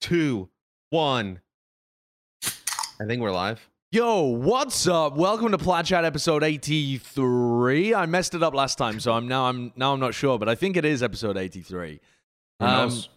two, one. I think we're live. Yo, what's up? Welcome to Plat Chat episode 83. I messed it up last time, so I'm now I'm now I'm not sure, but I think it is episode 83. Who um, knows?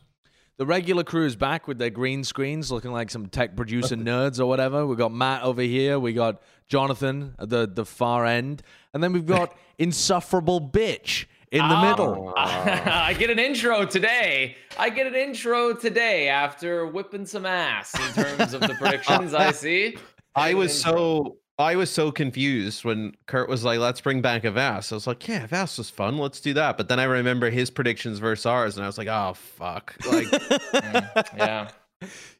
the regular crew is back with their green screens, looking like some tech producer nerds or whatever. We've got Matt over here, we got Jonathan at the the far end, and then we've got insufferable bitch in the Ah. middle. I get an intro today. I get an intro today after whipping some ass in terms of the predictions I see. I get an was so I was so confused when Kurt was like, "Let's bring back a Avast." I was like, "Yeah, Avast was fun. Let's do that." But then I remember his predictions versus ours, and I was like, "Oh fuck!" Like, Mm, yeah.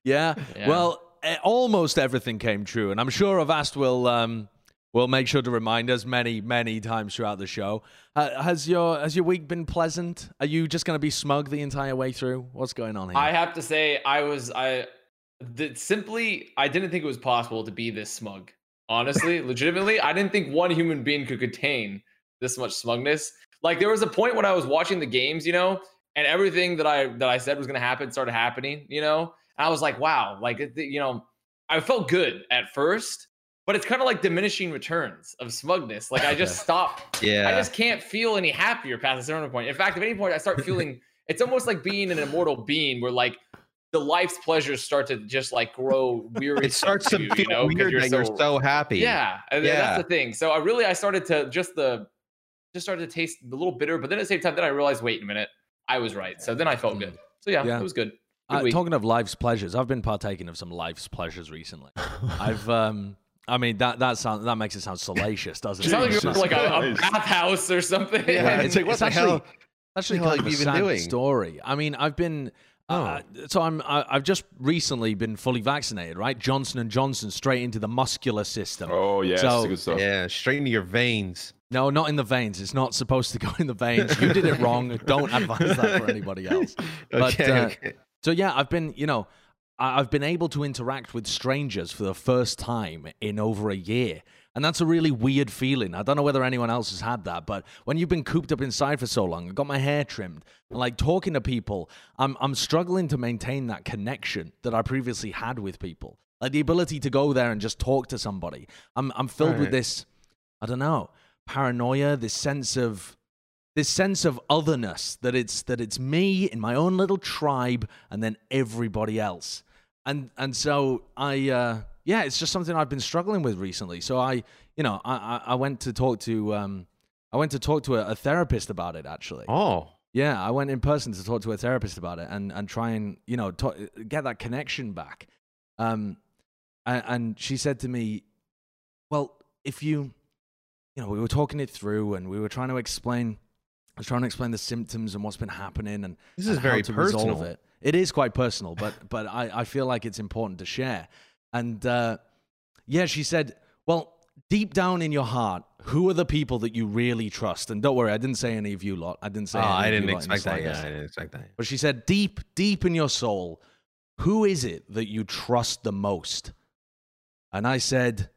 Yeah. Yeah. Well, eh, almost everything came true, and I'm sure Avast will um will make sure to remind us many many times throughout the show. Uh, has your has your week been pleasant? Are you just going to be smug the entire way through? What's going on here? I have to say, I was I the, simply I didn't think it was possible to be this smug. Honestly, legitimately, I didn't think one human being could contain this much smugness. Like there was a point when I was watching the games, you know, and everything that I that I said was going to happen started happening, you know. And I was like, wow, like it- you know, I felt good at first, but it's kind of like diminishing returns of smugness. Like I just stop. yeah, I just can't feel any happier past a certain point. In fact, at any point I start feeling it's almost like being an immortal being where like the life's pleasures start to just like grow weary. it starts to you, feel you know, 'cause weird that you're so happy. yeah, and Yeah. that's the thing. So I really I started to just the just started to taste a little bitter, but then at the same time, then I realized, wait a minute, I was right. So then I felt good. So yeah, Yeah. it was good. Good Uh, talking of life's pleasures, I've been partaking of some life's pleasures recently. I've um I mean that that sound that makes it sound salacious, doesn't It it? sounds like It's just- like a, a Christ. bathhouse or something. Yeah, it's, it's like, what it's the actually, hell- actually the hell kind of have a been sad doing? story. I mean, I've been. Uh, so I'm. I, I've just recently been fully vaccinated, right? Johnson and Johnson straight into the muscular system. Oh yeah, So- good stuff. yeah, straight into your veins. No, not in the veins. It's not supposed to go in the veins. You did it wrong. Don't advise that for anybody else. But, Okay, uh, okay. So yeah, I've been, you know, I- I've been able to interact with strangers for the first time in over a year. And that's a really weird feeling. I don't know whether anyone else has had that, but when you've been cooped up inside for so long, I got my hair trimmed, like talking to people, I'm I'm struggling to maintain that connection that I previously had with people. Like the ability to go there and just talk to somebody. I'm I'm filled with this, I don't know, paranoia, this sense of this sense of otherness that it's that it's me in my own little tribe and then everybody else and and so i uh yeah it's just something i've been struggling with recently so i you know i i, went to talk to um i went to talk to a, a therapist about it actually Oh, yeah i went in person to talk to a therapist about it and and try and you know talk, get that connection back um and, and she said to me well if you you know we were talking it through and we were trying to explain I was trying to explain the symptoms and what's been happening and This and is very how to resolve personal. it. It is quite personal, but but I, I feel like it's important to share. And uh, yeah, she said, well, deep down in your heart, who are the people that you really trust? And don't worry, I didn't say any of you lot. I didn't say. oh any I didn't you lot in the expect that. Yeah. I didn't expect that. But she said, deep, deep in your soul, who is it that you trust the most? And I said,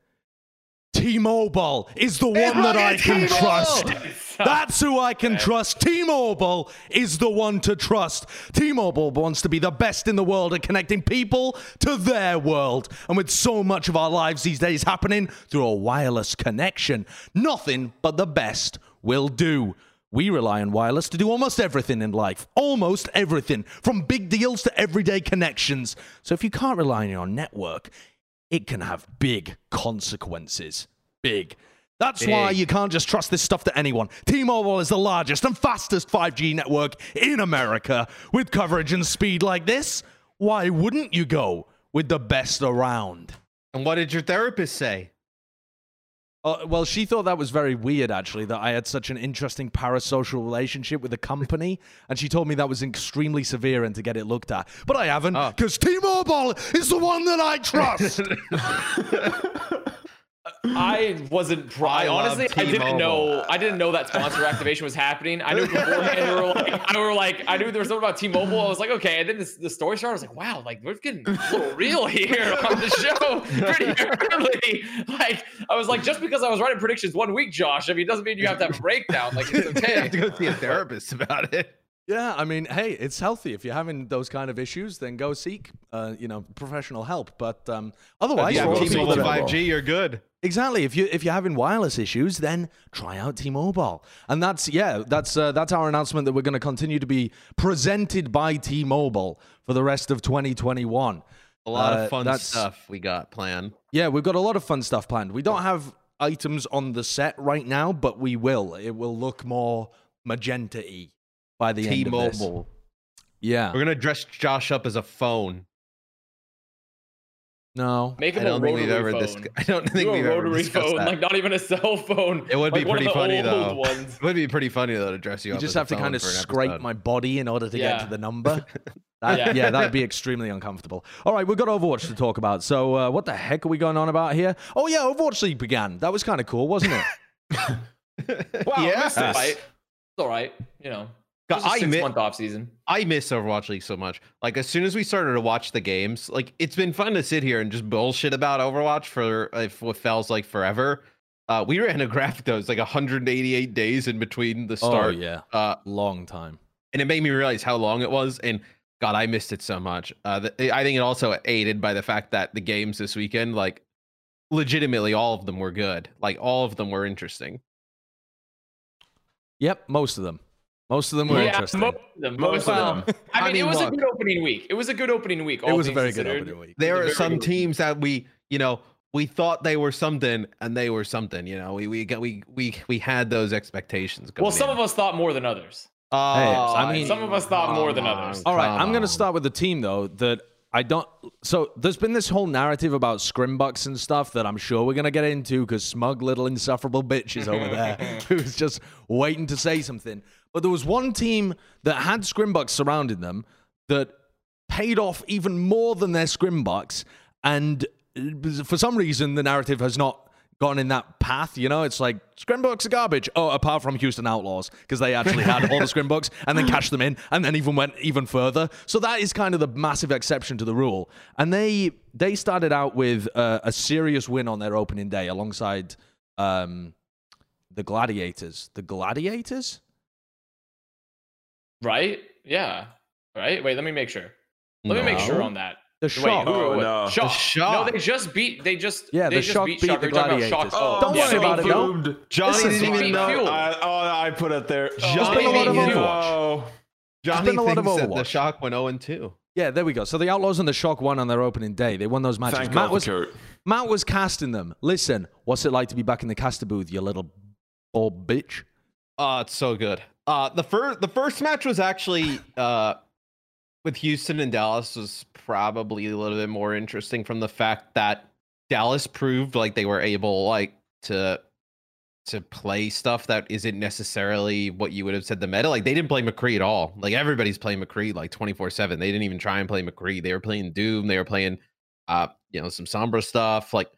T-Mobile is the one that I can trust. That's who I can trust. T-Mobile is the one to trust. T-Mobile wants to be the best in the world at connecting people to their world. And with so much of our lives these days happening through a wireless connection, nothing but the best will do. We rely on wireless to do almost everything in life. Almost everything, from big deals to everyday connections. So if you can't rely on your network, it can have big consequences. Big. That's why you can't just trust this stuff to anyone. T-Mobile is the largest and fastest 5G network in America. With coverage and speed like this, why wouldn't you go with the best around? And what did your therapist say? Uh, well, she thought that was very weird, actually, that I had such an interesting parasocial relationship with the company. And she told me that was extremely severe and to get it looked at. But I haven't, Oh. because T Mobile is the one that I trust. I wasn't. Pro- I honestly, I didn't know. I didn't know that sponsor activation was happening. I knew beforehand. we were like, I were like, I knew there was something about T-Mobile. I was like, okay. And then this, the story started. I was like, wow, like we're getting a little real here on the show pretty early. Like I was like, just because I was writing predictions one week, Josh, I mean, it doesn't mean you have to have a breakdown. Like it's okay. you have okay. to go see a therapist about it. Yeah, I mean, hey, it's healthy. If you're having those kind of issues, then go seek, uh, you know, professional help. But um, otherwise, yeah, the T-Mobile 5G, you're good. Exactly. If you if you're having wireless issues, then try out T-Mobile. And that's yeah, that's uh, that's our announcement that we're going to continue to be presented by T-Mobile for the rest of 2021. A lot Uh, of fun stuff we got planned. Yeah, we've got a lot of fun stuff planned. We don't have items on the set right now, but we will. It will look more magenta-y by the end of. T-Mobile. Yeah. We're gonna dress Josh up as a phone. No. Make him a don't think we've rotary ever. phone. Dis- I don't think Do we've a ever rotary discussed phone, that. like not even a cell phone. It would be like one of pretty funny, though. Ones. It would be pretty funny though to dress you, You up. just as a have to phone kind of scrape episode. my body in order to get to the number. That, yeah. Yeah. that'd be extremely uncomfortable. All right, we've got Overwatch to talk about. So, uh, what the heck are we going on about here? Oh, yeah, Overwatch League began. That was kind of cool, wasn't it? Wow, I yeah, missed it. Right. It's all right. You know, God, just a I six mi- month off season. I miss Overwatch League so much. Like as soon as we started to watch the games, like it's been fun to sit here and just bullshit about Overwatch for if what feels like forever. Uh, we ran a graph that was like 188 days in between the start. oh, start, yeah. uh, Long time. and it made me realize how long it was. And God, I missed it so much. Uh, the, I think it also aided by the fact that the games this weekend, like legitimately, all of them were good. Like all of them were interesting. Yep, most of them. Most of them were yeah, interesting. most of them. Most of them. I I mean, mean, it was look. a good opening week. It was a good opening week. it was a things very good opening week. there are was a very some teams that we you know we thought they were something and they were something you know we we got we we we had those expectations going Well, some in. of us thought more than others. oh, I mean- Some of us thought more than others. All right, I'm going to start with the team though that I don't. So there's been this whole narrative about scrimbucks and stuff that I'm sure we're going to get into because smug little insufferable bitch is over there who's just waiting to say something. But there was one team that had scrimbucks surrounding them that paid off even more than their scrimbucks, and uh, for some reason the narrative has not gone in that path. You know, it's like scrimbucks are garbage. Oh, apart from Houston Outlaws because they actually had all the scrimbucks and then cashed them in, and then even went even further. So that is kind of the massive exception to the rule. And they they started out with uh, a serious win on their opening day alongside um, the Gladiators. The Gladiators. Right? Yeah. Right? Wait, let me make sure. Let me make sure on that. The Wait, Shock. who- Oh, no. Shock. The Shock. No, they just beat. They just. Yeah, they the just Shock beat beat Shock. the You're talking about Gladiators. Shock. Oh, Don't yeah, worry about it, Fuel. no. Johnny This is didn't even know. I, oh, I put it there. Johnny Oh, been a lot of didn't even- Overwatch. Johnny been a lot of thinks that the shock went 0 and 2 Yeah, there we go. So the Outlaws and the Shock won on their opening day. They won those matches. Thank Matt God was Kurt. Matt was casting them. Listen, what's it like to be back in the caster booth, you little bald bitch? Oh, it's so good. Uh the first the first match was actually uh with Houston and Dallas was probably a little bit more interesting from the fact that Dallas proved like they were able like to to play stuff that isn't necessarily what you would have said the meta. Like they didn't play McCree at all. Like everybody's playing McCree like 24-7. They didn't even try and play McCree. They were playing Doom. They were playing uh, you know, some Sombra stuff. Like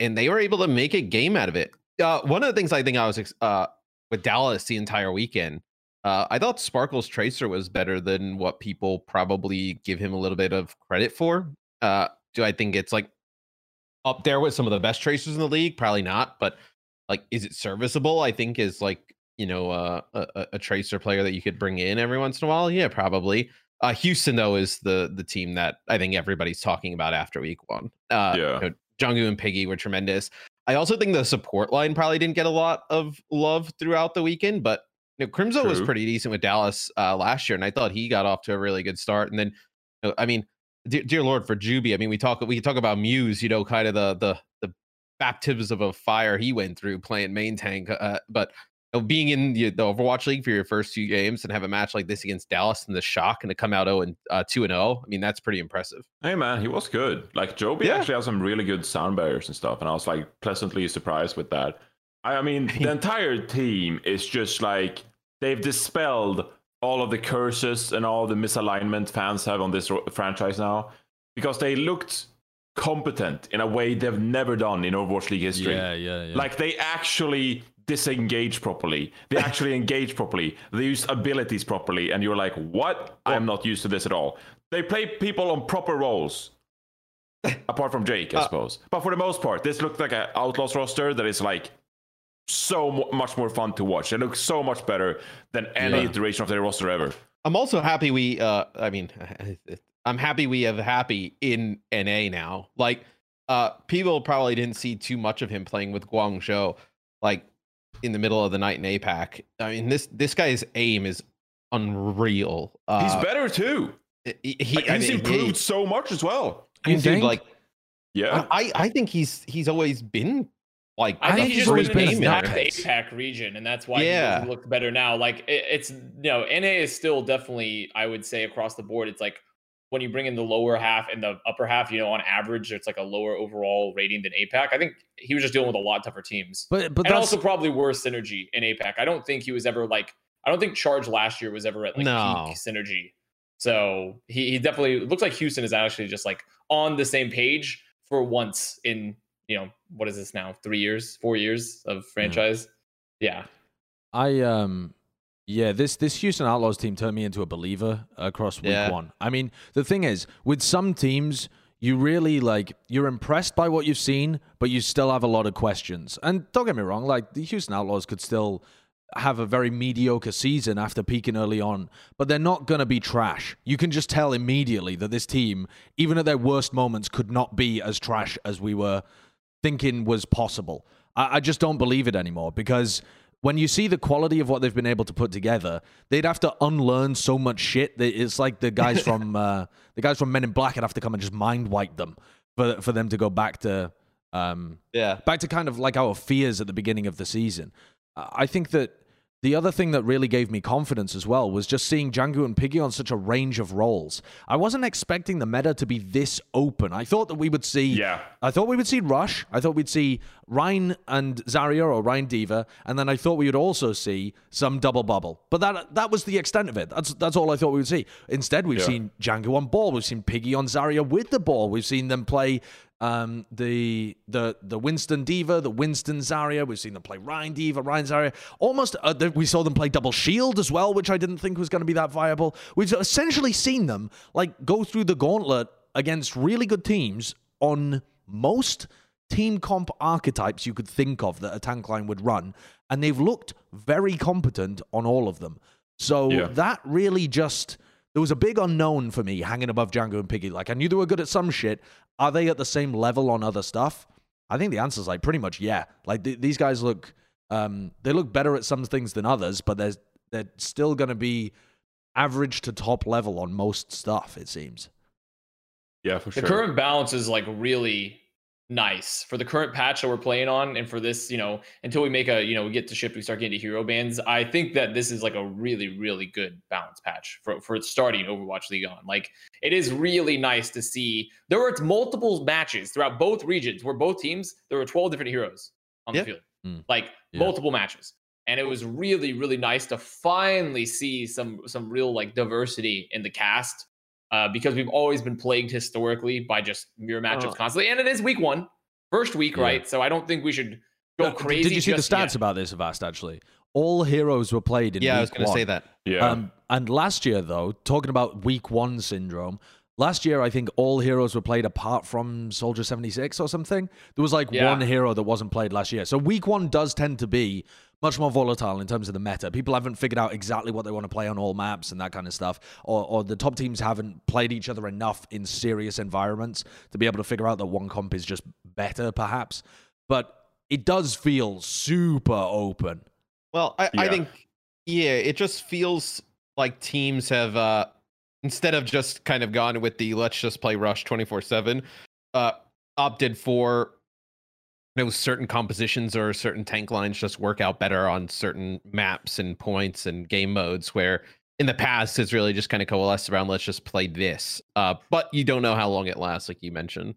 and they were able to make a game out of it. Uh one of the things I think I was uh with Dallas the entire weekend. Uh, I thought Sparkle's Tracer was better than what people probably give him a little bit of credit for. Uh, do I think it's like up there with some of the best tracers in the league? Probably not, but like, is it serviceable? I think is like you know uh, a, a- tracer player that you could bring in every once in a while. Yeah, probably. Uh, Houston though is the the team that I think everybody's talking about after week one. Uh, Yeah. you know, Jjanggu and Piggy were tremendous. I also think the support line probably didn't get a lot of love throughout the weekend, but you know, Crimzo was pretty decent with Dallas uh, last year, and I thought he got off to a really good start. And then, you know, I mean, dear, dear Lord for Joobi, I mean, we talk we talk about Muse, you know, kind of the the the baptisms of a fire he went through playing main tank, uh, but you being in the, the Overwatch League for your first few games and have a match like this against Dallas and the shock and to come out 0 and uh, 2 and 0, I mean, that's pretty impressive. Hey man, he was good. Like Joobi Yeah. actually has some really good sound barriers and stuff, and I was like pleasantly surprised with that. I, I mean, the entire team is just like they've dispelled all of the curses and all the misalignment fans have on this ro- franchise now because they looked competent in a way they've never done in Overwatch League history. yeah, yeah. Like they actually disengage properly. They actually engage properly. They use abilities properly. And you're like, what? I am not used to this at all. They play people on proper roles. Apart from Jake, I Uh, suppose. But for the most part, this looked like an Outlaws roster that is like so mu- much more fun to watch. It looks so much better than any Yeah. iteration of their roster ever. I'm also happy we. Uh, I mean, I'm happy we have happy in NA now. Like, uh, people probably didn't see too much of him playing with Guangzhou, like in the middle of the night in APAC. I mean, this this guy's aim is unreal. Uh, He's better too. He, Like, I he's mean, improved he- so much as well. You dude, like Yeah. I, I think he's he's always been like I, think he's he's just always been in the in back of the that. APAC region, and that's why Yeah. he looks better now. Like it, it's you know, NA is still definitely, I would say, across the board, it's like when you bring in the lower half and the upper half, you know, on average, it's like a lower overall rating than APAC. I think he was just dealing with a lot tougher teams, But but and also probably worse synergy in APAC. I don't think he was ever like, I don't think Charge last year was ever at like No. peak synergy. So he, he definitely it looks like Houston is actually just like on the same page for once in you know what is this now three years four years of franchise yeah I um yeah, this this Houston Outlaws team turned me into a believer across week Yeah. one. I mean, the thing is, with some teams, you really like you're impressed by what you've seen, but you still have a lot of questions. And don't get me wrong, like the Houston Outlaws could still have a very mediocre season after peaking early on, but they're not going to be trash. You can just tell immediately that this team, even at their worst moments, could not be as trash as we were thinking was possible. I, I just don't believe it anymore because when you see the quality of what they've been able to put together, they'd have to unlearn so much shit. that It's like the guys from uh, the guys from Men in Black would have to come and just mind wipe them for for them to go back to um, yeah. back to kind of like our fears at the beginning of the season. I think that the other thing that really gave me confidence as well was just seeing Jjanggu and Piggy on such a range of roles. I wasn't expecting the meta to be this open. I thought that we would see Yeah. I thought we would see Rush. I thought we'd see Rein and Zarya or Rein D.Va, and then I thought we would also see some double bubble. But that that was the extent of it. That's that's all I thought we would see. Instead, we've Yeah. seen Jjanggu on ball. We've seen Piggy on Zarya with the ball. We've seen them play um, the the the Winston D.Va, the Winston Zarya. We've seen them play Rein D.Va, Rein Zarya. Almost, uh, we saw them play double shield as well, which I didn't think was going to be that viable. We've essentially seen them like go through the gauntlet against really good teams on most team comp archetypes you could think of that a tank line would run, and they've looked very competent on all of them. So Yeah. that really just there was a big unknown for me hanging above Jjanggu and Piggy. Like I knew they were good at some shit. Are they at the same level on other stuff? I think the answer is like pretty much yeah. Like th- these guys look, um, they look better at some things than others, but they're they're still going to be average to top level on most stuff. It seems. Yeah, for sure. the current balance is like really nice. For the current patch that we're playing on and for this you know until we make a you know we get to ship we start getting to hero bands i think that this is like a really really good balance patch for for starting overwatch league on. Like it is really nice to see. There were multiple matches throughout both regions where both teams there were 12 different heroes on the field. Mm. like Yeah. multiple matches. And it was really really nice to finally see some some real like diversity in the cast uh, because we've always been plagued historically by just mirror matchups Uh. constantly and it is week one first week Yeah. right so i don't think we should go Uh, crazy Did you see the stats yet. about this, Avast? Actually, all heroes were played in. Yeah, I was going to say that. yeah. Um, and last year, though, talking about week one syndrome, last year I think all heroes were played apart from Soldier 76 or something. There was like Yeah. one hero that wasn't played last year. So week one does tend to be much more volatile in terms of the meta. People haven't figured out exactly what they want to play on all maps and that kind of stuff. Or, or the top teams haven't played each other enough in serious environments to be able to figure out that one comp is just better, perhaps. But it does feel super open. Well, I, I think yeah, it just feels like teams have uh instead of just kind of gone with the let's just play Rush 24/7, uh opted for you know certain compositions or certain tank lines just work out better on certain maps and points and game modes where in the past it's really just kind of coalesced around let's just play this. Uh but you don't know how long it lasts like you mentioned.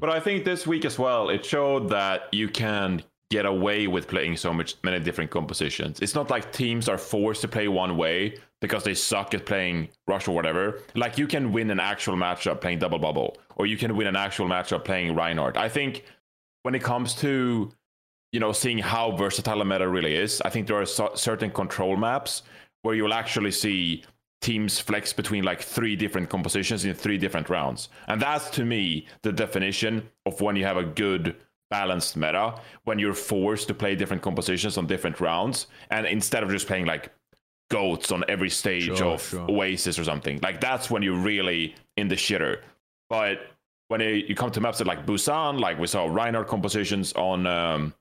But I think this week as well, it showed that you can get away with playing so much many different compositions. It's not like teams are forced to play one way because they suck at playing rush or whatever. Like you can win an actual matchup playing double bubble, or you can win an actual matchup playing Reinhardt. I think when it comes to you know seeing how versatile a meta really is, I think there are so- certain control maps where you'll actually see teams flex between like three different compositions in three different rounds. And that's to me the definition of when you have a good balanced meta, when you're forced to play different compositions on different rounds. And instead of just playing like goats on every stage Sure, of sure. Oasis or something. Like that's when you're really in the shitter. But when it, you come to maps like Busan, like we saw Reinhardt compositions on um,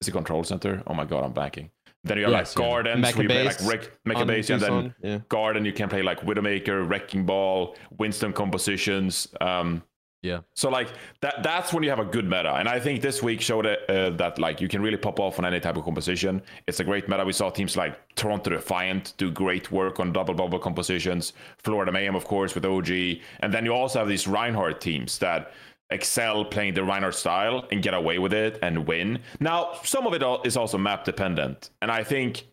is it Control Center? Oh my god, I'm backing. Then you have Yes, like yeah. Gardens, where you play like Wreck, MEKA Base, and then yeah. Garden, you can play like Widowmaker, Wrecking Ball, Winston compositions. Um, Yeah. so like that that's when you have a good meta, and I think this week showed uh, that like you can really pop off on any type of composition. It's a great meta. We saw teams like Toronto Defiant do great work on double bubble compositions. Florida Mayhem, of course, with OG, and then you also have these Reinhardt teams that excel playing the Reinhardt style and get away with it and win. Now, some of it is also map dependent, and I think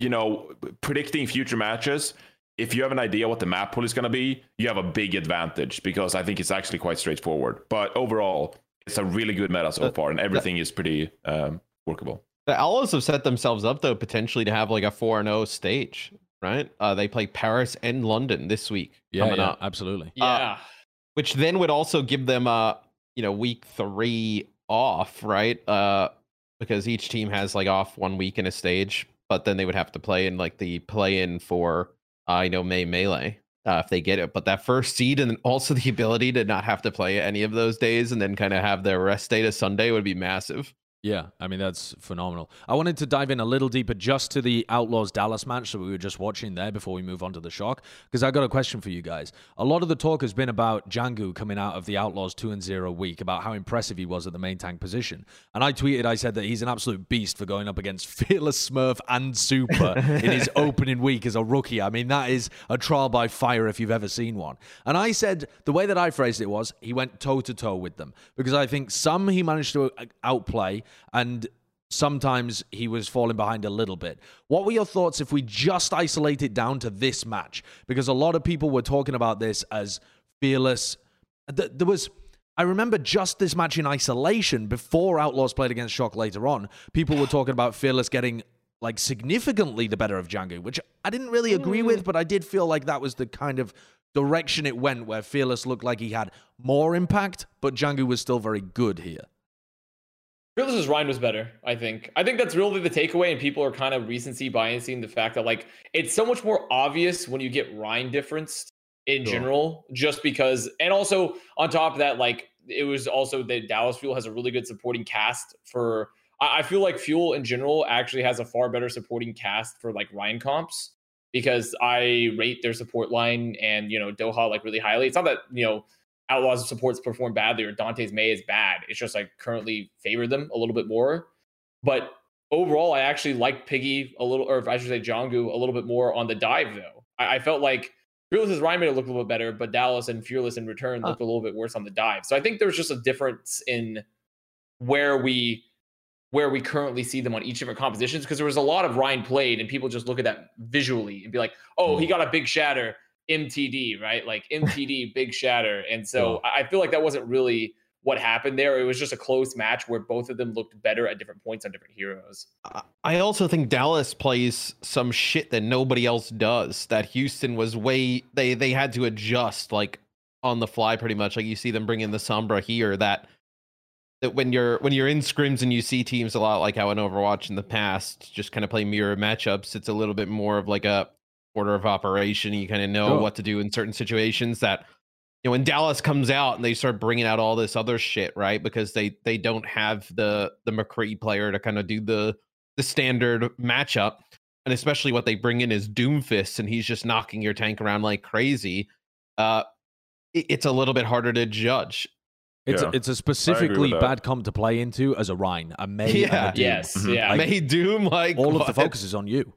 you know predicting future matches if you have an idea what the map pool is going to be, you have a big advantage because I think it's actually quite straightforward. But overall, it's a really good meta so Uh, far, and everything is pretty um, workable. The Owls have set themselves up though potentially to have like a four and zero stage, right? Uh, they play Paris and London this week Yeah, coming yeah, up, absolutely. Yeah. which then would also give them uh you know week three off, right? Uh, because each team has like off one week in a stage, but then they would have to play in like the play in for you know May Melee. Uh, if they get it, but that first seed and also the ability to not have to play any of those days and then kind of have their rest day to Sunday would be massive. Yeah, I mean that's phenomenal. I wanted to dive in a little deeper just to the Outlaws Dallas match that we were just watching there before we move on to the shock because I got a question for you guys. A lot of the talk has been about Jjanggu coming out of the Outlaws 2 and 0 week about how impressive he was at the main tank position. And I tweeted I said that he's an absolute beast for going up against Fearless Smurf and Super in his opening week as a rookie. I mean that is a trial by fire if you've ever seen one. And I said the way that I phrased it was he went toe to toe with them because I think some he managed to uh, outplay and sometimes he was falling behind a little bit. What were your thoughts if we just isolate it down to this match? Because a lot of people were talking about this as fearless. There was. I remember just this match in isolation before Outlaws played against Shock later on. People were talking about Fearless getting like significantly the better of Jjanggu, which I didn't really agree with, mm. but I did feel like that was the kind of direction it went where Fearless looked like he had more impact, but Jjanggu was still very good here. Fearless's Rein was better, I think. I think that's really the takeaway, and people are kind of recency biasing the fact that like it's so much more obvious when you get Rein difference in Sure. general, just because, and also on top of that, like it was also that Dallas Fuel has a really good supporting cast for. I, I feel like Fuel in general actually has a far better supporting cast for like Rein comps because I rate their support line and you know Doha like really highly. It's not that you know Outlaws supports perform badly or Danteh's Mei is bad. It's just like currently favor them a little bit more. But overall, I actually like Piggy a little, or if I should say Jjanggu a little bit more on the dive though. I, I felt like Fearless's Rein made it look a little bit better, but Dallas and Fearless in return Huh. looked a little bit worse on the dive. So I think there's just a difference in where we where we currently see them on each different compositions because there was a lot of Rein played and people just look at that visually and be like, oh, he mm. got a big shatter. MTD, right? Like MTD, big shatter. And so I I feel like that wasn't really what happened there. It was just a close match where both of them looked better at different points on different heroes. I- I also think Dallas plays some shit that nobody else does. That Houston was way they they had to adjust like on the fly pretty much. Like you see them bring in the Sombra here. That that when you're when you're in scrims and you see teams a lot like how in Overwatch in the past just kind of play mirror matchups. It's a little bit more of like a order of operation. You kind of know Sure. what to do in certain situations. That you know when Dallas comes out and they start bringing out all this other shit, right? Because they they don't have the the McCree player to kind of do the the standard matchup. And especially what they bring in is Doomfist, and he's just knocking your tank around like crazy. Uh, it- it's a little bit harder to judge. It's Yeah, a, it's a specifically bad comp to play into as a Rein, a Mei, and a Doom. Yes, yeah. Like, Mei Doom, like All of the focus is on you.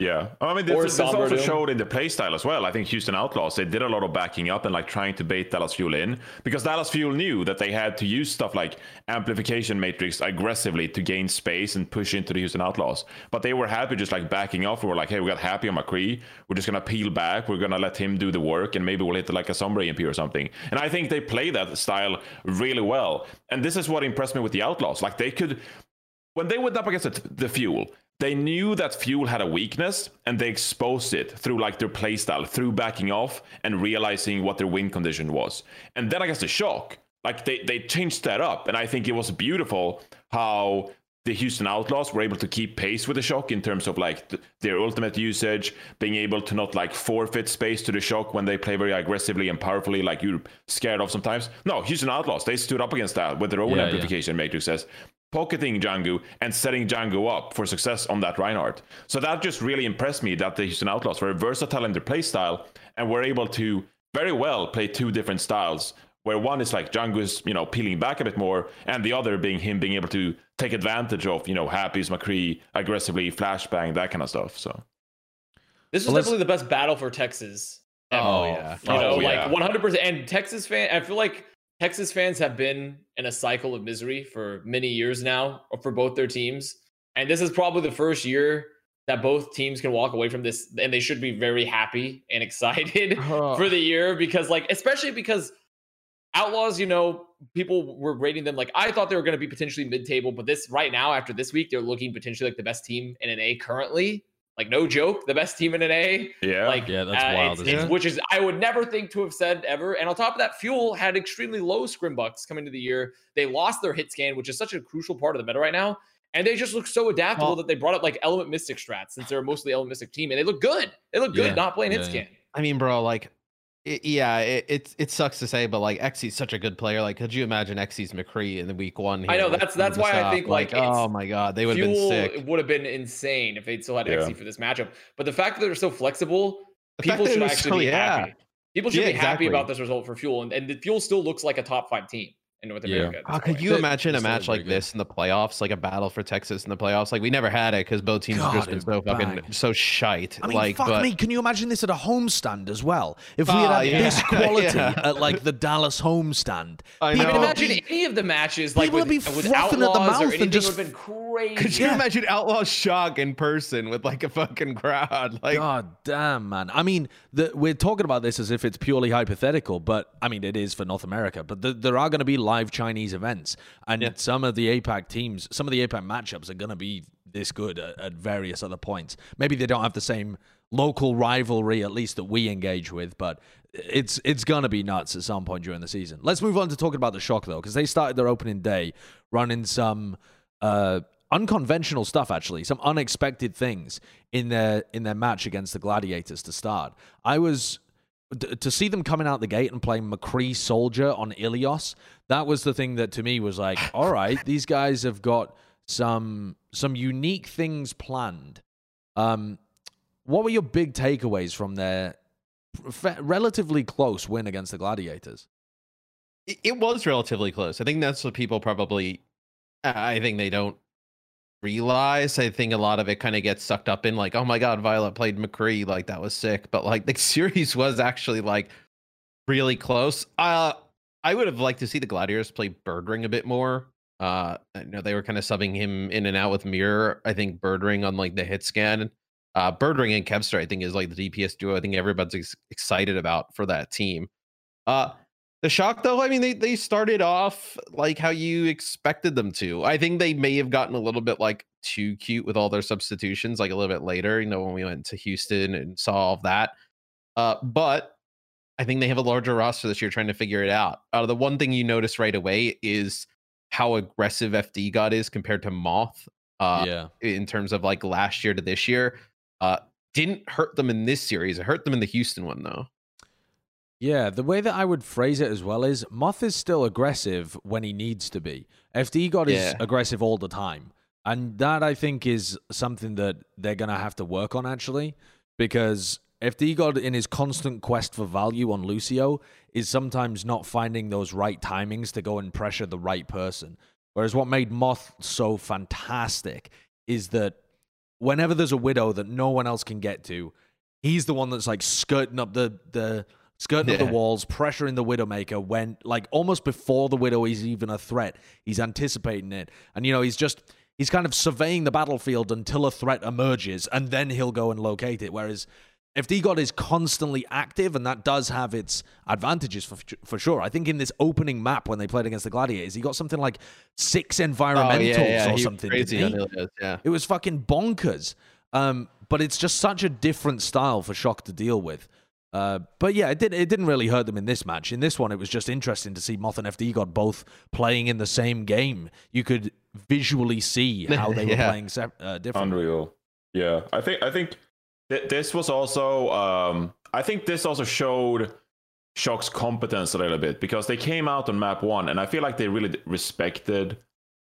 Yeah, I mean, this, this also showed in the playstyle as well. I think Houston Outlaws they did a lot of backing up and like trying to bait Dallas Fuel in because Dallas Fuel knew that they had to use stuff like amplification matrix aggressively to gain space and push into the Houston Outlaws. But they were happy just like backing off. We were like, hey, we got happy on McCree. We're just gonna peel back. We're gonna let him do the work, and maybe we'll hit like a Sombra EMP or something. And I think they play that style really well. And this is what impressed me with the Outlaws. Like they could when they went up against the, the fuel, they knew that fuel had a weakness and they exposed it through like their playstyle, through backing off and realizing what their win condition was. And then I guess the shock, like they, they changed that up. And I think it was beautiful how the Houston Outlaws were able to keep pace with the shock in terms of like th- their ultimate usage, being able to not like forfeit space to the shock when they play very aggressively and powerfully, like you're scared of sometimes. No, Houston Outlaws, they stood up against that with their own Yeah, amplification matrices, pocketing Jjanggu and setting Jjanggu up for success on that Reinhardt. So that just really impressed me that the Houston Outlaws were versatile in their play style and were able to very well play two different styles where one is like Jjanggu's, you know, peeling back a bit more, and the other being him being able to take advantage of, you know, Happy's McCree aggressively, flashbang, that kind of stuff. So This was Well, definitely the best battle for Texas. ever. Oh, oh yeah. You oh, know, Oh, like yeah. 100%. And Texas fan, I feel like Texas fans have been in a cycle of misery for many years now uh, for both their teams. And this is probably the first year that both teams can walk away from this, and they should be very happy and excited uh-huh. for the year because, like, especially because Outlaws, you know, people were rating them like I thought they were going to be potentially mid-table, but this right now after this week, they're looking potentially like the best team in NA currently. Like no joke, the best team in NA. yeah, Like Yeah, that's uh, wild, it's- isn't it's- it? which is I would never think to have said ever. And on top of that, Fuel had extremely low scrim bucks coming into the year. They lost their hit scan, which is such a crucial part of the meta right now. And they just look so adaptable Well- that they brought up like Element Mystic strats since they're mostly Element Mystic team, and they look good. They look good Yeah, not playing hit yeah, yeah. scan. I mean, bro, like, it, yeah, it, it it sucks to say, but like, Xzi's such a good player. Like, could you imagine Xzi's McCree in the week one? I know, that's- that's why I think, like, oh it's- oh my god, they would have been Fuel sick. would have been insane if they'd still had Yeah. Xzi for this matchup. But the fact that they're so flexible, The people should actually so- be yeah. happy. People should Yeah, be happy exactly. about this result for Fuel, and, and the Fuel still looks like a top five team in North America. at this Oh, could you They- imagine a match like this in the playoffs, like a battle for Texas in the playoffs? Like we never had it because both teams have just been so it'd fucking bang. so shite. I mean, like, fuck but me. Can you imagine this at a homestand as well? If we had Ah, had yeah. this quality Yeah. at like the Dallas homestand, I I mean, people know. imagine any of the matches like people with, would be with frothing at the Outlaws mouth and just- would have been crazy. Could you Yeah. imagine Outlaw Shock in person with like a fucking crowd? Like, God damn, man. I mean, the, we're talking about this as if it's purely hypothetical, but I mean, it is for North America. But the, there are going to be live Chinese events, and Yeah. some of the APAC teams, some of the APAC matchups are going to be this good at, at various other points. Maybe they don't have the same local rivalry, at least that we engage with, but it's it's going to be nuts at some point during the season. Let's move on to talking about the shock though, because they started their opening day running some. Uh, unconventional stuff actually some unexpected things in their in their match against the gladiators to start i was to see them coming out the gate and playing McCree soldier on Ilios that was the thing that to me was like all right these guys have got some some unique things planned um what were your big takeaways from their f- relatively close win against the gladiators it, it was relatively close. I think that's what people probably. I think they don't realize. I think a lot of it kind of gets sucked up in like, oh my god, Violet played McCree, like that was sick. But like the series was actually like really close. Uh I would have liked to see the Gladiators play Birdring a bit more. Uh I know they were kind of subbing him in and out with Mirror. I think Birdring on like the hit scan. Uh Birdring and Kevster, I think, is like the DPS duo. I think everybody's ex- excited about for that team. Uh the shock though, I mean, they they started off like how you expected them to. I think they may have gotten a little bit like too cute with all their substitutions, like a little bit later, you know, when we went to Houston and saw all of that. Uh, but I think they have a larger roster this year trying to figure it out. Uh, the one thing you notice right away is how aggressive FD God is compared to Moth. Uh, yeah in terms of like last year to this year. Uh, didn't hurt them in this series. It hurt them in the Houston one though. Yeah, the way that I would phrase it as well is Moth is still aggressive when he needs to be. FD God is Yeah. aggressive all the time. And that I think is something that they're going to have to work on actually because FD God in his constant quest for value on Lucio is sometimes not finding those right timings to go and pressure the right person. Whereas what made Moth so fantastic is that whenever there's a widow that no one else can get to, he's the one that's like skirting up the the skirting up the walls, pressuring the Widowmaker when like almost before the Widow is even a threat. He's anticipating it. And you know, he's just he's kind of surveying the battlefield until a threat emerges and then he'll go and locate it. Whereas FD God is constantly active, and that does have its advantages for for sure. I think in this opening map when they played against the Gladiators, he got something like six environmentals or Oh, he was something. Crazy didn't he? yeah. It was fucking bonkers. Um, but it's just such a different style for Shock to deal with. Uh, but yeah, it did. It didn't really hurt them in this match. In this one, it was just interesting to see Moth and FD God both playing in the same game. You could visually see how they were playing sep- uh, different. Unreal. Yeah, I think I think th- this was also um, I think this also showed Shock's competence a little bit because they came out on map one, and I feel like they really d- respected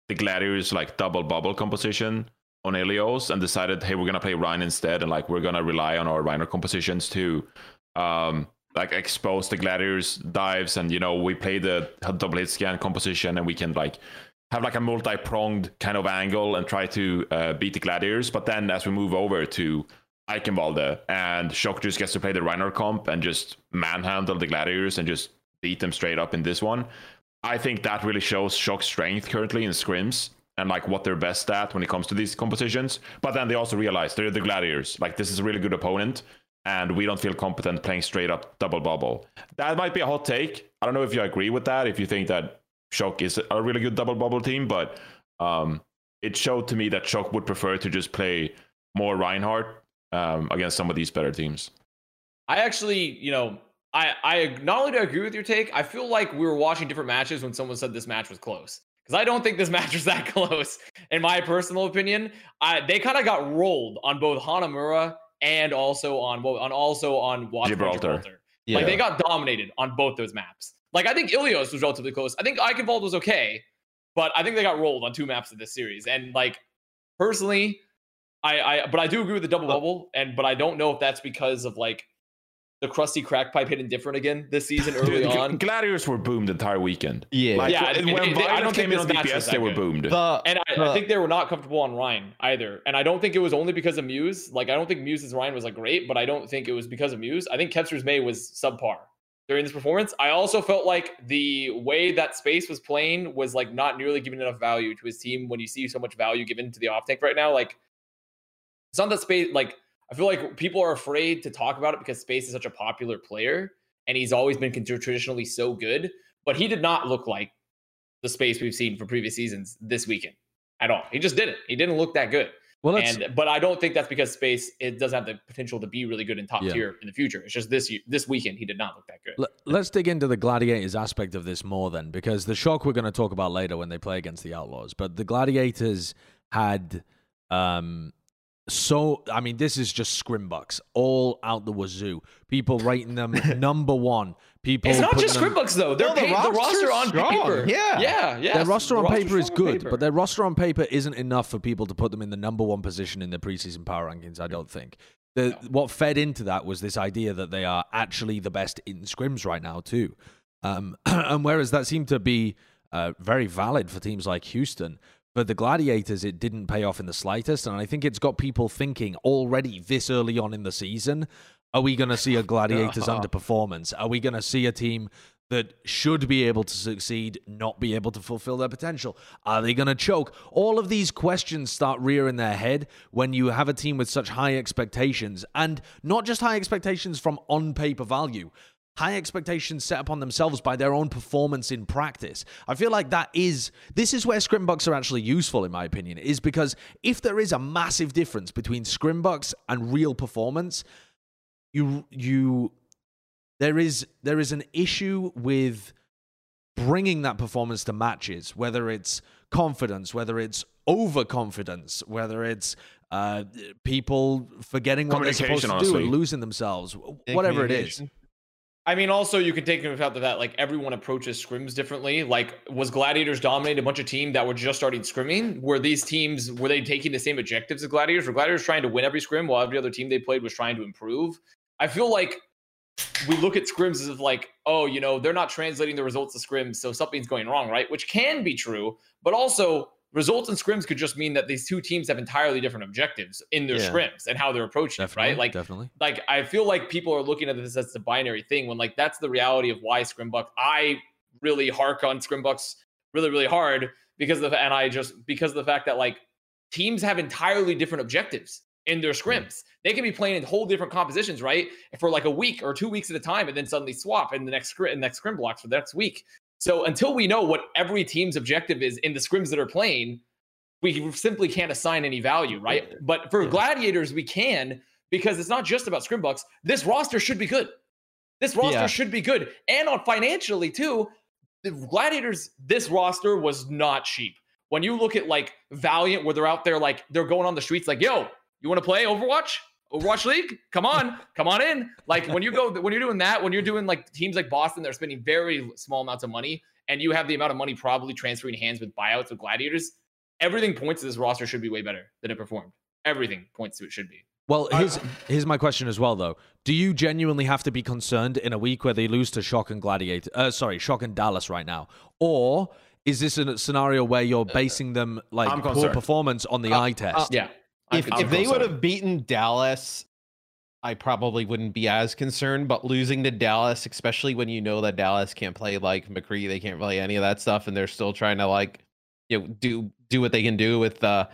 the Gladiators like double bubble composition on Ilios and decided, hey, we're gonna play Rein instead, and like we're gonna rely on our Reiner compositions to um, like expose the Gladiators dives, and you know we play the double hit scan composition, and we can like have like a multi-pronged kind of angle and try to uh, beat the gladiators. But then as we move over to Eichenwalde and Shock just gets to play the Reiner comp and just manhandle the gladiators and just beat them straight up in this one. I think that really shows Shock's strength currently in scrims and like what they're best at when it comes to these compositions. But then they also realize they're the gladiators. Like this is a really good opponent. And we don't feel competent playing straight up double bubble. That might be a hot take. I don't know if you agree with that. If you think that Shock is a really good double bubble team, but um, it showed to me that Shock would prefer to just play more Reinhardt um, against some of these better teams. I actually, you know, I I not only do I agree with your take, I feel like we were watching different matches when someone said this match was close. Because I don't think this match was that close, in my personal opinion. I they kind of got rolled on both Hanamura and also on well, on also on Watchpoint Gibraltar. Gibraltar. Yeah. Like they got dominated on both those maps. Like I think Ilios was relatively close. I think Eichenwalde was okay, but I think they got rolled on two maps of this series. And like personally, I I but I do agree with the double bubble. And but I don't know if that's because of like the crusty crack pipe hitting different again this season early Dude, on. Gladiators were boomed the entire weekend. yeah. Like, Yeah, when and they- they- I don't came think in on this DPS, that they were good. boomed. the, And I, the- I think they were not comfortable on Rein either. And I don't think it was only because of Muse. Like I don't think Muse's Rein was like great, but I don't think it was because of Muse. I think Kevster's Mei was subpar during this performance. I also felt like the way that space was playing was like not nearly giving enough value to his team when you see so much value given to the off tank right now. Like it's not that space like I feel like people are afraid to talk about it because Space is such a popular player and he's always been traditionally so good, but he did not look like the Space we've seen for previous seasons this weekend at all. He just didn't. He didn't look that good. Well, And but I don't think that's because Space it doesn't have the potential to be really good in top Yeah. tier in the future. It's just this year, this weekend he did not look that good. Let- Let's dig into the Gladiators aspect of this more then, because the shock we're going to talk about later when they play against the Outlaws. But the Gladiators had um, so, I mean, this is just scrimbucks all out the wazoo. People rating them number one. People It's not just them- Scrimbucks though. They're No, the pa- the roster on strong. paper. Yeah. yeah, yeah. Their roster on paper is good, paper. but their roster on paper isn't enough for people to put them in the number one position in the preseason power rankings. I don't think. The, No. What fed into that was this idea that they are actually the best in scrims right now too, um, and whereas that seemed to be uh, very valid for teams like Houston, for the Gladiators it didn't pay off in the slightest, and I think it's got people thinking already this early on in the season. Are we going to see a Gladiators underperformance? Are we going to see a team that should be able to succeed not be able to fulfill their potential? Are they going to choke? All of these questions start rearing their head when you have a team with such high expectations and not just high expectations from on paper value. High expectations set upon themselves by their own performance in practice. I feel like that is this is where scrimbucks are actually useful, in my opinion, is because if there is a massive difference between scrimbucks and real performance, you you there is there is an issue with bringing that performance to matches whether it's confidence whether it's overconfidence whether it's uh, people forgetting what they're supposed to Communication, do and losing themselves whatever it is communication. I mean, also you could take into account that like everyone approaches scrims differently. Like, was Gladiators dominating a bunch of teams that were just starting scrimming? Were these teams were they taking the same objectives as Gladiators? Were Gladiators trying to win every scrim while every other team they played was trying to improve? I feel like we look at scrims as if like, oh, you know, they're not translating the results to scrims, so something's going wrong, right? Which can be true, but also results in scrims could just mean that these two teams have entirely different objectives in their Yeah. scrims and how they're approaching it, right? Like definitely like I feel like people are looking at this as the binary thing when like that's the reality of why Scrimbucks. I really hark on Scrimbucks really really hard because of and I just because of the fact that like teams have entirely different objectives in their scrims. They can be playing in whole different compositions, right? For like a week or two weeks at a time, and then suddenly swap in the next scrim next scrim blocks for the next week. So until we know what every team's objective is in the scrims that are playing, we simply can't assign any value, right? But for Yeah. gladiators, we can because it's not just about scrim bucks. This roster should be good. This roster Yeah. should be good, and on financially too. The gladiators, this roster was not cheap. when you look at like Valiant, where they're out there like they're going on the streets, like, yo, you want to play Overwatch? Overwatch League? Come on, come on in. Like when you go, when you're doing that, when you're doing like teams like Boston, they're spending very small amounts of money, and you have the amount of money probably transferring hands with buyouts of gladiators. Everything points to this roster should be way better than it performed. Everything points to it should be. Well, here's here's my question as well, though. Do you genuinely have to be concerned in a week where they lose to Shock and Gladiator? Uh, sorry, Shock and Dallas right now, or is this a scenario where you're basing them like poor performance on the Uh, eye test? Yeah. If, if they would have beaten Dallas, I probably wouldn't be as concerned. But losing to Dallas, especially when you know that Dallas can't play like McCree, they can't play any of that stuff, and they're still trying to like, you know, do do what they can do with uh,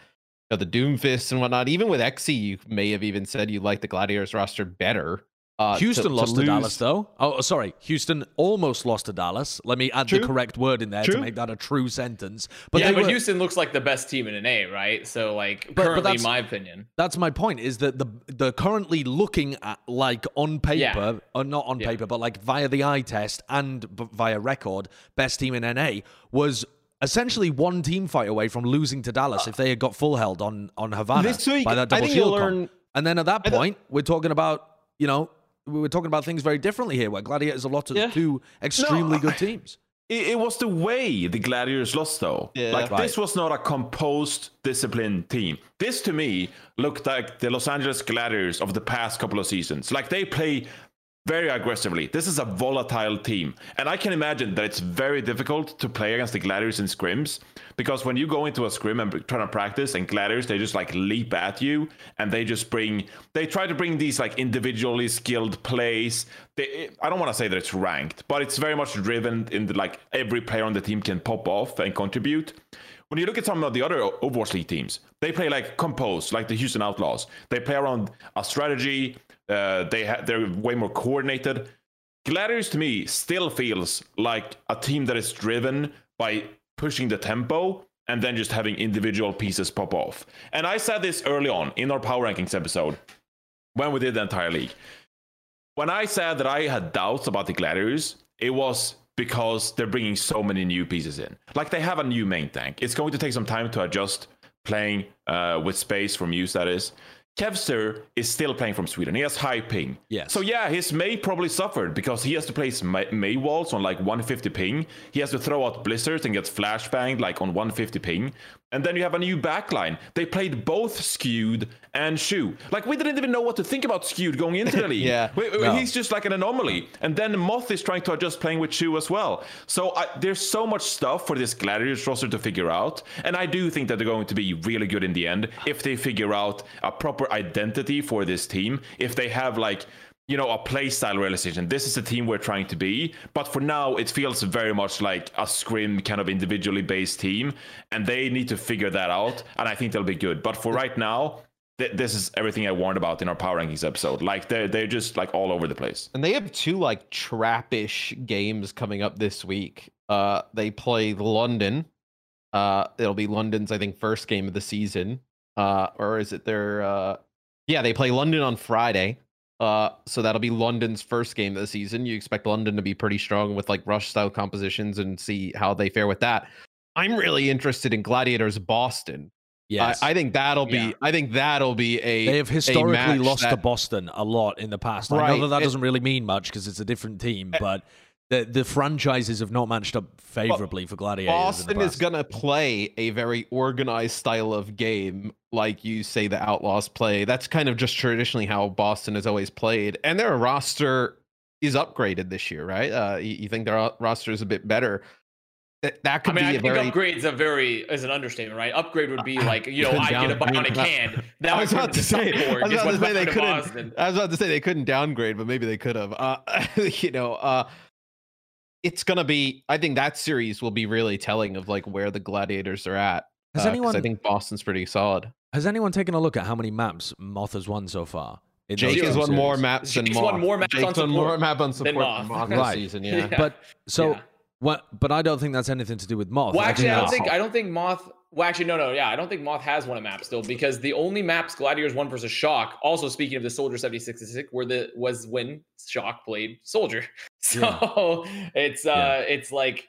you know, the Doomfists and whatnot. Even with Xe, you may have even said you like the Gladiators roster better. Uh, to- Houston lost to lose- Dallas, though. Oh, sorry. Houston almost lost to Dallas. Let me add the correct word in there to make that a true sentence. But yeah, but were- Houston looks like the best team in NA, right? So like but currently, that's- my opinion. that's my point. Is that the the currently looking at like on paper, Yeah. or not on Yeah. paper, but like via the eye test and b- via record, best team in NA was essentially one team fight away from losing to Dallas if they had got full held on on Havana This week, by that I double think shield you'll learn. And then at that I don't- point, we're talking about you know we were talking about things very differently here, where Gladiators are lots of Yeah. two extremely I- good teams. It, it was the way the Gladiators lost, though. Yeah. like Right. this was not a composed, disciplined team. This to me looked like the Los Angeles Gladiators of the past couple of seasons. Like they play very aggressively. This is a volatile team, and I can imagine that it's very difficult to play against the Gladiators in scrims because when you go into a scrim and try to practice, and Gladiators they just like leap at you and they just bring they try to bring these like individually skilled plays. They, I don't want to say that it's ranked, but it's very much driven in the like every player on the team can pop off and contribute. When you look at some of the other Overwatch League teams, they play like composed, like the Houston Outlaws. They play around a strategy. Uh, they ha- they're way more coordinated. Gladiators to me still feels like a team that is driven by pushing the tempo and then just having individual pieces pop off. And I said this early on in our power rankings episode when we did the entire league. When I said that I had doubts about the Gladiators, it was because they're bringing so many new pieces in. Like they have a new main tank. It's going to take some time to adjust playing uh, with space from use, that is. Kevster is still playing from Sweden. He has high ping. Yes. So yeah, his Mei probably suffered because he has to place Mei, Mei walls on like 150 ping. He has to throw out blizzards and get flashbanged like on 150 ping. And then you have a new backline. They played both skewed and Shu. Like we didn't even know what to think about skewed going into the league. Yeah. We- No. He's just like an anomaly. And then Moth is trying to adjust playing with Shu as well. So I, there's so much stuff for this Gladiators roster to figure out. And I do think that they're going to be really good in the end if they figure out a proper identity for this team. If they have like, you know, a play style realization. This is the team we're trying to be. But for now, it feels very much like a scrim kind of individually based team. And they need to figure that out. And I think they'll be good. But for right now, th- this is everything I warned about in our power rankings episode. Like they're they're just like all over the place. And they have two like trappish games coming up this week. Uh they play London. Uh it'll be London's I think first game of the season. Uh or is it their uh yeah, they play London on Friday. Uh so that'll be London's first game of the season. You expect London to be pretty strong with like rush style compositions and see how they fare with that. I'm really interested in Gladiators Boston. Yes. I, I think that'll be Yeah. I think that'll be a They have historically lost to Boston a lot in the past. I Right, know that that doesn't really mean much because it's a different team, but the the franchises have not matched up favorably for Gladiators. in the Boston is going to play a very organized style of game, like you say the Outlaws play. That's kind of just traditionally how Boston has always played. And their roster is upgraded this year, right? Uh, you, you think their roster is a bit better. That, that I could mean, I be a think very. upgrade's a very is an understatement, right? Upgrade would be like, you know, I get a down- bionic I- hand. That I was would about to say, I was about to say they couldn't. Boston. I was about to say they couldn't downgrade, but maybe they could have. Uh, you know, uh, it's gonna be. I think that series will be really telling of like where the Gladiators are at. Has uh, 'cause anyone I think Boston's pretty solid. has anyone taken a look at how many maps Moth has won so far? Jake has won more maps than Jake's Moth. won more maps Jake's on won more support map on than support than Moth. Moth Right. season. Yeah. Yeah. But so Yeah. what? But I don't think that's anything to do with Moth. Well, actually, I don't think I don't think Moth. Well, actually, no, no, yeah, I don't think Moth has won a map still because the only maps Gladiators won versus Shock. Also, speaking of the Soldier seventy six six, where the was when Shock played Soldier. So it's uh, it's like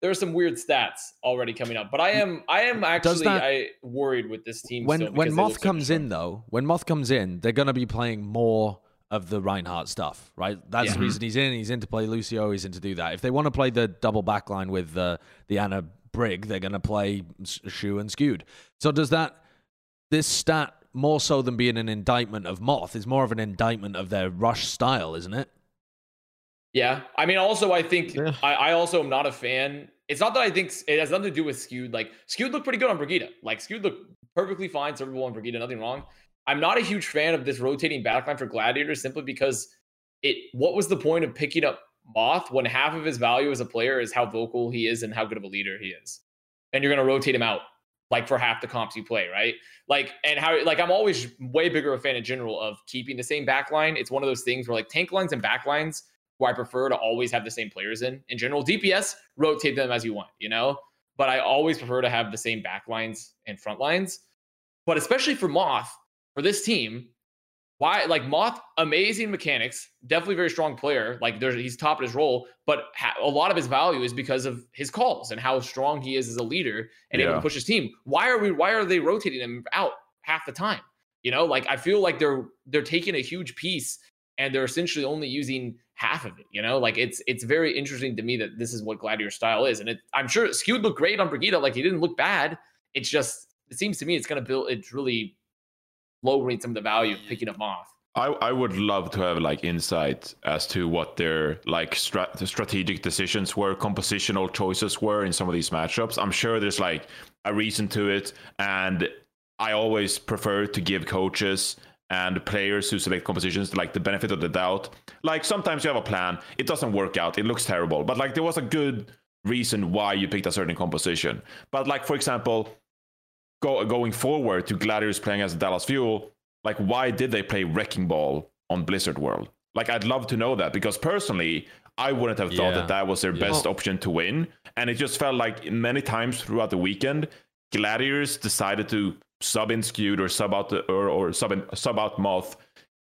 there are some weird stats already coming up. But I am I am actually that- I worried with this team. when when because they look Moth comes in though, when Moth comes in, they're gonna be playing more of the Reinhardt stuff, right? That's Yeah. the reason he's in. He's in to play Lucio. He's in to do that. If they want to play the double backline with uh, the Ana Brig, they're gonna play S- Shu and Skewed. So does that this stat more so than being an indictment of Moth is more of an indictment of their rush style, isn't it? Yeah, I mean, also I think Yeah. I, I also am not a fan. It's not that I think it has nothing to do with skewed. Like skewed looked pretty good on Brigitte. Like skewed looked perfectly fine, servable on Brigitte, nothing wrong. I'm not a huge fan of this rotating backline for Gladiator simply because it. What was the point of picking up Moth when half of his value as a player is how vocal he is and how good of a leader he is, and you're gonna rotate him out like for half the comps you play, right? Like and how like I'm always way bigger a fan in general of keeping the same backline. It's one of those things where like tank lines and backlines where I prefer to always have the same players in. In general, DPS rotate them as you want, you know. But I always prefer to have the same backlines and front lines. But especially for Moth, for this team, why like Moth, amazing mechanics, definitely very strong player. Like there's he's top at his role, but ha- a lot of his value is because of his calls and how strong he is as a leader and able to push his team. Why are we? Why are they rotating him out half the time? You know, like I feel like they're they're taking a huge piece and they're essentially only using half of it. You know, like it's it's very interesting to me that this is what Gladiator style is, and it, I'm sure Skewed looked great on Brigitte. Like he didn't look bad. It's just it seems to me it's gonna build. It's really lowering some of the value of picking up off. I, I would love to have like insight as to what their like strat- strategic decisions were, compositional choices were in some of these matchups. I'm sure there's like a reason to it, and I always prefer to give coaches and players who select compositions like the benefit of the doubt. Like sometimes you have a plan, it doesn't work out, it looks terrible, but like there was a good reason why you picked a certain composition. But like for example, go, going forward to Gladiators playing as Dallas Fuel, like why did they play Wrecking Ball on Blizzard World? Like I'd love to know that because personally, I wouldn't have thought Yeah. that that was their Yeah. best option to win, and it just felt like many times throughout the weekend, Gladiators decided to sub in skewed or sub out the, or, or sub in, sub out moth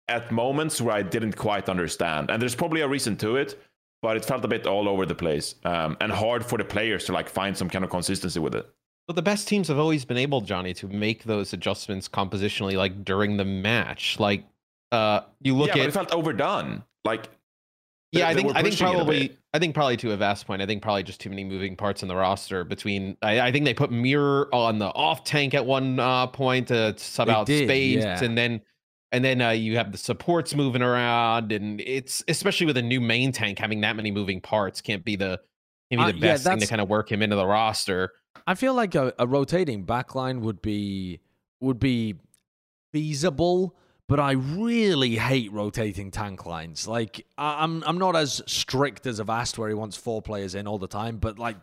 at moments where I didn't quite understand, and there's probably a reason to it. But it felt a bit all over the place um, and hard for the players to like find some kind of consistency with it. But the best teams have always been able, Johnny, to make those adjustments compositionally, like during the match. Like, uh, you look yeah, at it felt overdone. Like yeah, I think I think pushing it a probably. I think probably to a vast point. I think probably just too many moving parts in the roster. Between I, I think they put Mirror on the off tank at one uh, point to sub They out did, space, yeah. and then and then uh, you have the supports moving around, and it's especially with a new main tank having that many moving parts can't be the can't be Uh, the yeah, best thing to kind of work him into the roster. I feel like a, a rotating backline would be would be feasible, but I really hate rotating tank lines. Like I'm I'm not as strict as Avast where he wants four players in all the time, but like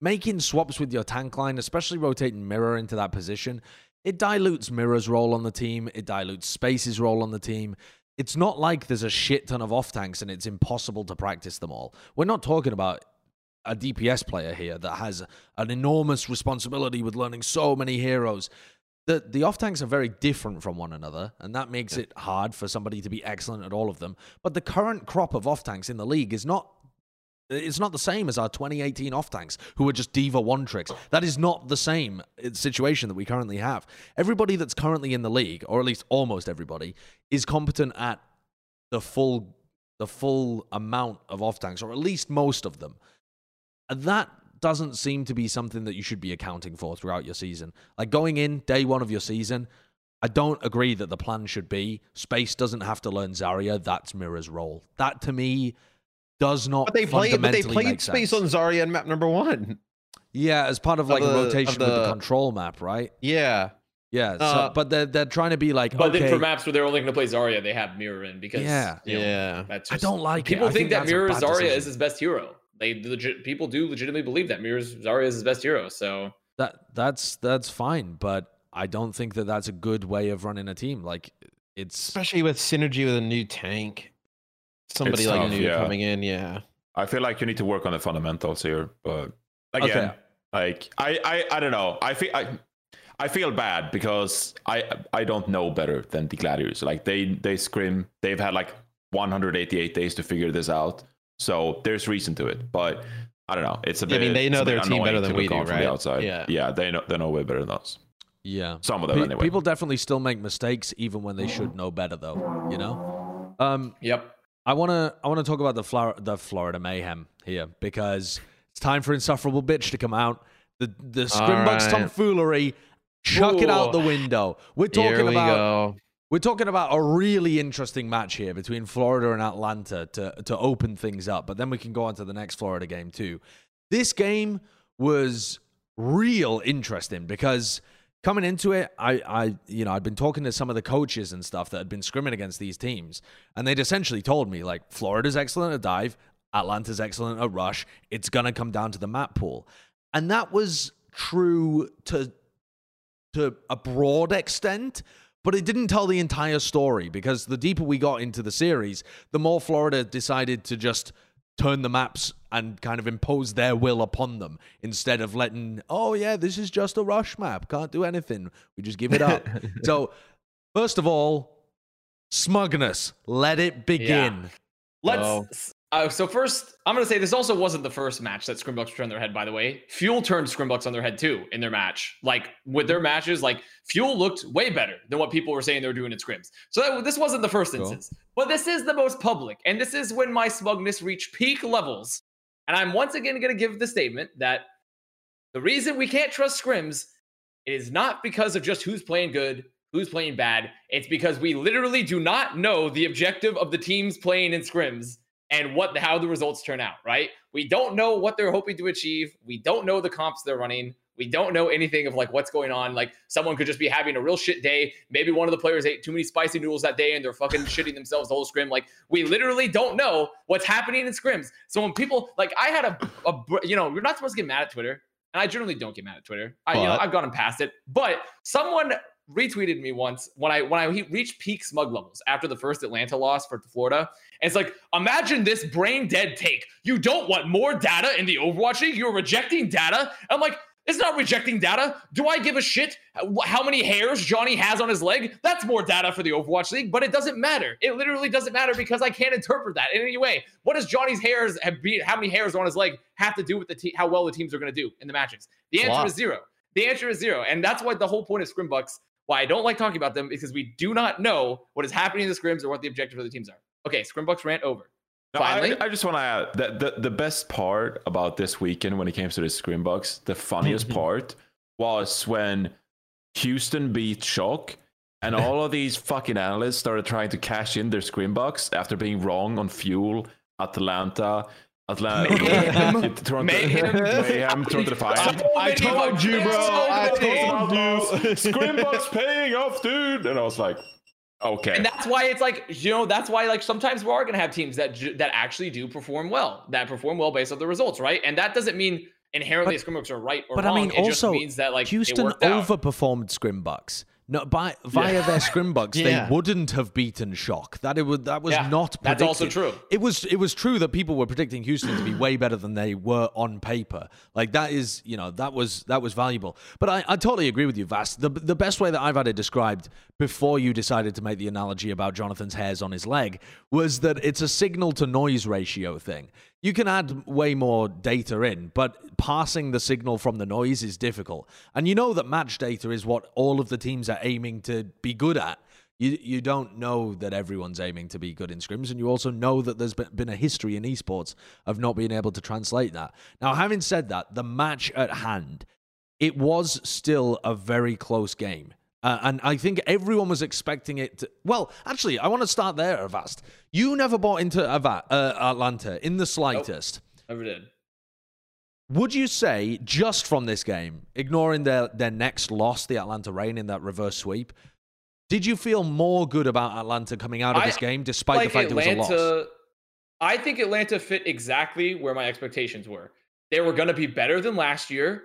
making swaps with your tank line, especially rotating Mirror into that position, it dilutes Mirror's role on the team, it dilutes Space's role on the team. It's not like there's a shit ton of off tanks and it's impossible to practice them all. We're not talking about a DPS player here that has an enormous responsibility with learning so many heroes. The the off tanks are very different from one another, and that makes it hard for somebody to be excellent at all of them. But the current crop of off tanks in the league is not it's not the same as our 2018 off tanks who are just D.Va one tricks. That is not the same uh, situation that we currently have. Everybody that's currently in the league, or at least almost everybody, is competent at the full the full amount of off tanks, or at least most of them. And that doesn't seem to be something that you should be accounting for throughout your season. Like going in day one of your season, I don't agree that the plan should be Space doesn't have to learn Zarya. That's Mirror's role. That to me does not. But they played, but they played space sense. on Zarya in map number one. Yeah, as part of like the- a of rotation with the the- control map, right? Yeah, Yeah, so, Uh, but they're they're trying to be like, But okay, then for maps where they're only going to play Zarya, they have Mirror in because Yeah. you know, yeah. that's I don't like it. people I think, think that that's a Mirror Zarya decision. is his best hero. They legit people do legitimately believe that Mirror Zarya is his best hero. So that that's that's fine, but I don't think that that's a good way of running a team. Like it's especially with synergy with a new tank. Somebody like tough, new yeah. coming in, yeah. I feel like you need to work on the fundamentals here, but again, Okay. like I, I, I don't know. I feel I, I feel bad because I, I don't know better than the gladiators. Like they, they scrim. They've had like 188 days to figure this out, so there's reason to it. But I don't know. It's a Yeah, I mean, they know their team better than we look do, on from right? the outside. Yeah. yeah, they know they know way better than us. Yeah. Some of them Pe- anyway. People definitely still make mistakes even when they should know better though, you know? Um Yep. I want to I want to talk about the Flor- the Florida Mayhem here because it's time for insufferable bitch to come out. The the Scrimbucks right. tomfoolery, chuck it out the window. We're talking we about go. We're talking about a really interesting match here between Florida and Atlanta to to open things up, but then we can go on to the next Florida game too. This game was real interesting because coming into it, I, I, you know, I'd been talking to some of the coaches and stuff that had been scrimming against these teams, and they'd essentially told me like Florida's excellent at dive, Atlanta's excellent at rush. It's gonna come down to the map pool, and that was true to to a broad extent. But it didn't tell the entire story because the deeper we got into the series, the more Florida decided to just turn the maps and kind of impose their will upon them instead of letting, oh, yeah, this is just a rush map. Can't do anything. We just give it up. so, first of all, smugness. Let it begin. Let's. Oh. Uh, so first, I'm gonna say this also wasn't the first match that Scrimbucks turned their head. By the way, Fuel turned Scrimbucks on their head too in their match. Like with their matches, like Fuel looked way better than what people were saying they were doing in Scrims. So that, this wasn't the first Cool. instance, but this is the most public, and this is when my smugness reached peak levels. And I'm once again gonna give the statement that the reason we can't trust Scrims is not because of just who's playing good, who's playing bad. It's because we literally do not know the objective of the teams playing in scrims and what how the results turn out, right? We don't know what they're hoping to achieve. We don't know the comps they're running. We don't know anything of like what's going on. Like someone could just be having a real shit day. Maybe one of the players ate too many spicy noodles that day and they're fucking shitting themselves the whole scrim. Like we literally don't know what's happening in scrims. So when people like I had a, a you know, you're not supposed to get mad at Twitter. And I generally don't get mad at Twitter. I, you know, I've gotten past it. But someone retweeted me once when I when I he- reached peak smug levels after the first Atlanta loss for Florida. And it's like, imagine this brain dead take. You don't want more data in the Overwatch League. You're rejecting data. I'm like, it's not rejecting data. Do I give a shit how many hairs Johnny has on his leg? That's more data for the Overwatch League, but it doesn't matter. It literally doesn't matter because I can't interpret that in any way. What does Johnny's hairs have be, how many hairs on his leg have to do with the te- how well the teams are going to do in the matches? The answer is zero. The answer is zero, and that's why the whole point of Scrimbucks. Why I don't like talking about them because we do not know what is happening in the scrims or what the objectives of the teams are. Okay, Scrimbucks rant over. No, Finally, I just want to add that the, the best part about this weekend when it came to the Scrimbucks, the funniest mm-hmm. part was when Houston beat Shock and all of these fucking analysts started trying to cash in their Scrimbucks after being wrong on Fuel, Atlanta, Atlanta, Mayhem. Toronto, Mayhem. Mayhem, Toronto Defiant. I many told you, bro. I told you. Scrimbucks paying off, dude. And I was like, okay. And that's why it's like you know that's why like sometimes we are gonna have teams that ju- that actually do perform well, that perform well based on the results, right? And that doesn't mean inherently Scrimbucks are right or but I wrong. mean, it also, just means that like Houston overperformed Scrimbucks. No, by via their Scrimbucks, Yeah. they wouldn't have beaten Shock. That it would that was Yeah, not. Predicted. that's also true. It was it was true that people were predicting Houston to be way better than they were on paper. Like that is you know that was that was valuable. But I, I totally agree with you, Vast. The the best way that I've had it described before you decided to make the analogy about Jonathan's hairs on his leg was that it's a signal to noise ratio thing. You can add way more data in, but passing the signal from the noise is difficult. And you know that match data is what all of the teams are aiming to be good at. You, you don't know that everyone's aiming to be good in scrims, and you also know that there's been, a history in esports of not being able to translate that. Now, having said that, the match at hand, it was still a very close game. Uh, and I think everyone was expecting it to. Well, actually, I want to start there, Avast. You never bought into Ava- uh, Atlanta in the slightest. Never did. Would you say, just from this game, ignoring their, their next loss, the Atlanta Reign in that reverse sweep, did you feel more good about Atlanta coming out of I- this game despite the like fact it was a loss? I think Atlanta fit exactly where my expectations were. They were going to be better than last year,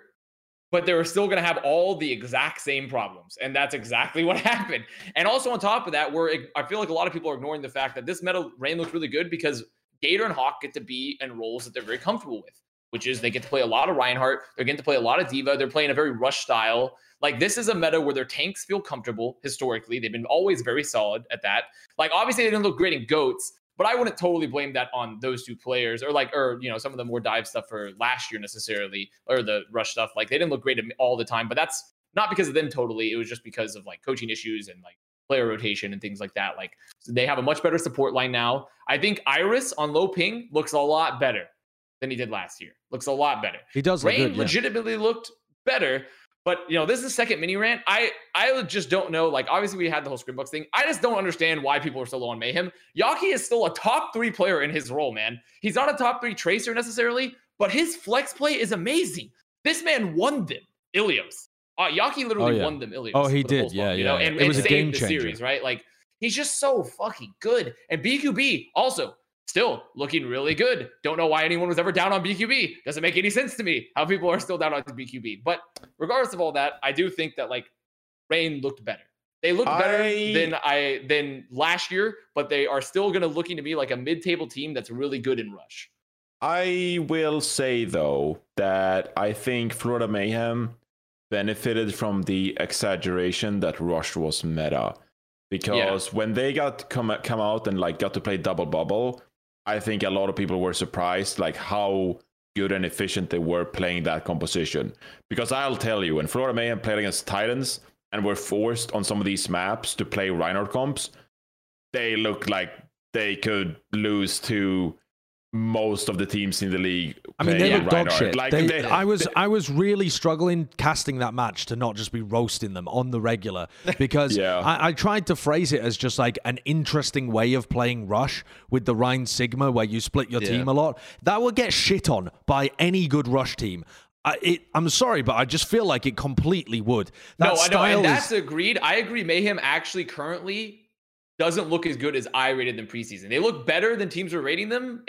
but they were still going to have all the exact same problems, and that's exactly what happened. And also on top of that, we're I feel like a lot of people are ignoring the fact that this meta Reign looks really good because Gator and Hawk get to be in roles that they're very comfortable with, which is they get to play a lot of Reinhardt, they're getting to play a lot of D.Va, they're playing a very rush style. Like this is a meta where their tanks feel comfortable historically. They've been always very solid at that. Like obviously they didn't look great in goats, But I wouldn't totally blame that on those two players or like, or, you know, some of the more dive stuff for last year necessarily, or the rush stuff. Like they didn't look great all the time, but that's not because of them totally. It was just because of like coaching issues and like player rotation and things like that. Like so they have a much better support line now. I think Iris on low ping looks a lot better than he did last year. Looks a lot better. He does look Rain good, yeah. legitimately looked better. But you know, this is the second mini rant. I I just don't know. Like, obviously, we had the whole Scrimbucks thing. I just don't understand why people are so low on Mayhem. Yaki is still a top three player in his role, man. He's not a top three tracer necessarily, but his flex play is amazing. This man won them, Ilios. Uh, Yaki literally Oh, yeah. won them, Ilios. Oh, he did. Pulse Yeah, you know, yeah. and, It and was a saved game the series, right? Like, he's just so fucking good. And BQB also still looking really good. Don't know why anyone was ever down on BQB. Doesn't make any sense to me how people are still down on BQB. But regardless of all that, I do think that like Reign looked better. They looked better I- than I than last year, but they are still going to looking to me like a mid-table team that's really good in rush. I will say though that I think Florida Mayhem benefited from the exaggeration that Rush was meta. Because when they got come come out and like got to play double bubble, I think a lot of people were surprised like how good and efficient they were playing that composition. Because I'll tell you, when Florida Mayhem played against Titans and were forced on some of these maps to play Reinhardt comps, they looked like they could lose to most of the teams in the league. I mean, they look dog shit. Like, They- they- I was I was really struggling casting that match to not just be roasting them on the regular because Yeah. I, I tried to phrase it as just like an interesting way of playing Rush with the Rein Sigma where you split your Yeah. team a lot. That would get shit on by any good Rush team. I, it, I'm sorry, but I just feel like it completely would. That no, I know, style and is- that's agreed. I agree. Mayhem actually currently doesn't look as good as I rated them preseason. They look better than teams were rating them,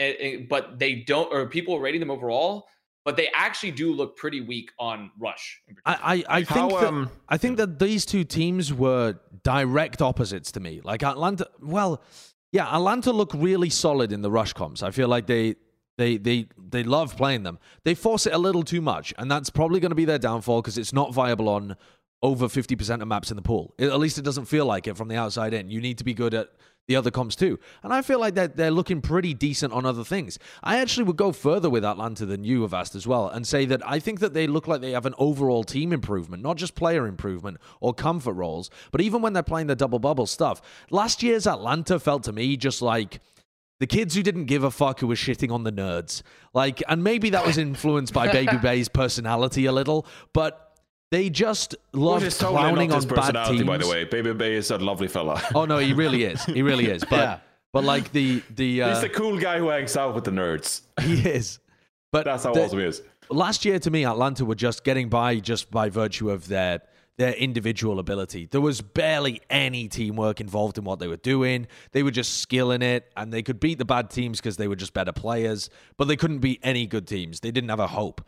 but they don't, or people are rating them overall. But they actually do look pretty weak on rush. in particular. I, I, I think How, that um, I think that these two teams were direct opposites to me. Like Atlanta, well, yeah, Atlanta look really solid in the rush comps. I feel like they they they they love playing them. They force it a little too much, and that's probably going to be their downfall because it's not viable on over fifty percent of maps in the pool. It- at least it doesn't feel like it from the outside in. You need to be good at the other comps too. And I feel like they're, they're looking pretty decent on other things. I actually would go further with Atlanta than you have asked as well and say that I think that they look like they have an overall team improvement, not just player improvement or comfort roles, but even when they're playing the double bubble stuff. Last year's Atlanta felt to me just like the kids who didn't give a fuck who were shitting on the nerds. Like, and maybe that was influenced by Baby Bay's personality a little, but they just is totally clowning on bad teams. by the way. Baby Bay is a lovely fella. Oh no, he really is. He really is. But Yeah. but like the the uh, He's the cool guy who hangs out with the nerds. he is. But That's how the- awesome he is. last year to me, Atlanta were just getting by just by virtue of their their individual ability. There was barely any teamwork involved in what they were doing. They were just skilling it, and they could beat the bad teams because they were just better players. But they couldn't beat any good teams. They didn't have a hope.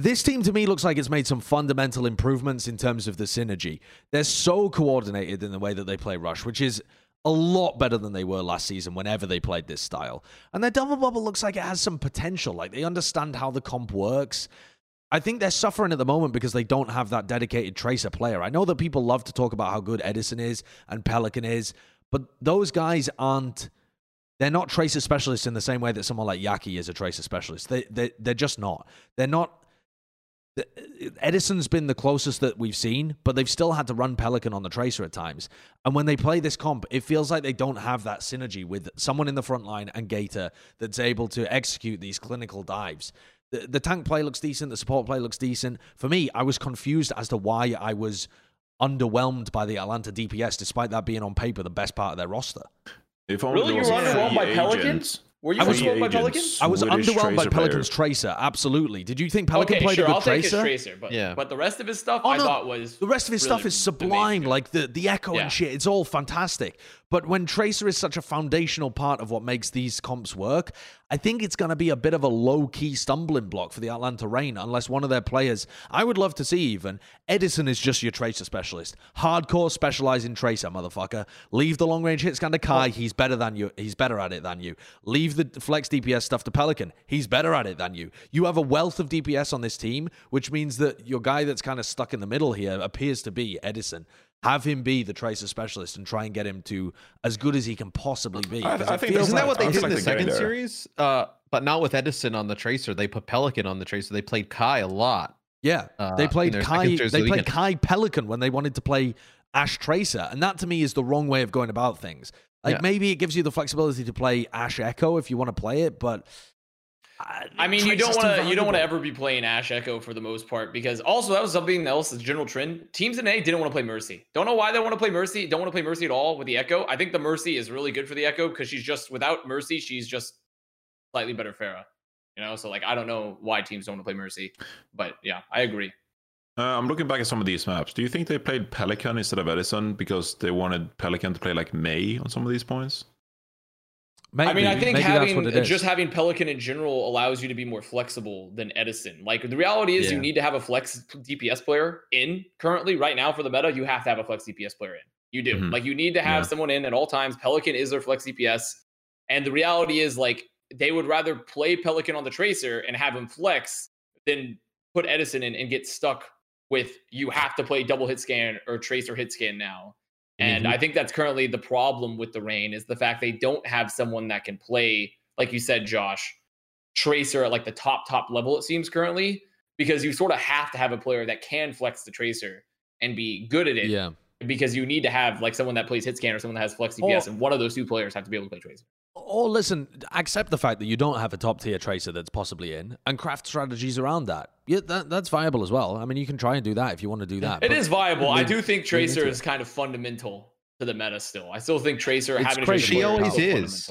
This team to me looks like it's made some fundamental improvements in terms of the synergy. They're so coordinated in the way that they play Rush, which is a lot better than they were last season whenever they played this style. And their double bubble looks like it has some potential. Like they understand how the comp works. I think they're suffering at the moment because they don't have that dedicated tracer player. I know that people love to talk about how good Edison is and Pelican is, but those guys aren't they're not tracer specialists in the same way that someone like Yaki is a tracer specialist. They they they're just not. They're not Uh, Edison's been the closest that we've seen, but they've still had to run Pelican on the tracer at times. And when they play this comp, it feels like they don't have that synergy with someone in the front line and Gator that's able to execute these clinical dives. The, the tank play looks decent, the support play looks decent. For me, I was confused as to why I was underwhelmed by the Atlanta DPS, despite that being on paper the best part of their roster. If only Really? You was were free underwhelmed by Pelican? Agents. Were you I was- underwhelmed by Free Pelican? agents, I was Swedish underwhelmed by Pelican's player. tracer. Absolutely. Did you think Pelican okay, played sure. a good I'll tracer? take his tracer, but Yeah. but the rest of his stuff Oh, I thought was the rest of his stuff is sublime, amazing. like the the echo Yeah. and shit. It's all fantastic. But when Tracer is such a foundational part of what makes these comps work, I think it's going to be a bit of a low key stumbling block for the Atlanta Reign unless one of their players. I would love to see even Edison is just your Tracer specialist, hardcore specialize in Tracer, motherfucker. Leave the long range hit scan to Kai. He's better than you. He's better at it than you. Leave the flex DPS stuff to Pelican. He's better at it than you. You have a wealth of DPS on this team, which means that your guy that's kind of stuck in the middle here appears to be Edison. Have him be the tracer specialist and try and get him to as good as he can possibly be. I- I think Isn't like- that what they did in the second there. series? Uh, but not with Edison on the tracer. They put Pelican on the tracer. They played Kai a lot. Yeah, uh, they played Kai. They the played weekend. Kai Pelican when they wanted to play Ash Tracer, and that to me is the wrong way of going about things. Like Yeah. maybe it gives you the flexibility to play Ash Echo if you want to play it, but uh, I mean, you don't want to you don't want to ever be playing Ash Echo for the most part because also that was something else. The general trend teams in NA didn't want to play Mercy. Don't know why they want to play Mercy. Don't want to play Mercy at all with the Echo. I think the Mercy is really good for the Echo because she's just without Mercy, she's just slightly better Pharah. You know, so like I don't know why teams don't want to play Mercy, but yeah, I agree. Uh, I'm looking back at some of these maps. Do you think they played Pelican instead of Edison because they wanted Pelican to play like Mei on some of these points? maybe, I mean, I think maybe having that's what it is. just having Pelican in general allows you to be more flexible than Edison. Like the reality is, Yeah. you need to have a flex DPS player in currently right now for the meta. You have to have a flex DPS player in. You do. Mhm. Like you need to have Yeah. someone in at all times. Pelican is their flex DPS, and the reality is like they would rather play Pelican on the Tracer and have him flex than put Edison in and get stuck with you have to play double hit scan or Tracer hit scan now. And Mm-hmm. I think that's currently the problem with the Reign is the fact they don't have someone that can play, like you said, Josh, Tracer at like the top top level. It seems currently because you sort of have to have a player that can flex the Tracer and be good at it. yeah. Because you need to have like someone that plays hit scan or someone that has flex DPS, Or- and one of those two players have to be able to play Tracer. Or listen, accept the fact that you don't have a top tier tracer that's possibly in, and craft strategies around that. Yeah, that, that's viable as well. I mean, you can try and do that if you want to do that. It is but is viable. I do think Tracer is kind of fundamental to the meta still. I still think Tracer It's having a crazy. Tracer She always still is.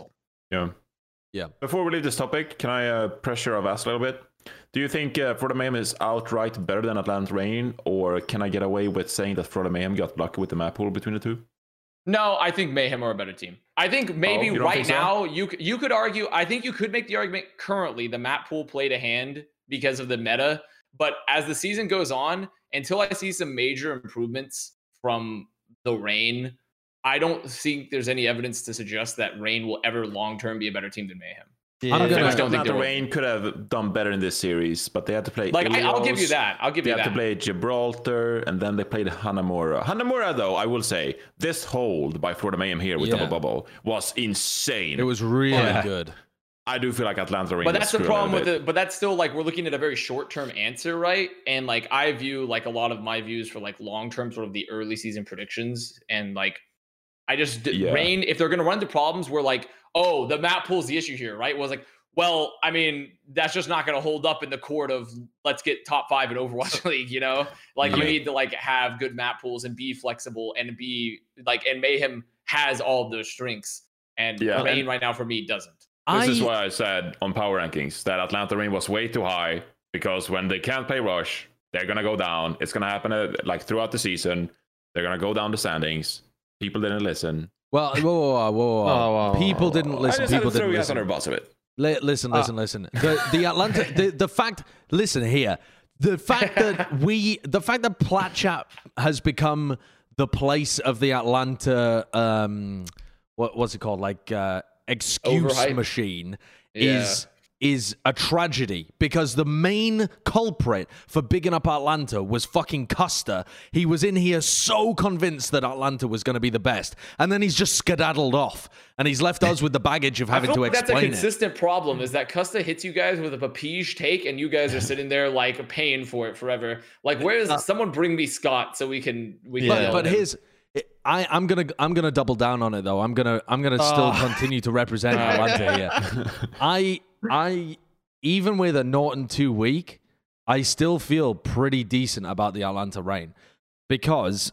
Yeah. Yeah. Before we leave this topic, can I uh, pressure of ask a little bit? Do you think uh, Florida Mayhem is outright better than Atlanta Reign, or can I get away with saying that Florida Mayhem got lucky with the map pool between the two? No, I think Mayhem are a better team. I think maybe Oh, right think so? now you you could argue. I think you could make the argument currently the map pool played a hand because of the meta. But as the season goes on, until I see some major improvements from the Reign, I don't think there's any evidence to suggest that Reign will ever long term be a better team than Mayhem. I'm I gonna- I don't think Atlanta they will. Reign could have done better in this series, but they had to play. Like I, I'll give you that. I'll give They you that. They had to play Gibraltar, and then they played Hanamura. Hanamura, though, I will say, this hold by Florida Mayhem here with Yeah. Double Bubble was insane. It was really Yeah. good. I do feel like Atlanta Reign. but that's the screwed a little problem with it but that's still like we're looking at a very short term answer right and like i view like a lot of my views for like long term sort of the early season predictions and like i just Yeah. Reign if they're going to run into problems we're like oh the map pool's the issue here right was like well i mean that's just not going to hold up in the court of let's get top five in overwatch league you know like you need to like have good map pools and be flexible and be like and mayhem has all of those strengths and Yeah. Reign right now for me doesn't This I, is why I said on power rankings that Atlanta Reign was way too high because when they can't play Rush, they're gonna go down. It's gonna happen uh, like throughout the season. They're gonna go down the standings. People didn't listen. well, whoa, whoa, whoa, whoa, whoa. Oh, oh, people didn't listen. I just People had to didn't you guys listen. under the bus of it. Li- listen, listen, listen. The the Atlanta the, the fact listen here. The fact that we the fact that Plat Chat has become the place of the Atlanta um what what's it called? Like uh excuse Overhype? machine Yeah. is is a tragedy because the main culprit for bigging up Atlanta was fucking Custa. He was in here so convinced that Atlanta was going to be the best, and then he's just skedaddled off, and he's left us with the baggage of having to like that's a explain it. consistent problem is that Custa hits you guys with a papige take and you guys are sitting there like paying for it forever. Like where is uh, someone bring me Scott so we can we can Yeah. But, but here's I, I'm gonna I'm gonna double down on it though. I'm gonna I'm gonna still Oh. continue to represent Atlanta here. I I even with a Norton two week, I still feel pretty decent about the Atlanta Reign because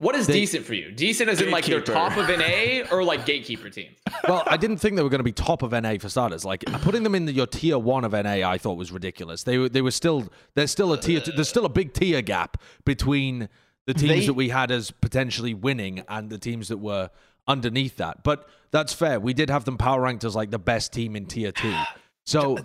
what is they- decent for you? Decent as in like they're top of NA or like gatekeeper team. well, I didn't think they were going to be top of NA for starters. Like putting them in the, your tier one of NA, I thought was ridiculous. They were they were still there's still a tier two, there's still a big tier gap between the teams They- that we had as potentially winning and the teams that were underneath that. But that's fair. We did have them power ranked as like the best team in tier two. So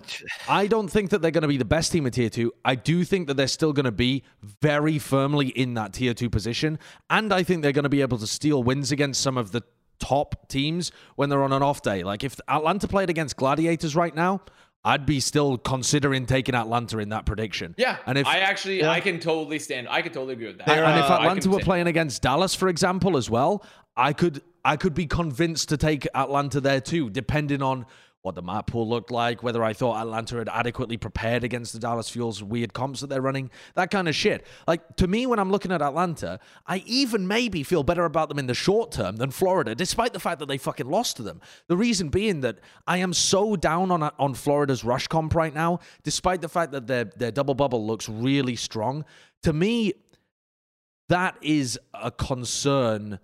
I don't think that they're going to be the best team in tier two. I do think that they're still going to be very firmly in that tier two position. And I think they're going to be able to steal wins against some of the top teams when they're on an off day. Like if Atlanta played against Gladiators right now, I'd be still considering taking Atlanta in that prediction. Yeah, And if- I actually Yeah. I can totally stand. I can totally agree with that. They're, and if uh, I Atlanta were playing against Dallas, for example, as well, I could I could be convinced to take Atlanta there too, depending on what the map pool looked like, whether I thought Atlanta had adequately prepared against the Dallas Fuels weird comps that they're running, that kind of shit. Like to me, when I'm looking at Atlanta, I even maybe feel better about them in the short term than Florida, despite the fact that they fucking lost to them. The reason being that I am so down on on Florida's rush comp right now, despite the fact that their their double bubble looks really strong. To me, that is a concern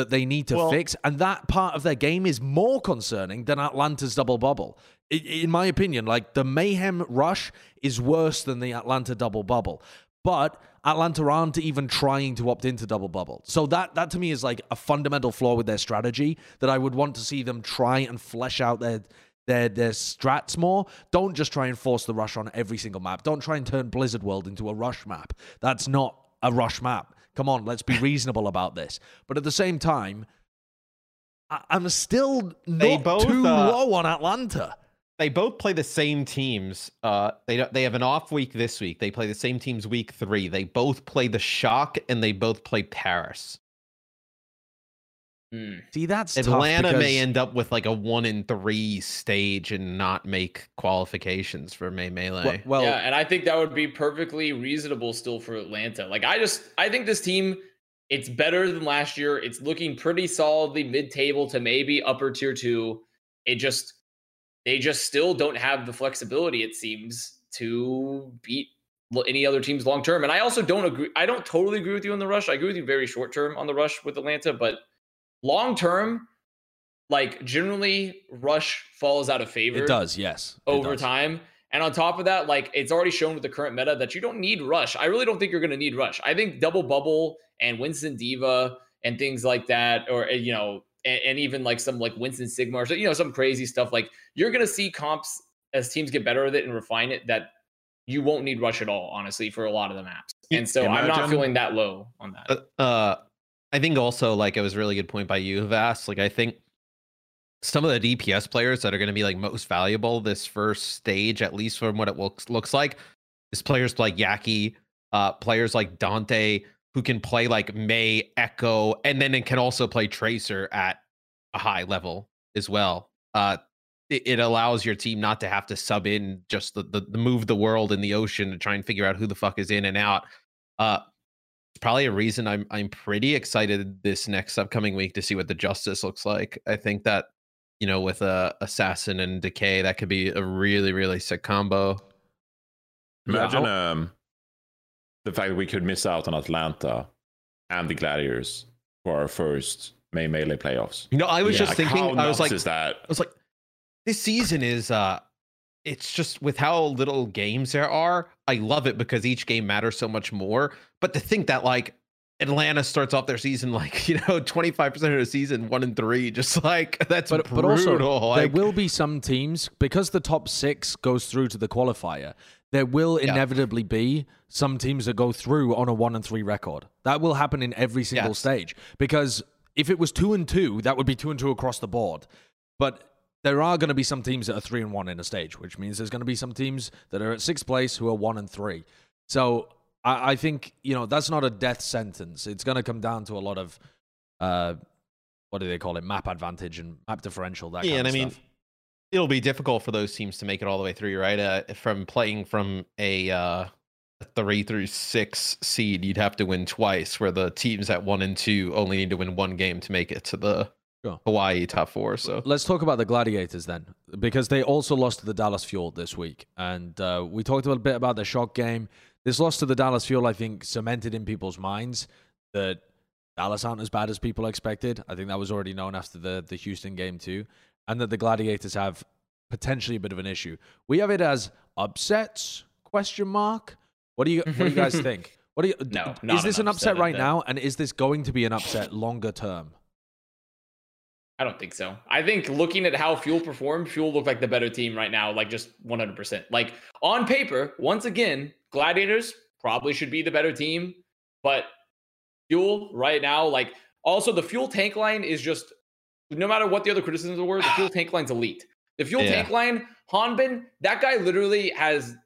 that they need to Well- fix, and that part of their game is more concerning than Atlanta's double bubble. In my opinion, like the Mayhem rush is worse than the Atlanta double bubble, but Atlanta aren't even trying to opt into double bubble. So that that to me is like a fundamental flaw with their strategy that I would want to see them try and flesh out their their their strats more. Don't just try and force the rush on every single map. Don't try and turn Blizzard World into a rush map. That's not a rush map. Come on, let's be reasonable about this. But at the same time, I- I'm still not both, too uh, low on Atlanta. they both play the same teams. Uh, they don't- they have an off week this week. They play the same teams week three. They both play the Shock and they both play Paris. Hmm. See, that's tough Atlanta may end up with like a one in three stage and not make qualifications for May Melee. well, well yeah, and I think that would be perfectly reasonable still for Atlanta. Like I just I think this team it's better than last year. It's looking pretty solidly mid-table to maybe upper tier 2. It just they just still don't have the flexibility it seems to beat any other teams long term. And I also don't agree I don't totally agree with you on the rush. I agree with you very short term on the rush with Atlanta, but long term like generally rush falls out of favor it does, yes. over does. time. And on top of that, like it's already shown with the current meta that you don't need rush. I really don't think you're going to need rush. I think double bubble and Winston D.Va and things like that, or uh, you know, and, and even like some like Winston Sigma or so, you know, some crazy stuff. Like you're going to see comps as teams get better with it and refine it that you won't need rush at all, honestly, for a lot of the maps. And so I'm not Imagine- feeling that low on that. Uh, uh, I think also like it was a really good point by you, Vast. Like I think some of the DPS players that are going to be like most valuable this first stage, at least from what it looks looks like, is players like Yaki, uh, players like Danteh, who can play like Mei, Echo, and then it can also play Tracer at a high level as well. Uh, it, it allows your team not to have to sub in just the, the, the move the world in the ocean to try and figure out who the fuck is in and out. Uh, probably a reason I'm I'm pretty excited this next upcoming week to see what the justice looks like. I think that you know with a assassin and decay that could be a really really sick combo. Imagine um, the fact that we could miss out on Atlanta and the Gladiators for our first May Melee playoffs. You know, I was Yeah, just Like, thinking. how I was like, is that? I was like, this season is uh it's just with how little games there are, I love it because each game matters so much more. But to think that like Atlanta starts off their season like, you know, 25% of the season one and three, just like that's but, brutal. but also there will be some teams because the top six goes through to the qualifier there will Yeah. inevitably be some teams that go through on a one and three record that will happen in every single Yes. stage because if it was two and two that would be two and two across the board but there are going to be some teams that are three and one in a stage which means there's going to be some teams that are at sixth place who are one and three so I, I think you know that's not a death sentence it's going to come down to a lot of uh what do they call it map advantage and map differential that yeah, and I mean, stuff. it'll be difficult for those teams to make it all the way through, right? Uh, from playing from a uh, three through six seed, you'd have to win twice. Where the teams at one and two only need to win one game to make it to the Sure. Hawaii top four. So Let's talk about the Gladiators then, because they also lost to the Dallas Fuel this week. And uh, we talked a little bit about the shock game. This loss to the Dallas Fuel, I think, cemented in people's minds that Dallas aren't as bad as people expected. I think that was already known after the, the Houston game, too. And that the Gladiators have potentially a bit of an issue. We have it as upsets, question mark. What do you, what do you guys think? What do you, No, is this an an upset upset, right now? And is this going to be an upset longer term? I don't think so. I think looking at how Fuel performed, Fuel looked like the better team right now, like just 100%. Like on paper, once again, Gladiators probably should be the better team, but Fuel right now, like also the Fuel tank line is just no matter what the other criticisms were, the Fuel tank line's elite. The Fuel Yeah. tank line Hanbin, that guy literally has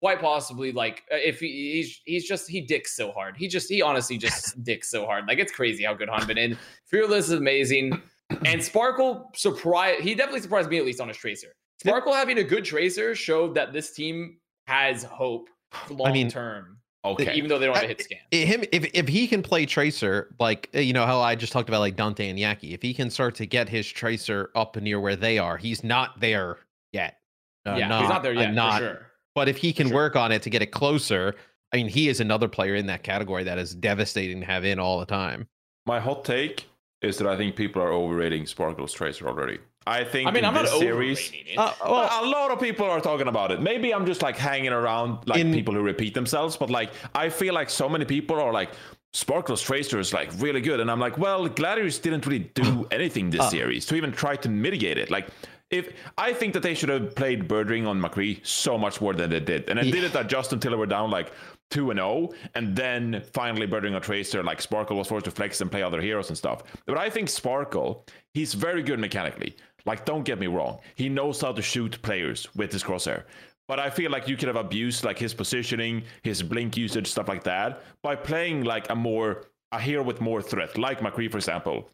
quite possibly like uh, if he, he's he's just he dicks so hard. He just he honestly just dicks so hard. Like it's crazy how good Hanbin and Fearless is amazing. And Sparkle surprised he definitely surprised me at least on his tracer. Sparkle having a good tracer showed that this team has hope long I mean, term. Okay. Even though they don't have a I- hit scan. Him if if he can play tracer like uh, you know how I just talked about like Danteh and Yaki if he can start to get his tracer up near where they are he's not there yet Uh, yeah, he's not there uh, yet. not for sure. but if he can Sure. work on it to get it closer I mean he is another player in that category that is devastating to have in all the time My hot take is that I think people are overrating Sparkle's Tracer already. I think I mean, in I'm not this series, uh, well, a lot of people are talking about it. Maybe I'm just like hanging around like In- people who repeat themselves, but like I feel like so many people are like Sparkle's Tracer is like really good, and I'm like, well, Gladiators didn't really do anything this Uh. series to even try to mitigate it. Like, if I think that they should have played Birdring on McCree so much more than they did, and they did it just until they were down like two and zero, and then finally Birdring on Tracer, like Sparkle was forced to flex and play other heroes and stuff. But I think Sparkle, he's very good mechanically. Like, don't get me wrong, he knows how to shoot players with his crosshair. But I feel like you could have abused like his positioning, his blink usage, stuff like that, by playing like a more a hero with more threat, like McCree, for example.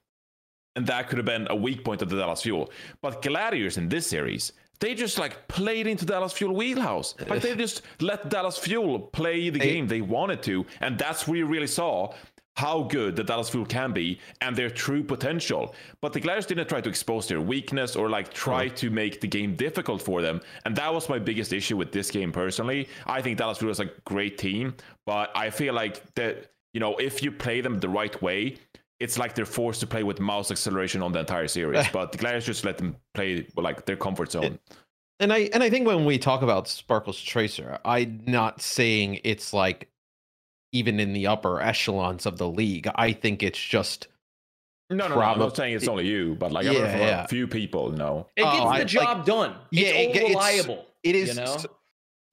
And that could have been a weak point of the Dallas Fuel. But Gladiators in this series, they just like played into Dallas Fuel wheelhouse. Like they just let Dallas Fuel play the game they wanted to. And that's where you really saw how good the Dallas Fuel can be and their true potential. But the Gladiators didn't try to expose their weakness or like try to make the game difficult for them. And that was my biggest issue with this game personally. I think Dallas Fuel is a great team, but I feel like that, you know, if you play them the right way, it's like they're forced to play with mouse acceleration on the entire series. but the Gladiators just let them play like their comfort zone. and I and I think when we talk about Sparkle's tracer I'm not saying it's like even in the upper echelons of the league I think it's just No, no, no. I'm not saying it's only you, but like I've heard Yeah, from yeah. a few people. No, It gets Oh, the I- like- job done. Yeah, it's ge- all reliable. It is. You know? s-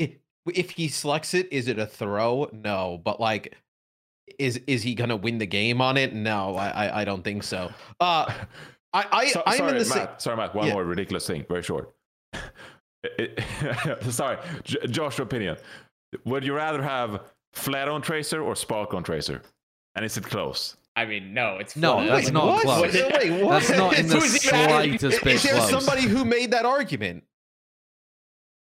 i- if he selects it, is it a throw? No, but like, is is he gonna win the game on it? No, I I, I don't think so. Uh, I I So- I'm sorry, in the same. Matt. Sorry, Matt. One Yeah. more ridiculous thing, very short. It- it- sorry, J- Josh. Opinion: Would you rather have flat on tracer or spark on tracer? And is it close? I mean, no, it's No, flat. that's Wait, not what? close. Wait, what? That's not in the Who's even asking- slightest bit Is there close. somebody who made that argument?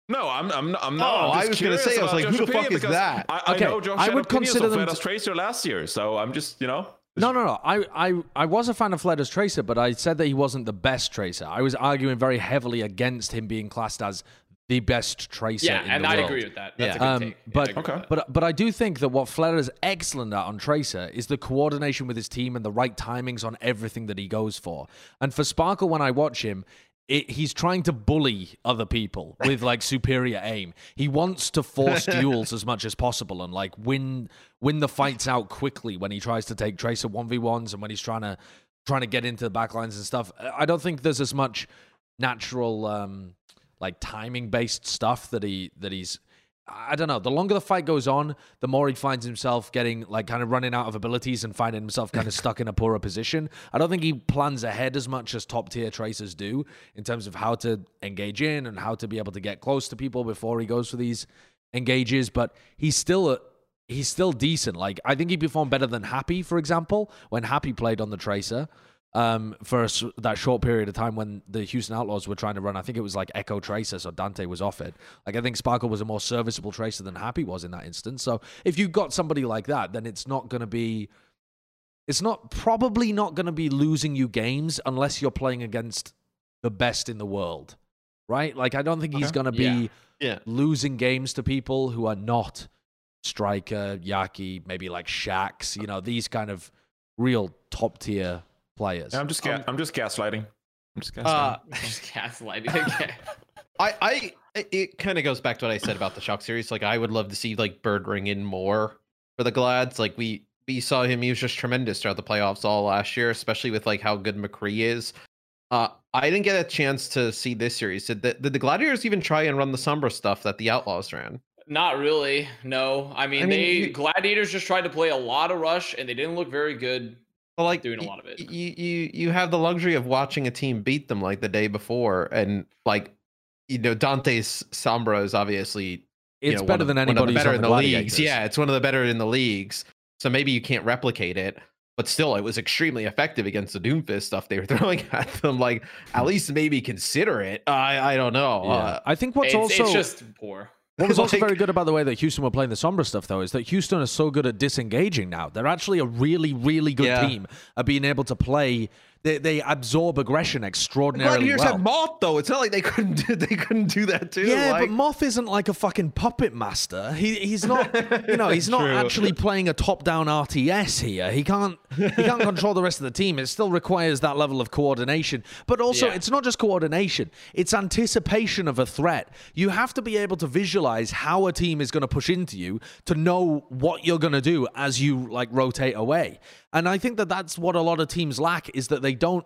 No, I'm. I'm. I'm not. Oh, I'm I was gonna say, I was about like, who the fuck is that? I, I Okay, know Josh I would consider on them Flat to- as tracer last year, so I'm just you know. No, no, no. I, I, I was a fan of Fleta's Tracer, but I said that he wasn't the best Tracer. I was arguing very heavily against him being classed as the best Tracer. yeah, in and the I world. agree with that. That's Yeah. a good Um, take. Yeah, but I Okay. but but I do think that what Fleta is excellent at on Tracer is the coordination with his team and the right timings on everything that he goes for. And for Sparkle, when I watch him, it, he's trying to bully other people with like superior aim. He wants to force duels as much as possible and like win win the fights out quickly when he tries to take Tracer one v ones and when he's trying to trying to get into the backlines and stuff. I don't think there's as much natural um like timing based stuff that he that he's I don't know. The longer the fight goes on, the more he finds himself getting like kind of running out of abilities and finding himself kind of stuck in a poorer position. I don't think he plans ahead as much as top tier tracers do in terms of how to engage in and how to be able to get close to people before he goes for these engages. But he's still a, he's still decent. Like I think he performed better than Happy, for example, when Happy played on the tracer um, for a that short period of time when the Houston Outlaws were trying to run. I think it was like Echo Tracer, so Danteh was off it. Like I think Sparkle was a more serviceable tracer than Happy was in that instance. So if you've got somebody like that, then it's not going to be. It's not probably not going to be losing you games unless you're playing against the best in the world, right? Like I don't think he's going to be Yeah. Yeah. losing games to people who are not Striker, Yaki, maybe like Shax, you know, these kind of real top tier players. I'm just. Ga- I'm just gaslighting. I'm just gaslighting. Uh, Just gaslighting again. I, I, it kind of goes back to what I said about the shock series. Like, I would love to see like Birdring in more for the Glads. Like, we we saw him; he was just tremendous throughout the playoffs all last year, especially with like how good McCree is. Uh, I didn't get a chance to see this series. Did the, did the Gladiators even try and run the Sombra stuff that the Outlaws ran? Not really. No. I mean, I mean, they you- gladiators just tried to play a lot of rush, and they didn't look very good. Well, like Doing a lot of it. You you you have the luxury of watching a team beat them like the day before, and like you know Danteh's Sombra is obviously you It's know, better of- than one of anybody's better in the the leagues. Yeah, it's one of the better in the leagues. So maybe you can't replicate it, but still, it was extremely effective against the Doomfist stuff they were throwing at them. Like at least maybe consider it. I I don't know. Yeah. Uh, I think what's it's, also it's just poor. What was also very good about the way that Houston were playing the Sombra stuff, though, is that Houston is so good at disengaging now. They're actually a really, really good Yeah. team at being able to play. They, they absorb aggression extraordinarily Gladiators well. had Moth though. It's not like they couldn't do, they couldn't do that too. yeah, like, but Moth isn't like a fucking puppet master. He he's not you know, he's not actually playing a top-down RTS here. He can't he can't control the rest of the team. It still requires that level of coordination. But also Yeah. it's not just coordination. It's anticipation of a threat. You have to be able to visualize how a team is going to push into you to know what you're going to do as you like rotate away. And I think that that's what a lot of teams lack is that they don't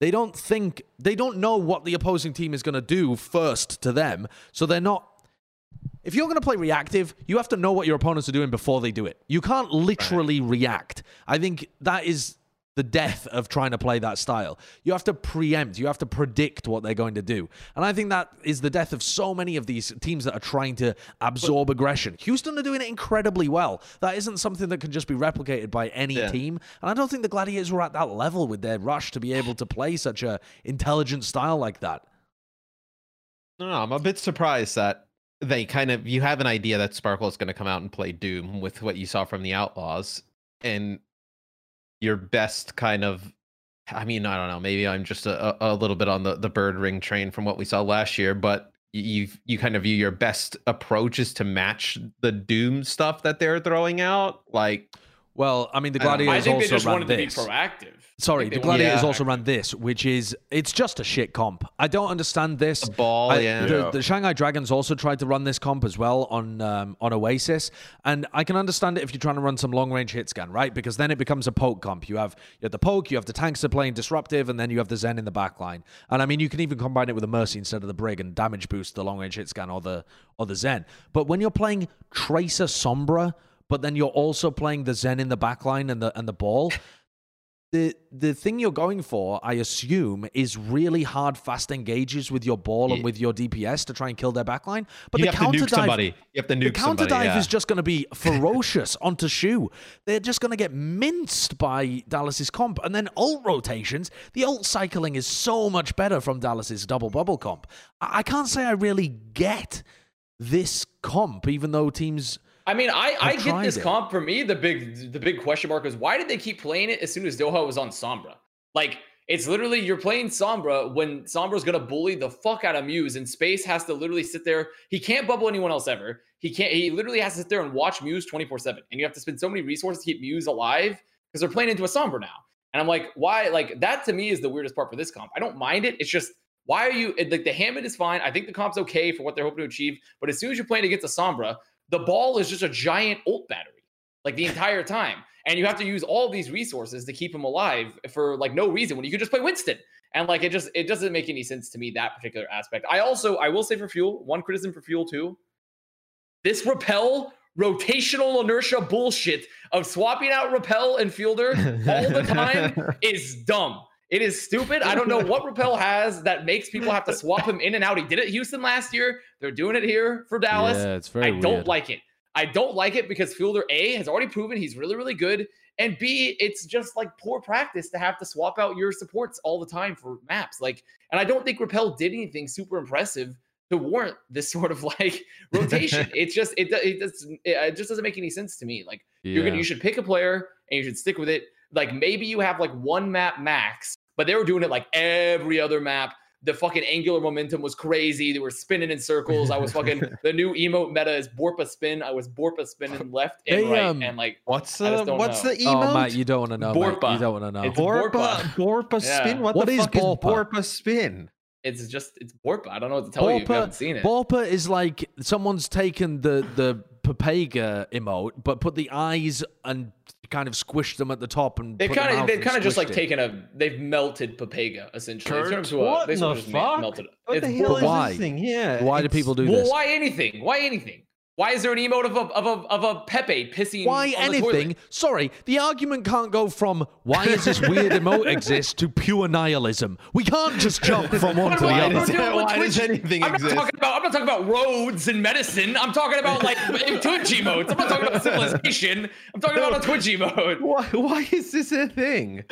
they don't think they don't know what the opposing team is going to do first to them. So they're not if you're going to play reactive you have to know what your opponents are doing before they do it. You can't literally react. I think that is the death of trying to play that style. You have to preempt you have to predict what they're going to do. And i think that is the death of so many of these teams that are trying to absorb aggression. Houston are doing it incredibly well. That isn't something that can just be replicated by any Yeah. team. And I don't think the Gladiators were at that level with their rush to be able to play such a intelligent style like that. No, no, I'm a bit surprised that they kind of you have an idea that Sparkle is going to come out and play Doom with what you saw from the Outlaws, and your best kind of. I mean, I don't know. Maybe I'm just a, a little bit on the, the Birdring train from what we saw last year, but you you kind of view your best approach is to match the Doom stuff that they're throwing out. Like, Well, I mean, the I don't. Gladiators I think they also just ran wanted to be this. proactive. Sorry, the they wanted to be Gladiators Yeah. also ran this, which is it's just a shit comp. I don't understand this. the ball, I- yeah. the, the Shanghai Dragons also tried to run this comp as well on um, on Oasis, and I can understand it if you're trying to run some long range hit scan, right? Because then it becomes a poke comp. You have you have the poke, you have the tanks that are playing disruptive, and then you have the Zen in the back line. And I mean, you can even combine it with a Mercy instead of the Brig and damage boost the long range hit scan or the or the Zen. But when you're playing Tracer Sombra, but then you're also playing the Zen in the back line and the and the ball the the thing you're going for, I assume, is really hard, fast engages with your ball and with your DPS to try and kill their backline. But you the have to counter nuke dive, somebody. You have to nuke the counter somebody. dive yeah. is just going to be ferocious onto Shu. They're just going to get minced by Dallas's comp, and then ult rotations. The ult cycling is so much better from Dallas's double bubble comp. I, I can't say I really get this comp, even though teams. I mean, I, I get this it. comp. For me, the big the big question mark is why did they keep playing it as soon as Doha was on Sombra? Like it's literally you're playing Sombra when Sombra's gonna bully the fuck out of Muse, and Space has to literally sit there. He can't bubble anyone else ever. He can't. He literally has to sit there and watch Muse 24 seven, and you have to spend so many resources to keep Muse alive because they're playing into a Sombra now. And I'm like, why? Like that to me is the weirdest part for this comp. I don't mind it. It's just why are you like the Hammond is fine. I think the comp's okay for what they're hoping to achieve. But as soon as you're playing against a Sombra, the ball is just a giant ult battery, like the entire time. And you have to use all these resources to keep him alive for like no reason when you could just play Winston. And like it just it doesn't make any sense to me that particular aspect. I also I will say for fuel, one criticism for fuel too. This Rapel rotational inertia bullshit of swapping out Rapel and fielder all the time is dumb. It is stupid. I don't know what Rapel has that makes people have to swap him in and out. He did it Houston last year. They're doing it here for Dallas. Yeah, it's very I don't like it. I don't like it because Fielder A has already proven he's really, really good. And B, it's just like poor practice to have to swap out your supports all the time for maps. Like, and I don't think Rapel did anything super impressive to warrant this sort of like rotation. it's just it it, does, it just doesn't make any sense to me. Like you're gonna you should pick a player and you should stick with it. Like maybe you have like one map max, but they were doing it like every other map. The fucking angular momentum was crazy. They were spinning in circles. I was fucking the new emote meta is Borpa spin. I was Borpa spinning left and They, right, um, and like What's the what's know. the emote? Oh, Matt, you don't want to know. Mate. Borpa. You don't want to know. It's Borpa, Borpa. Borpa Yeah. spin. What, What the is fuck Borpa? is Borpa spin? it's just it's Borpa. I don't know what to tell you if you haven't seen it. Borpa is like someone's taken the the Pepega emote, but put the eyes and kind of squished them at the top and They've kind of they've kind of just like it. taken a they've melted Pepega essentially. It's Kurt, turned into a, what they the of just ma- fuck? melted. What It's the hell is Why? this thing? Yeah. Why do people do Well, this? why anything? Why anything? Why is there an emote of a of a of a Pepe pissing? Why on the toilet? anything? Sorry, the argument can't go from why is this weird emote exist to pure nihilism. We can't just jump from one to the other. doing with Why does Twitch? anything I'm not exist? talking about. I'm not talking about roads and medicine. I'm talking about like Twitch emotes. I'm not talking about civilization. I'm talking about a Twitch emote. Why, why is this a thing?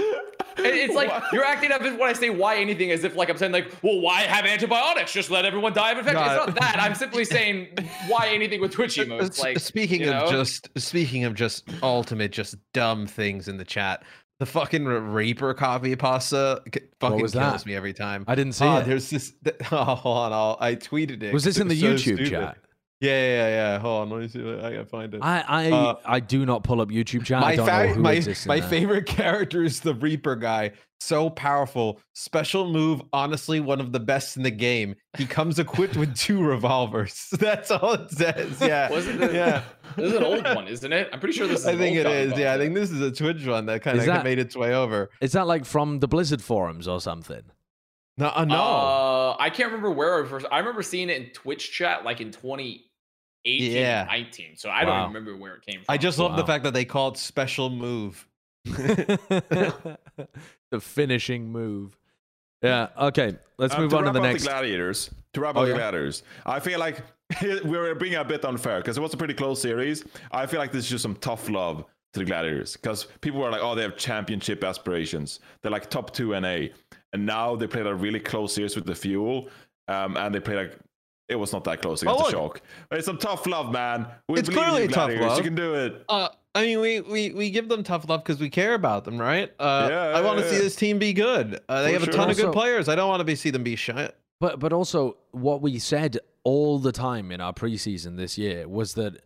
It's like you're acting up when I say why anything as if like I'm saying like, well, why have antibiotics? Just let everyone die of infection. God. It's not that. I'm simply saying why anything with Twitch Uh, uh, emotes. S- Like speaking you of know? just speaking of just ultimate just dumb things in the chat. The fucking Reaper copy pasta fucking was kills that? me every time. I didn't see Oh, it. there's this. Oh, hold on, I'll, I tweeted it. Was this in the was so YouTube stupid. chat? Yeah, yeah, yeah, yeah. Hold on, let me see. If I can find it. I I, Uh, I do not pull up YouTube chat. I my don't fa- know who my, my favorite character is the Reaper guy. So powerful, special move. Honestly, one of the best in the game. He comes equipped with two revolvers. That's all it says. Yeah, Wasn't it- yeah. this is an old one, isn't it? I'm pretty sure this is. I an think old it. Yeah, I think this is a Twitch one that kind of that- made its way over. Is that like from the Blizzard forums or something? No, uh, no. Uh, I can't remember where I first. I remember seeing it in Twitch chat like in 2018, Yeah. 19. So I Wow. don't remember where it came from. I just love the fact that they called special move. the finishing move. Yeah. Okay. Let's Um, move to on to wrap the up next. The gladiators. To wrap Oh, up yeah? the gladiators, I feel like we're being a bit unfair because it was a pretty close series. I feel like this is just some tough love to the gladiators because people were like, "Oh, they have championship aspirations. They're like top two NA," and now they played a really close series with the Fuel, um, and they played like. It was not that close against Oh, the look. Shock. It's some tough love, man. We It's believe in clearly you, tough love. You can do it. Uh, I mean, we, we, we give them tough love because we care about them, right? Uh, Yeah, I want to yeah, see yeah. this team be good. Uh, they For have a sure. ton of good players. I don't want to be see them be shit. But but also what we said all the time in our preseason this year was that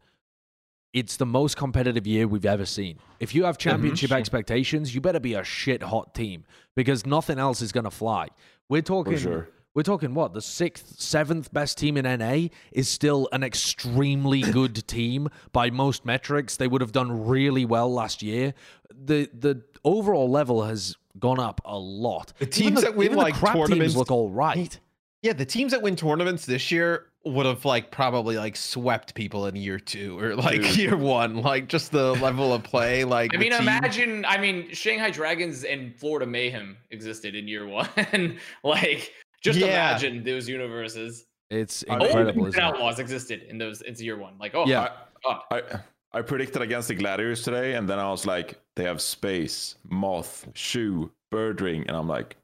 it's the most competitive year we've ever seen. If you have championship expectations, you better be a shit hot team because nothing else is going to fly. We're talking sure. We're talking what? The 6th, 7th best team in NA is still an extremely good team by most metrics. They would have done really well last year. The the overall level has gone up a lot. The Even teams that win, like, crap tournaments- teams look all right. Yeah, the teams that win tournaments this year would have like probably like swept people in year two or like Dude. year one. Like just the level of play. Like I mean, team- imagine. I mean, Shanghai Dragons and Florida Mayhem existed in year one. like, just Yeah. imagine those universes. It's I mean, Oh, incredible. even isn't? Outlaws existed in those. It's year one. Like, oh, Yeah. God. Oh. I I predicted against the gladiators today, and then I was like, they have space, moth, Shu, bird ring, and I'm like,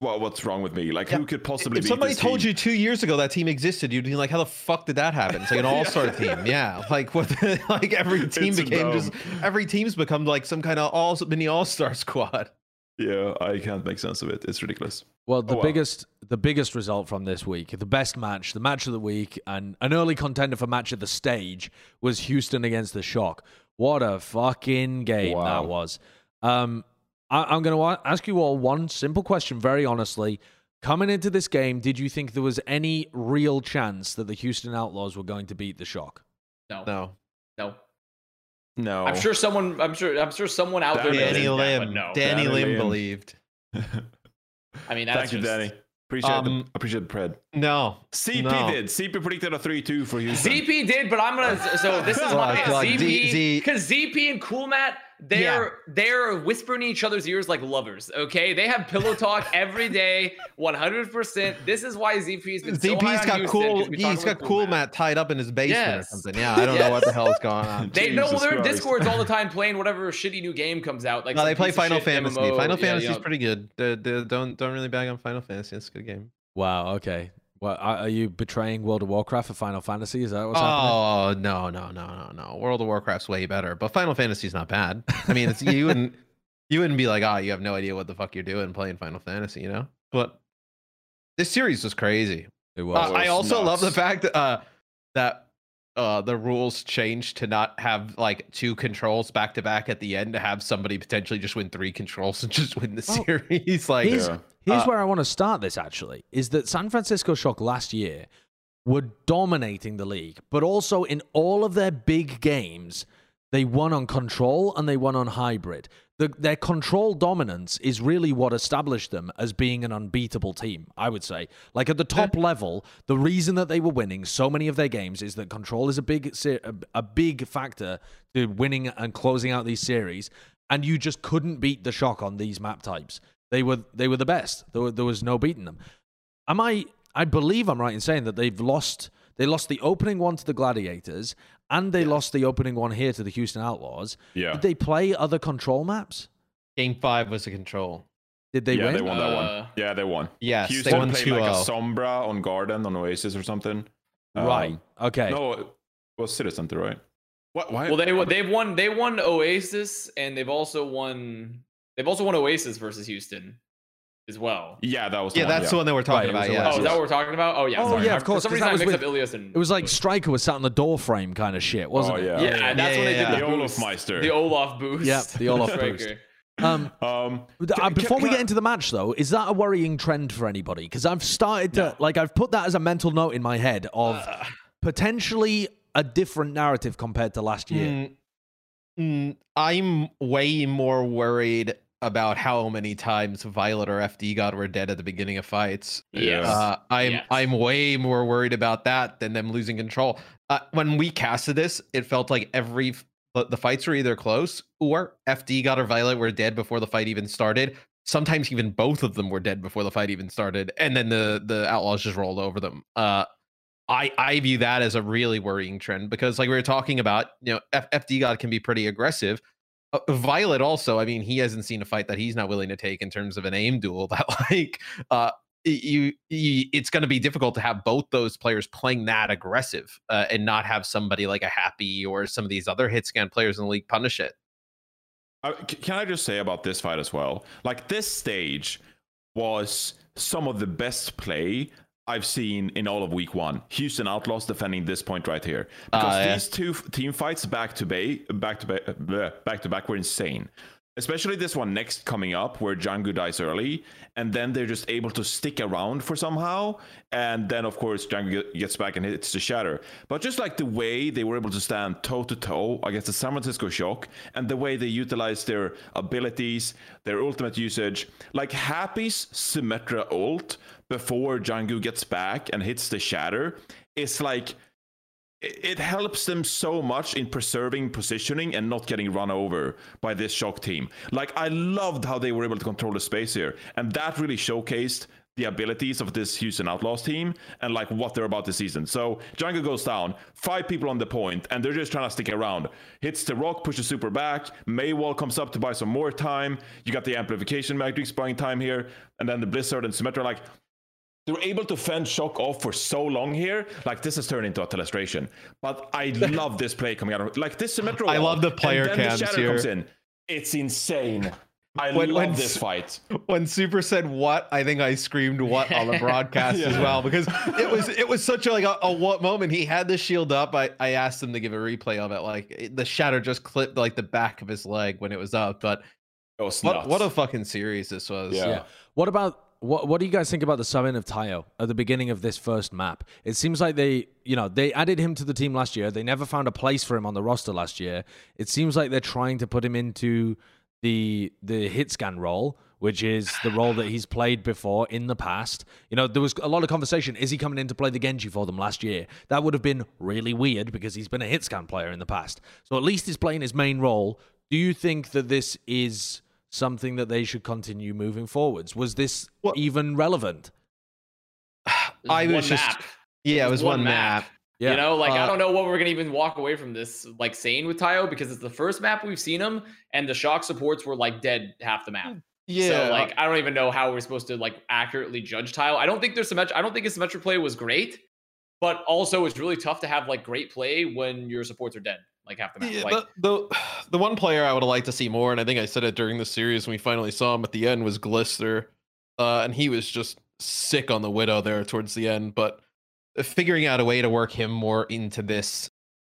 well, what's wrong with me? Like, Yeah. who could possibly? If beat somebody this told team? you two years ago that team existed, you'd be like, "How the fuck did that happen?" It's like an all-star team, yeah. Like what? The, like every team It's became just every team's become like some kind of all mini all-star squad. Yeah, I can't make sense of it. It's ridiculous. Well, the Oh, wow. biggest the biggest result from this week, the best match, the match of the week, and an early contender for match of the stage was Houston against the Shock. What a fucking game Wow. that was. Um, I, I'm going to ask you all one simple question, very honestly. Coming into this game, did you think there was any real chance that the Houston Outlaws were going to beat the Shock? No, No, no. No, I'm sure someone. I'm sure. I'm sure someone out there. Danny knows Danny Lim, but no. Danny, Danny Lim Lim. believed. I mean, that's Thank you, Danny. Appreciate Um, the appreciate the pred. No, CP no. did. CP predicted a three-two for Houston. CP did, but I'm gonna. So this is my like Z- ZP because ZP and Cool Matt, they're they're whispering in each other's ears like lovers. Okay, they have pillow talk every day, 100. percent This is why ZP's been so high ZP's on got Houston, cool. 'cause we talk He's got cool Matt tied up in his basement Yes. or something. Yeah, I don't know what the Yes. hell's going on. They know they're in discords all the time playing whatever shitty new game comes out. Like No, they play Final Fantasy. MMO. Final Yeah, Fantasy's you know. pretty good. They- they don't don't really bag on Final Fantasy. It's a good game. Wow, okay. Well, are are you betraying World of Warcraft for Final Fantasy? Is that what's happening? Oh no no no no no! World of Warcraft's way better, but Final Fantasy's not bad. I mean, it's you wouldn't you wouldn't be like, ah, you have no idea what the fuck you're doing playing Final Fantasy, you know? But this series was crazy. It Uh, was. was I also love the fact that uh, that uh, the rules changed to not have like two controls back to back at the end to have somebody potentially just win three controls and just win the Oh, series. like, Here's, Yeah. Here's Uh, where I want to start this actually is that San Francisco Shock last year were dominating the league, but also in all of their big games, They won on control and they won on hybrid. The, their control dominance is really what established them as being an unbeatable team, I would say. Like at the top level, the reason that they were winning so many of their games is that control is a big a, a big factor to winning and closing out these series, and you just couldn't beat the shock on these map types. They were they were the best. There, were, there was no beating them. Am I? I believe I'm right in saying that they've lost. They lost the opening one to the Gladiators, and they lost the opening one here to the Houston Outlaws. Yeah. Did they play other control maps? Game five was a control. Did they yeah, win? they won that one. Uh, Yeah, they won. Yes, they Houston won played 2 like a Sombra on Garden on Oasis or something. Um, right. Okay. No, it was City Center, right? What? Why? Well, they they've won they won Oasis and they've also won they've also won Oasis versus Houston as well. Yeah, that was. The Yeah, one, that's the one that we're talking Right, it was about. a Yeah. Oh, is that what we're talking about? Oh yeah. Oh, sorry. yeah, I- of course, For some 'cause reason, that I was mixed with- up Ilios and It was like Striker was sat on the door frame kind of shit, wasn't Oh, it? yeah. yeah, Yeah, that's when they yeah, did the yeah. The boost. Olofmeister. The Olof boost. Yep, the Olof Striker. boost. Um, Um, Uh, Can- before can we I- get into the match, though, is that a worrying trend for anybody? Because I've started to like I've put that as a mental note in my head of Uh, potentially a different narrative compared to last year. Mm, mm, I'm way more worried about how many times Violet or FD God were dead at the beginning of fights. Yes. Uh, I'm Yes. I'm way more worried about that than them losing control. Uh, when we casted this, it felt like every the, the fights were either close or FD God or Violet were dead before the fight even started. Sometimes even both of them were dead before the fight even started, and then the the Outlaws just rolled over them. Uh, I I view that as a really worrying trend because, like we were talking about, you know, F- FD God can be pretty aggressive. Uh, Violet also, I mean, he hasn't seen a fight that he's not willing to take in terms of an aim duel. That like, uh, you, you it's going to be difficult to have both those players playing that aggressive uh, and not have somebody like a Happy or some of these other hit scan players in the league punish it. Uh, can I just say about this fight as well? Like this stage was some of the best play I've seen in all of week one. Houston Outlaws defending this point right here because Ah, yeah. these two f- team fights back to bay, back to ba- bleh, back to back were insane. Especially this one next coming up where Jjanggu dies early, and then they're just able to stick around for somehow, and then of course get- gets back and hits the shatter. But just like the way they were able to stand toe to toe against the San Francisco Shock, and the way they utilized their abilities, their ultimate usage, like Happy's Symmetra ult before Jjanggu gets back and hits the shatter, is like it it helps them so much in preserving positioning and not getting run over by this shock team. Like I loved how they were able to control the space here, and that really showcased the abilities of this Houston Outlaws team and like what they're about this season. So Jjanggu goes down, five people on the point, and they're just trying to stick around. Hits the rock, pushes super back. Mei wall comes up to buy some more time. You got the amplification matrix buying time here, and then the Blizzard and Symmetra like they were able to fend shock off for so long here. Like this has turned into a telestration. But I love this play coming out of like this symmetrical. I love the player and then cams the shatter here. comes in. It's insane. I When- love when this fight. when Super said what, I think I screamed what on the broadcast as well because it was it was such a like a, a what moment. He had the shield up. I, I asked him to give a replay of it. Like it- the shatter just clipped like the back of his leg when it was up. But It was what what a fucking series this was. Yeah. Yeah. What about what? What do you guys think about the summon of Tayo at the beginning of this first map? It seems like they, you know, they added him to the team last year. They never found a place for him on the roster last year. It seems like they're trying to put him into the the hit scan role, which is the role that he's played before in the past. You know, there was a lot of conversation. Is he coming in to play the Genji for them last year? That would have been really weird because he's been a hit scan player in the past. So at least he's playing his main role. Do you think that this is something that they should continue moving forwards? Was this Well- even relevant? I was one just map. yeah, it was one, map. Yeah. You know, like I Uh, don't know what we're gonna even walk away from this like saying with Tayo because it's the first map we've seen him, and the shock supports were like dead half the map. Yeah, So like I don't even know how we're supposed to like accurately judge Tayo. I don't think there's symmetric. I don't think his Symmetra play was great, but also it's really tough to have like great play when your supports are dead like half the map. Yeah, like the, the the one player I would have liked to see more, and I think I said it during the series when we finally saw him at the end was Glister, uh, and he was just sick on the Widow there towards the end. But figuring out a way to work him more into this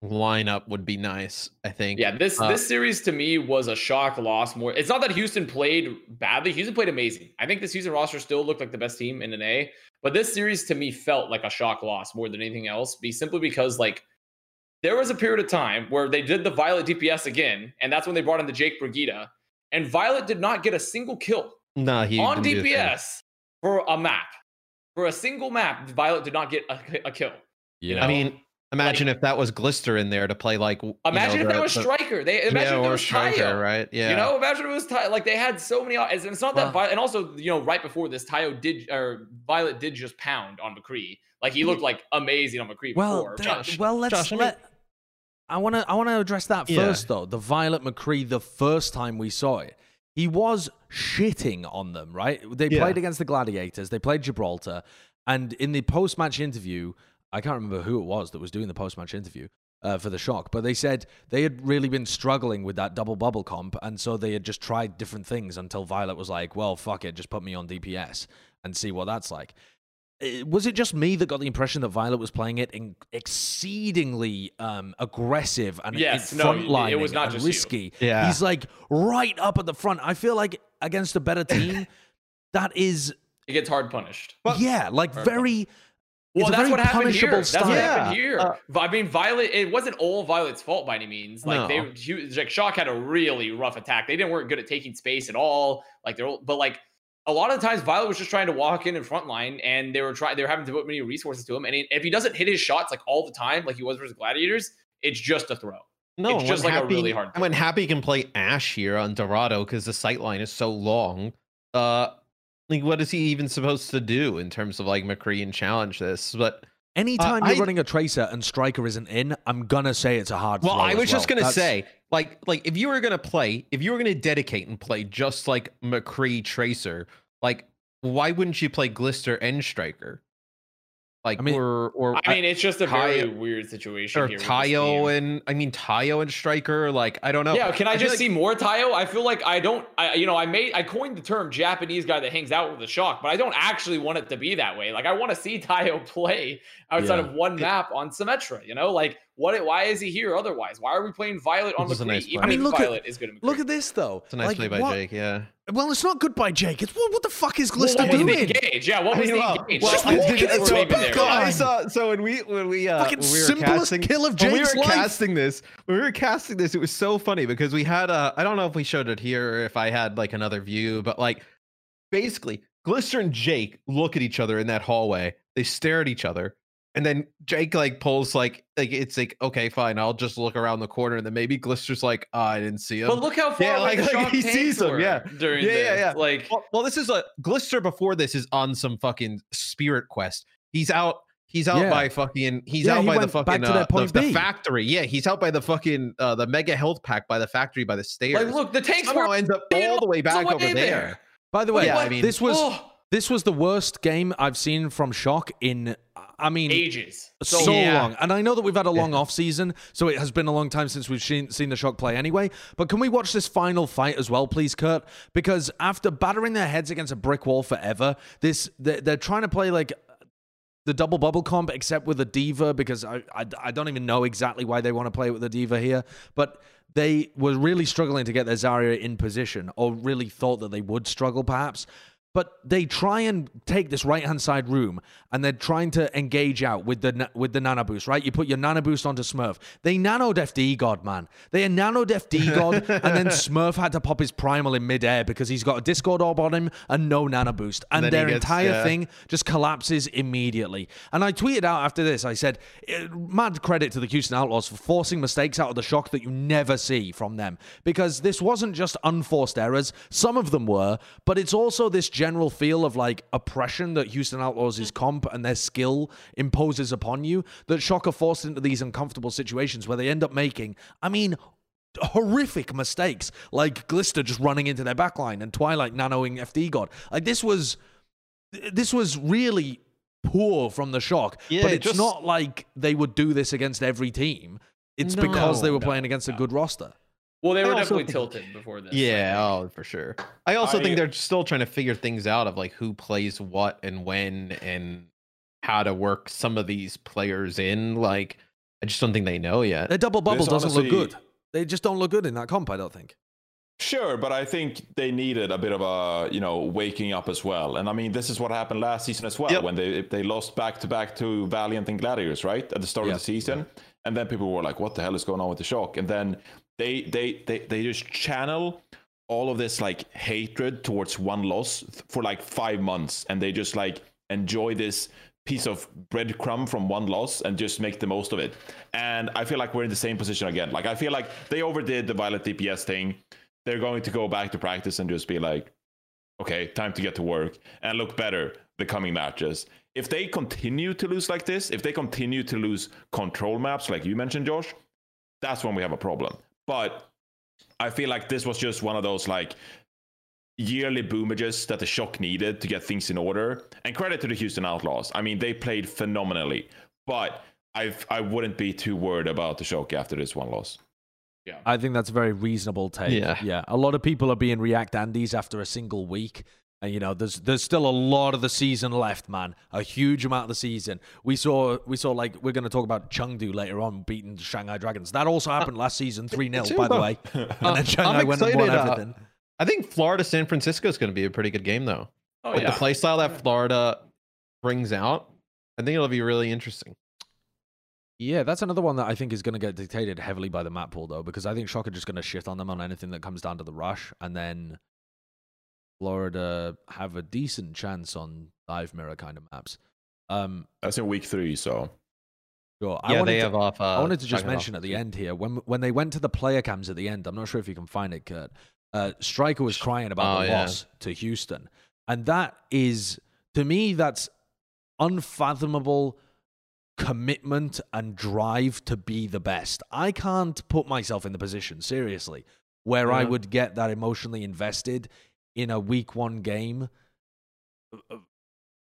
lineup would be nice. I think. Yeah, this Uh, this series to me was a shock loss. More, it's not that Houston played badly. Houston played amazing. I think this Houston roster still looked like the best team in NA. But this series to me felt like a shock loss more than anything else. Be simply because like there was a period of time where they did the Violet DPS again, and that's when they brought in the Jake Brigitte, and Violet did not get a single kill Nah, he on didn't a. DPS for a map. For a single map, Violet did not get a, a kill. Yeah. I mean, imagine if that was Glister in there to play like. w- you Imagine know, if that was the- Striker. They imagine yeah, if it was Striker, Tayo. right? Yeah. You know, imagine if it was Tayo. Like they had so many. And it's not that Well- Violet. And also, you know, right before this, Tayo did or Violet did just pound on McCree. Like he looked like amazing on McCree Well, before. th- Josh, well, let's Josh, let me- let. I want to. I want to address that Yeah. first, though. The Violet McCree. The first time we saw it, he was shitting on them. Right? They Yeah. played against the Gladiators. They played Gibraltar, and in the post-match interview, I can't remember who it was that was doing the post-match interview. Uh, for the shock, but they said they had really been struggling with that double bubble comp, and so they had just tried different things until Violet was like, "Well, fuck it, just put me on DPS and see what that's like." Was it just me that got the impression that Violet was playing it in exceedingly um, aggressive and Yes, in no, it- it was not and just you. risky? Yeah. He's like right up at the front. I feel like against a better team, that is It gets hard punished. yeah, like Or- very. Well, that's what happened punishable here. That's what Yeah. happened here. Uh, I mean, Violet. It wasn't all Violet's fault by any means. Like No. they, he, like Shock had a really rough attack. They didn't weren't good at taking space at all. Like they're, but like a lot of the times, Violet was just trying to walk in in front line, and they were trying. They were having to put many resources to him. And he- if he doesn't hit his shots like all the time, like he was versus Gladiators, it's just a throw. No, It's just like a really hard and When Happy can play Ash here on Dorado because the sight line is so long, uh, like what is he even supposed to do in terms of like McCree and challenge this? But Anytime Uh, you're I- running a tracer and striker isn't in, I'm gonna say it's a hard. well, I as was just well. gonna That's- say, like, like if you were gonna play, if you were gonna dedicate and play just like McCree Tracer, like, why wouldn't you play Glister and Striker? Like, I mean- or or I mean, it's just a very weird situation or here. with Tayo and I mean Tayo and Striker. Like, I don't know. Yeah, can I, feel just like- see more Tayo? I feel like I don't. I you know I made I coined the term Japanese guy that hangs out with the shock, but I don't actually want it to be that way. Like I want to see Tayo play outside Yeah. of one map on Symmetra. You know, like what? Why is he here otherwise? Why are we playing Violet on the is a nice. I mean, if look at- Violet is good at McCree. Look at this though. It's a nice Like, play by what- Jake. Yeah. Well, it's not goodbye, Jake. It's what, what the fuck is Glister what was the doing? engage? Yeah, what I was mean, the well, engage? well, Just I- walking did- into so- a back so I saw so when we when we uh Fucking when we were simplest casting, kill of when we were life. casting this when we were casting this it was so funny because we had a I don't know if we showed it here or if I had like another view but like basically Glister and Jake look at each other in that hallway they stare at each other and then Jake like pulls like like it's like okay fine I'll just look around the corner and then maybe Glister's like oh, I didn't see him But look how far Yeah, like- like he sees him yeah. During Yeah, yeah, yeah. Like Well, well, this is a Glister before this is on some fucking spirit quest. He's out. He's out Yeah. by fucking. He's Yeah, out he by the fucking uh, the, the factory. Yeah, he's out by the fucking uh, the mega health pack by the factory by the stairs. like look, the tanks somehow were ends up all the way back over there. By the way, Yeah, I mean- this was Oh, this was the worst game I've seen from Shock in. I mean, ages. so Yeah. long. And I know that we've had a long off season, so it has been a long time since we've seen, seen the Shock play anyway. But can we watch this final fight as well, please, Kurt? Because after battering their heads against a brick wall forever, this they're, they're trying to play like the double bubble comp, except with a diva. Because I, I I don't even know exactly why they want to play with the diva here, but. They were really struggling to get their Zarya in position, or really thought that they would struggle, perhaps. But they try and take this right hand side room and they're trying to engage out with the with the nano boost, right? You put your nano boost onto Smurf. They nano def D God, man. They are nano def God, and then Smurf had to pop his primal in midair because he's got a Discord orb on him and no nano boost. And he their gets- entire yeah. thing just collapses immediately. And I tweeted out after this, I said, eh, mad credit to the Houston Outlaws for forcing mistakes out of the shock that you never see from them. Because this wasn't just unforced errors, some of them were, but it's also this general feel of like oppression that Houston Outlaws is comp and their skill imposes upon you that shock are forced into these uncomfortable situations where they end up making, I mean, horrific mistakes like Glister just running into their backline and Twilight nanoing FD God. Like this was this was really poor from the shock. Yeah, but it's just- not like they would do this against every team. It's No, because they were no, playing against a good roster. Well, they were definitely think- tilted before this. Yeah, oh for sure. I also I- think they're still trying to figure things out of like who plays what and when and how to work some of these players in. Like, I just don't think they know yet. The double bubble This doesn't look good. They just don't look good in that comp, I don't think. Sure, but I think they needed a bit of a you know waking up as well. And I mean, this is what happened last season as well Yep. when they they lost back to back to Valiant and Gladiators, right at the start Yeah. of the season. and then people were like, "What the hell is going on with the shock?" And then they they they they just channel all of this like hatred towards one loss for like five months, and they just like enjoy this piece of breadcrumb from one loss and just make the most of it. And I feel like we're in the same position again. Like I feel like they overdid the Violet DPS thing. They're going to go back to practice and just be like, okay, time to get to work and look better the coming matches. If they continue to lose like this, if they continue to lose control maps, like you mentioned, Josh, that's when we have a problem. But I feel like this was just one of those like yearly boomages that the shock needed to get things in order. And credit to the Houston Outlaws. I mean, they played phenomenally, but I I wouldn't be too worried about the shock after this one loss. Yeah. I think that's a very reasonable take. Yeah. yeah. A lot of people are being react Andes after a single week. And you know, there's there's still a lot of the season left, man. A huge amount of the season. We saw we saw like we're gonna talk about Chengdu later on beating the Shanghai Dragons. That also happened last season, 3 0, by the way. And Uh, then Shanghai I'm went and won excited, uh. I think Florida San Francisco is going to be a pretty good game though. Oh With yeah. the play style that Florida brings out, I think it'll be really interesting. Yeah, that's another one that I think is going to get dictated heavily by the map pool, though, because I think Shock are just going to shit on them on anything that comes down to the rush, and then Florida have a decent chance on dive mirror kind of maps. Um, That's in week three, so sure. I yeah, wanted they to, have off. Uh, I wanted to just mention off at the end here when when they went to the player cams at the end. I'm not sure if you can find it, Kurt. Uh, Striker was crying about Oh, the yeah. loss to Houston, and that is to me that's unfathomable commitment and drive to be the best. I can't put myself in the position seriously where I would get that emotionally invested in a week one game. uh,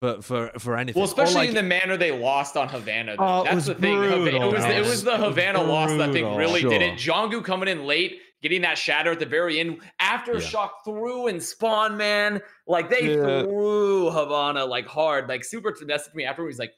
For, for for anything, Well, especially like- in the manner they lost on Havana. though. Oh, it That's was the thing. Hava- brutal, It was the, it was the man. It was Havana loss that I think brutal. really did it. Sure. Jjanggu coming in late, getting that shatter at the very end after Yeah. Shock threw and Spawn, man. Like they Yeah. threw Havana like hard, like super messaged me after. He's like,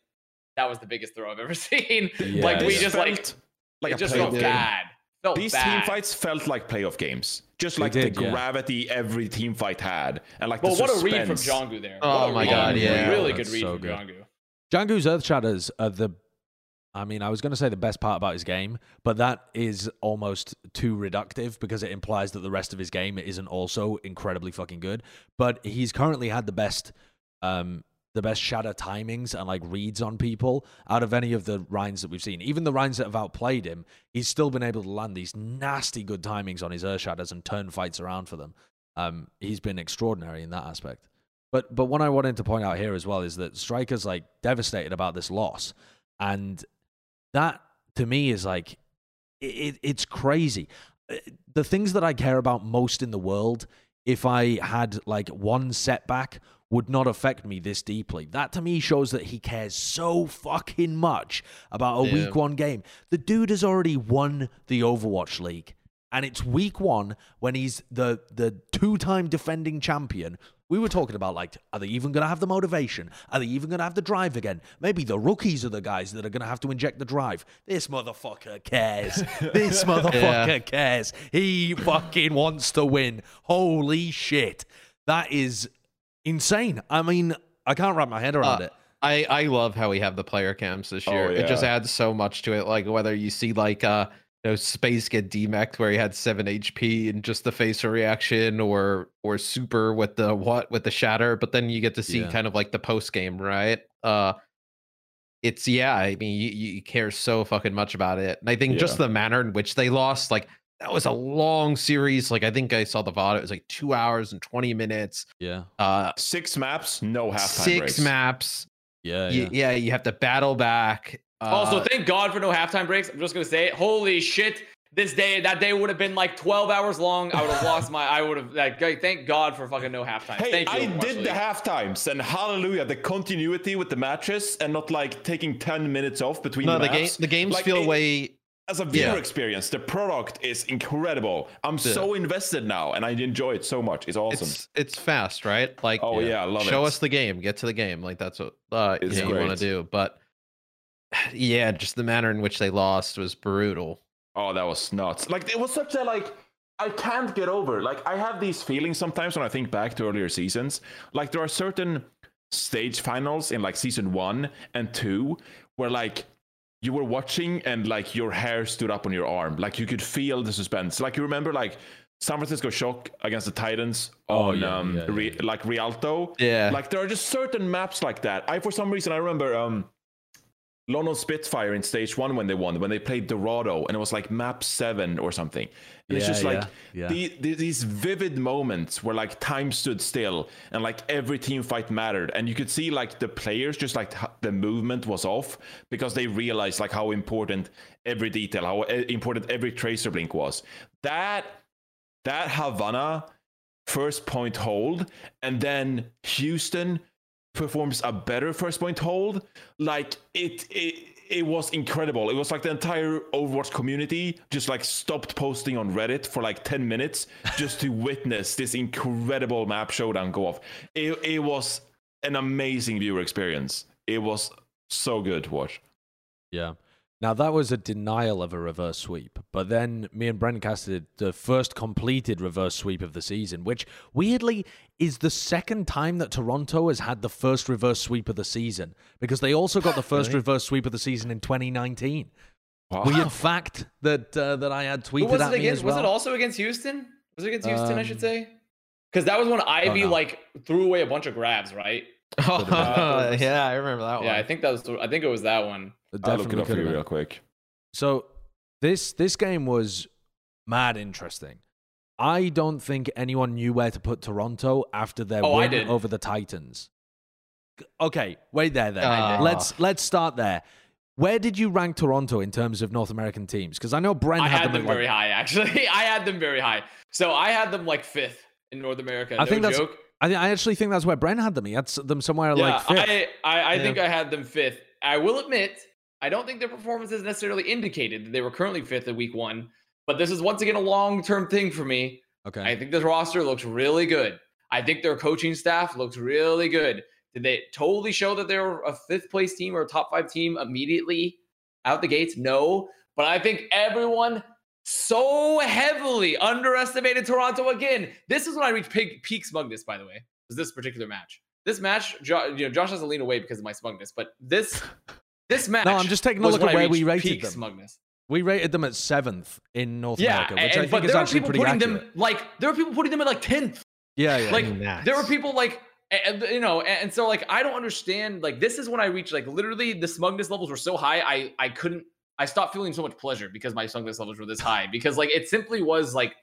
"That was the biggest throw I've ever seen." Yeah, like we just like Felt like it just playoff felt bad. Felt These bad. team fights felt like playoff games, just like did, the yeah. gravity every team fight had, and like But the what a read from suspense. Jjanggu there. Oh my read. God, yeah. Really That's good read so from good. Jjanggu. Jjanggu's Earth Shatters are the. I mean, I was going to say the best part about his game, but that is almost too reductive because it implies that the rest of his game isn't also incredibly fucking good. But he's currently had the best, um, the best shatter timings and like reads on people out of any of the Reins that we've seen. Even the Reins that have outplayed him, he's still been able to land these nasty good timings on his Earth Shatters and turn fights around for them. Um, he's been extraordinary in that aspect. But but what I wanted to point out here as well is that Striker's like devastated about this loss, and that to me is like it, it's crazy. Uh, The things that I care about most in the world, if I had like one setback, would not affect me this deeply. That to me shows that he cares so fucking much about a Yeah. week one game. The dude has already won the Overwatch League. And it's week one when he's the the two time defending champion. We were talking about like, are they even gonna have the motivation? Are they even gonna have the drive again? Maybe the rookies are the guys that are gonna have to inject the drive. This motherfucker cares. this motherfucker cares. He fucking wants to win. Holy shit. That is insane. I mean, I can't wrap my head around Uh, it. I I love how we have the player cams this Oh, year. It just adds so much to it. Like whether you see like uh you know space get demeched where he had seven HP and just the facial reaction, or or super with the what with the shatter, but then you get to see Yeah. kind of like the post game, right? Uh it's yeah, I mean you, you care so fucking much about it. And I think just the manner in which they lost, like that was a long series. Like I think I saw the VOD, it was like two hours and 20 minutes. Yeah. Uh Six maps, no halftime six breaks. maps. Yeah. Y- Yeah. yeah, you have to battle back. Also, Uh, thank God for no halftime breaks. I'm just gonna say, it. holy shit! This day, that day would have been like 12 hours long. I would have lost my. I would have like. Thank God for fucking no halftime. Hey, thank you. I Overwatch did the half times, and hallelujah, the continuity with the matches and not like taking 10 minutes off between no, the the game the games Like, feel it- way. As a viewer Yeah. experience, the product is incredible. I'm so invested now, and I enjoy it so much. It's awesome. It's it's fast, right? Like, oh yeah, I love show it. us the game, get to the game. Like that's what uh, you, know, you want to do. But yeah, just the manner in which they lost was brutal. Oh, that was nuts. Like it was such a like I can't get over. Like I have these feelings sometimes when I think back to earlier seasons. Like there are certain stage finals in like season 1 and 2 where like you were watching and like your hair stood up on your arm, like you could feel the suspense. Like you remember like San Francisco Shock against the Titans Oh, on yeah, um yeah, Re- yeah. like Rialto. Yeah. Like there are just certain maps like that. I for some reason I remember um London Spitfire in stage one when they won, when they played Dorado, and it was like map seven or something. And it's Yeah, just like yeah, yeah. the- the- these vivid moments where like time stood still and like every team fight mattered. And you could see like the players just like the movement was off because they realized like how important every detail, how uh, important every tracer blink was. That that Havana first point hold, and then Houston performs a better first point hold. Like it, it, it was incredible. It was like the entire Overwatch community just like stopped posting on Reddit for like ten minutes just to witness this incredible map showdown go off. It, it was an amazing viewer experience. It was so good to watch. Yeah. Now that was a denial of a reverse sweep, but then me and Brendan casted the first completed reverse sweep of the season, which weirdly is the second time that Toronto has had the first reverse sweep of the season because they also got the first reverse sweep of the season in 2019. Wow. Weird fact that uh, that I had tweeted was at it me against? as well. Was it also against Houston? Was it against Houston? I should Um, say, because that was when Ivy know. like threw away a bunch of grabs, right? Oh, yeah, I remember that one. Yeah, I think that was. I think it was that one. It I'll look it up for you have real quick. So this this game was mad interesting. I don't think anyone knew where to put Toronto after their Oh, win over the Titans. Okay, wait there then. I did. let's let's start there. Where did you rank Toronto in terms of North American teams? Because I know Brent I had, had them, them like- very high, actually. I had them very high. So I had them like fifth in North America. I no think that's- joke. I, I actually think that's where Brent had them. He had them somewhere Yeah, like fifth. I, I, I Yeah. think I had them fifth. I will admit, I don't think their performance performances necessarily indicated that they were currently fifth in week one. But this is once again a long term thing for me. okay. I think this roster looks really good. I think their coaching staff looks really good. Did they totally show that they were a fifth place team or a top five team immediately out the gates? No. But I think everyone so heavily underestimated Toronto again. This is when I reached peak, peak smugness, by the way, was this particular match. This match, jo- you know, Josh doesn't lean away because of my smugness, but this this match. No, I'm just taking a look at where we rated peak them. Smugness. we rated them at seventh in North Yeah, America, which and, I but think is there were actually people pretty putting accurate. them like there were people putting them at like tenth. yeah, yeah. like Nuts. there were people like and, you know and, and so like i don't understand like this is when i reached like literally the smugness levels were so high i i couldn't i stopped feeling so much pleasure because my smugness levels were this high because like it simply was like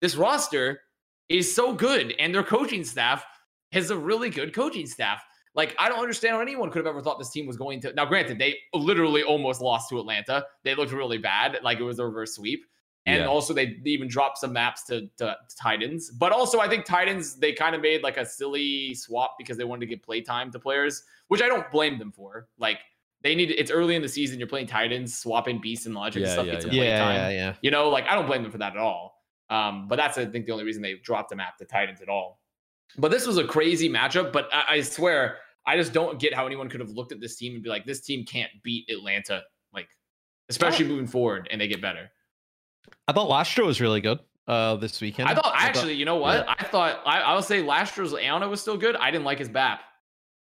this roster is so good and their coaching staff has a really good coaching staff like i don't understand how anyone could have ever thought this team was going to now granted they literally almost lost to atlanta they looked really bad like it was a reverse sweep and Yeah. also they even dropped some maps to, to Titans. But also I think Titans they kind of made like a silly swap because they wanted to give play time to players, which I don't blame them for. Like they need it's early in the season, you're playing Titans, swapping beasts and Logix and stuff yeah, gets yeah. play yeah, time. yeah, yeah. You know, like I don't blame them for that at all. Um, but that's I think the only reason they dropped the map to Titans at all. But this was a crazy matchup. But I, I swear, I just don't get how anyone could have looked at this team and be like, this team can't beat Atlanta, like especially moving forward, and they get better. I thought Lastro was really good uh, this weekend. I thought actually, you know what? yeah. I thought I, I would say Lastro's Ana was still good. I didn't like his BAP.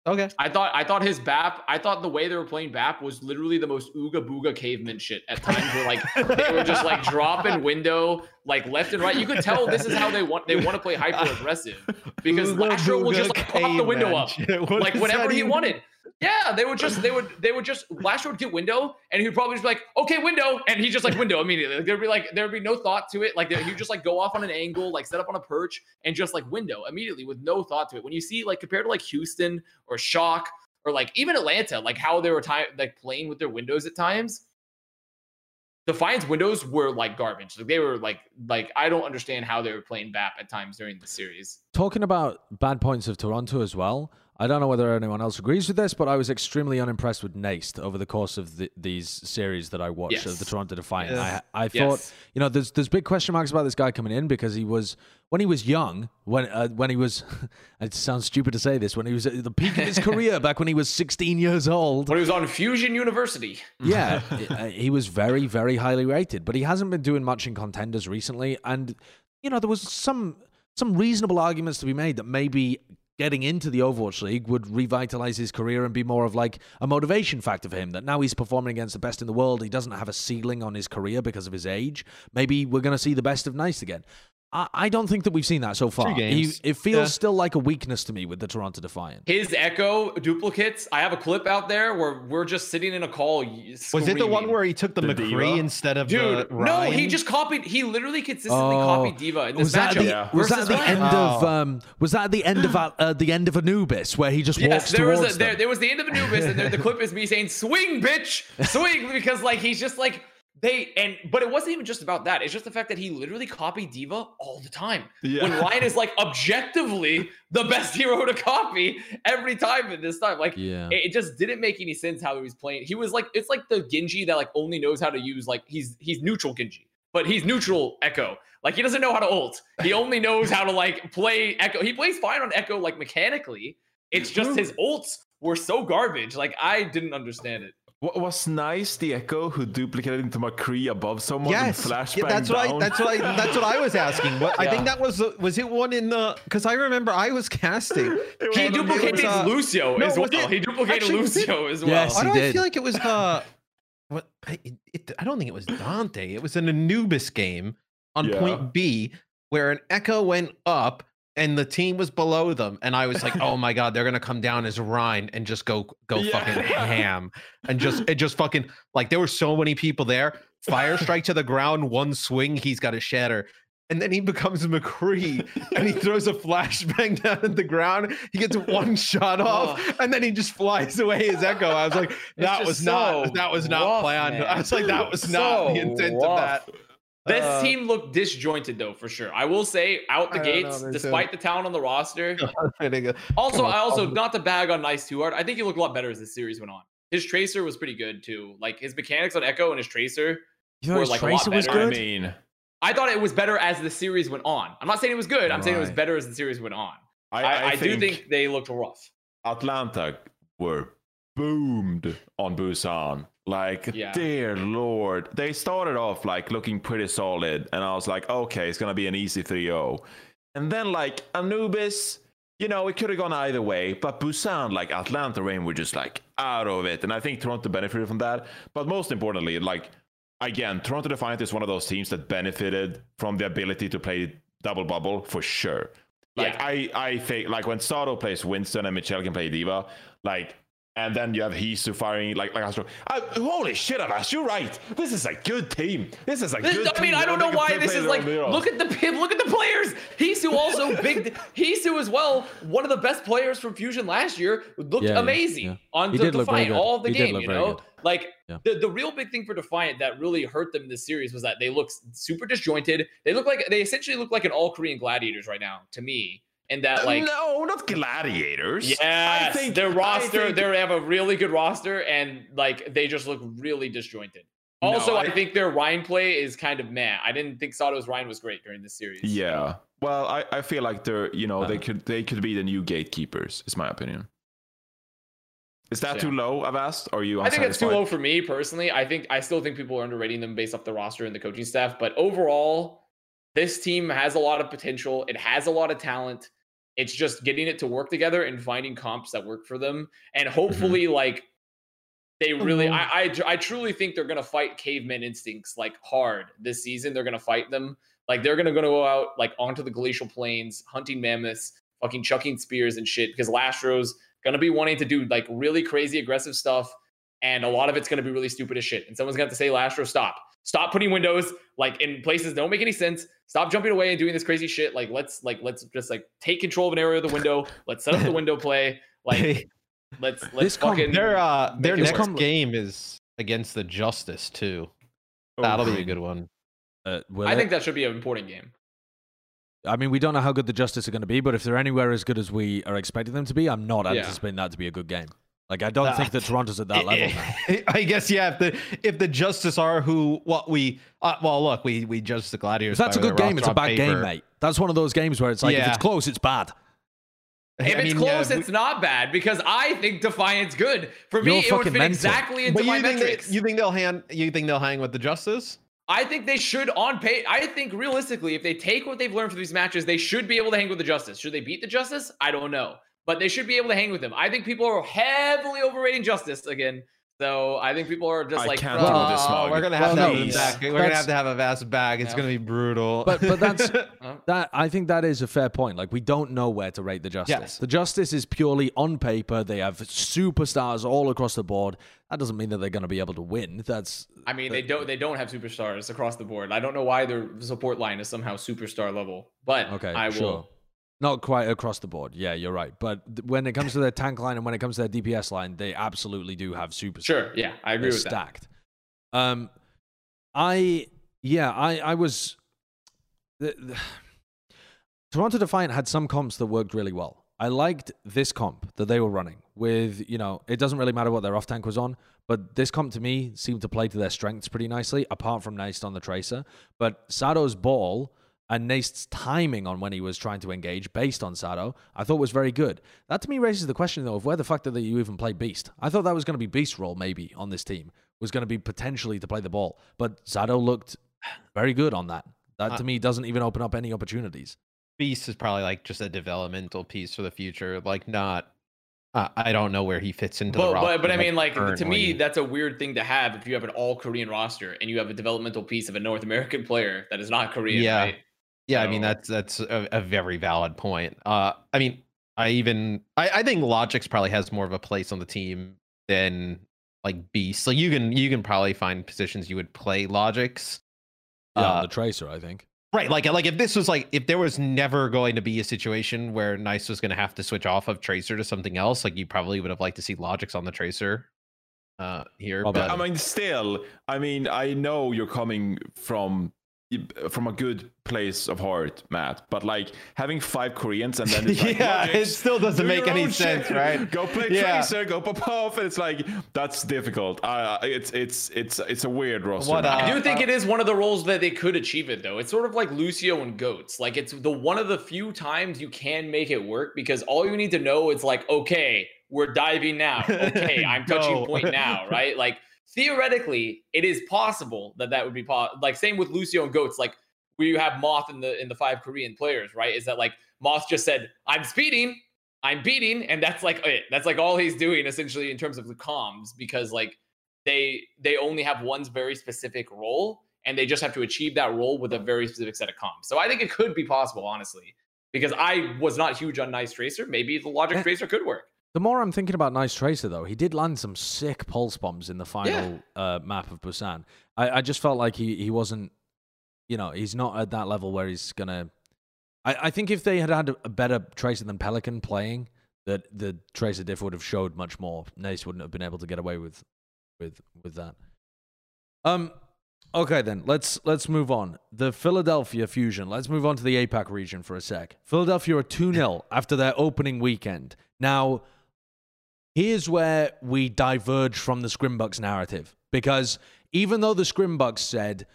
Okay. I thought I thought his BAP. I thought the way they were playing BAP was literally the most ooga booga caveman shit at times. Where like they were just like dropping window like left and right. You could tell this is how they want they want to play hyper aggressive because Lastro will just like pop the window up. What like does whenever he even- wanted. Yeah, they would just they would they would just Lastro would get window and he'd probably just be like, okay, window, and he just like window immediately. Like, there'd be like there'd be no thought to it. Like he'd just like go off on an angle, like set up on a perch, and just like window immediately with no thought to it. When you see like compared to like Houston or Shock or like even Atlanta, like how they were time like playing with their windows at times. Defiance windows were like garbage. Like they were like like I don't understand how they were playing BAP at times during the series. Talking about bad points of Toronto as well, I don't know whether anyone else agrees with this, but I was extremely unimpressed with Nesy over the course of the, these series that I watched of the Toronto Defiant. Yes. I, I thought, Yes. you know, there's there's big question marks about this guy coming in because he was when he was young, when uh, when he was, it sounds stupid to say this, when he was at the peak of his career, back when he was 16 years old. When he was on Fusion University. Yeah, uh, he was very, very highly rated, but he hasn't been doing much in contenders recently. And you know, there was some some reasonable arguments to be made that maybe getting into the Overwatch League would revitalize his career and be more of like a motivation factor for him. That now he's performing against the best in the world, he doesn't have a ceiling on his career because of his age. Maybe we're going to see the best of Nesy again. I, I don't think that we've seen that so far. He, games. it feels Yeah. still like a weakness to me with the Toronto Defiant. His Echo duplicates. I have a clip out there where we're just sitting in a call. Was it the one where he took the, The McCree D.Va? instead of Dude, the no, he just copied. He literally consistently Oh, copied D.Va in this was that, matchup. the, Yeah. was that the Rein. end of Oh. um, was that the end of uh, the end of Anubis where he just Yes, walks there was towards a, there, there was the end of Anubis, and there, the clip is me saying "swing, bitch, swing," because like he's just like they and but it wasn't even just about that. It's just the fact that he literally copied D.Va all the time. Yeah. When Rein is like objectively the best hero to copy every time at this time, like yeah. it, it just didn't make any sense how he was playing. He was like it's like the Genji that like only knows how to use like he's he's neutral Genji, but he's neutral Echo. Like he doesn't know how to ult. He only knows how to like play Echo. He plays fine on Echo like mechanically. It's just his ults were so garbage. Like I didn't understand it. What was nice, the Echo who duplicated into McCree above someone Yes, and flashbang yeah, that's what I. That's what I. That's what I was asking. What, I think that was. Was it one in the? Because I remember I was casting. It He duplicated was, uh, Lucio no, as well. it- He duplicated actually, Lucio as well. Yes, Why he do I did. feel like it was the? What? I, it, it, I don't think it was Danteh. It was an Anubis game on Yeah. point B where an Echo went up and the team was below them, and I was like, "Oh my god, they're gonna come down as Rein and just go go Yeah. fucking ham and just it just fucking like there were so many people there. Fire strike to the ground, one swing, he's got a shatter." And then he becomes McCree and he throws a flashbang down at the ground. He gets one shot off and then he just flies away as Echo. I was like, that was not so that was not rough, planned. man. I was like, that was not the intent rough. of that. This Uh, team looked disjointed though, for sure. I will say, out the I don't know, gates, too. despite the talent on the roster. Also, I also not to bag on Nesy too hard. I think he looked a lot better as the series went on. His tracer was pretty good too. Like his mechanics on Echo and his tracer. You thought were, his like, a lot was better. I mean, I thought it was better as the series went on. I'm not saying it was good. I'm saying it was better as the series went on. I, I, I, I do think they looked rough. Atlanta were boomed on Busan. Like, Yeah. dear lord. They started off like looking pretty solid, and I was like, okay, it's gonna be an easy 3-0. And then like Anubis, you know, it could have gone either way, but Busan, like Atlanta Reign were just like out of it. And I think Toronto benefited from that. But most importantly, like again, Toronto Defiant is one of those teams that benefited from the ability to play double bubble for sure. Like Yeah. I, I think like when Sado plays Winston and Michelle can play D.Va, like and then you have Heesu firing like like Astro. Uh, holy shit, Alas, you're right. This is a good team. This is a This- good I mean, team. I don't know why this is like. Look at the look at the players. Heesu also big. Heesu as well. One of the best players from Fusion last year looked Yeah, yeah, amazing yeah. on He the did Defiant good. all of the He game. You know, like Yeah. the the real big thing for Defiant that really hurt them in this series was that they look super disjointed. They look like they essentially look like an all Korean gladiators right now to me. And that like. no, not gladiators. Yeah, I think their roster, think- they have a really good roster, and like they just look really disjointed. No, Also, I, I- think their Rein play is kind of meh. I didn't think Sado's Rein was great during this series. Yeah. Well, I, I feel like they're you know they Uh. could they could be the new gatekeepers. Is my opinion. Is that Yeah. too low? I've asked. Or are you? I think it's too low for me personally. I think I still think people are underrating them based off the roster and the coaching staff. But overall, this team has a lot of potential. It has a lot of talent. It's just getting it to work together and finding comps that work for them. And hopefully, like they really, Mhm. I, I, I truly think they're gonna fight caveman instincts like hard this season. They're gonna fight them. Like they're gonna go out like onto the glacial plains, hunting mammoths, fucking chucking spears and shit. Because Lastro's gonna be wanting to do like really crazy aggressive stuff, and a lot of it's gonna be really stupid as shit. And someone's gonna have to say, Lastro, stop. Stop putting windows like in places that don't make any sense. Stop jumping away and doing this crazy shit. Like let's like let's just like take control of an area of the window. Let's set up the window play. Like let's let's This com- fucking their uh, their next work. game is against the Justice too. Oh, That'll be a good one. Uh, I it? think that should be an important game. I mean, we don't know how good the Justice are going to be, but if they're anywhere as good as we are expecting them to be, I'm not Yeah. anticipating that to be a good game. Like, I don't Uh, think that Toronto's at that level now. I guess yeah. If the if the Justice are who what we uh, well look we we judge the Gladiators. That's a good their game, it's a roster on bad game, paper. mate. That's one of those games where it's like, if it's close, it's bad. If I it's mean, yeah, close, we- it's not bad because I think Defiant's good. For me, You're it would fucking fit mental. exactly into But my you think, they, metrics. you think they'll hang? You think they'll hang with the Justice? I think they should on pay. I think realistically, if they take what they've learned from these matches, they should be able to hang with the Justice. Should they beat the Justice? I don't know, but they should be able to hang with them. I think people are heavily overrating Justice again. So I think people are just I like, can't "Bro, deal with this Oh, smog. we're gonna have Well, to have a back. We're gonna have to have a vast bag. It's Yeah. gonna be brutal. But but that's that I think that is a fair point. Like we don't know where to rate the justice. Yes. The justice is purely on paper. They have superstars all across the board. That doesn't mean that they're going to be able to win. That's I mean, they don't they don't have superstars across the board. I don't know why their support line is somehow superstar level, but okay. I will. sure. Not quite across the board. Yeah, you're right. But th- when it comes to their tank line and when it comes to their DPS line, they absolutely do have super. Sure, yeah, I agree They're with that. stacked. Um, I yeah, I I was. The, the, Toronto Defiant had some comps that worked really well. I liked this comp that they were running with, you know, it doesn't really matter what their off tank was on, but this comp to me seemed to play to their strengths pretty nicely, apart from Nesy on the Tracer. But Sado's ball and Nesy's timing on when he was trying to engage based on Sado, I thought was very good. That to me raises the question, though, of where the fuck did you even play Beast? I thought that was going to be Beast's role, maybe, on this team, was going to be potentially to play the ball. But Sado looked very good on that. That to Uh, me doesn't even open up any opportunities. Beast is probably like just a developmental piece for the future. Like not. Uh, I don't know where he fits into the roster. but but I mean, like to me, that's a weird thing to have if you have an all Korean roster and you have a developmental piece of a North American player that is not Korean, Yeah. right? Yeah, I mean that's that's a, a very valid point. Uh, I mean, I even I, I think Logix probably has more of a place on the team than like Beast. So you can you can probably find positions you would play Logix. Yeah, Uh, the Tracer, I think. Right, like like if this was like if there was never going to be a situation where Nesy was going to have to switch off of Tracer to something else, like you probably would have liked to see Logix on the Tracer uh here. Probably. But I mean, still, I mean, I know you're coming from from a good place of heart, Matt. But like having five Koreans and then it's like, Yeah, it still doesn't do make any own sense, shit. right? Go play Yeah. Tracer, go pop off. And it's like that's difficult. Uh, it's it's it's it's a weird roster. What, now. I uh, do think uh, it is one of the roles that they could achieve it though. It's sort of like Lucio and Goats. Like it's the one of the few times you can make it work because all you need to know is like, okay, we're diving now. Okay, I'm touching point now, right? Like theoretically, it is possible that that would be po- like same with Lucio and Goats. Like where you have Moth in the in the five Korean players, right? Is that like Moth just said, "I'm speeding." I'm beating, and that's like it. That's like all he's doing essentially in terms of the comms, because like they they only have one very specific role and they just have to achieve that role with a very specific set of comms. So I think it could be possible, honestly, because I was not huge on Nesy Tracer. Maybe the Logix Eh. Tracer could work. The more I'm thinking about Nesy Tracer, though, he did land some sick pulse bombs in the final uh, map of Busan. I, I just felt like he, he wasn't, you know, he's not at that level where he's gonna. I, I think if they had had a better Tracer than Pelican playing, that the Tracer diff would have showed much more. Nesy wouldn't have been able to get away with, with with that. Um. Okay, then let's let's move on. The Philadelphia Fusion. Let's move on to the APAC region for a sec. Philadelphia are 2 0 after their opening weekend. Now, here's where we diverge from the Scrimbucks narrative. Because even though the Scrimbucks said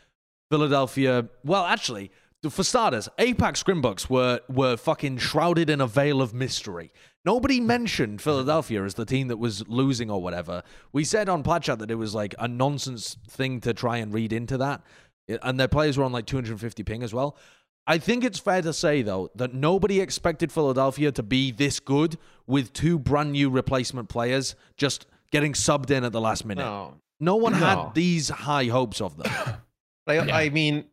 Philadelphia, well, actually, for starters, APAC Scrimbucks were, were fucking shrouded in a veil of mystery. Nobody mentioned Philadelphia as the team that was losing or whatever. We said on Plat Chat that it was like a nonsense thing to try and read into that. And their players were on like 250 ping as well. I think it's fair to say, though, that nobody expected Philadelphia to be this good with two brand new replacement players just getting subbed in at the last minute. no, No one No. had these high hopes of them. I, Yeah. I mean,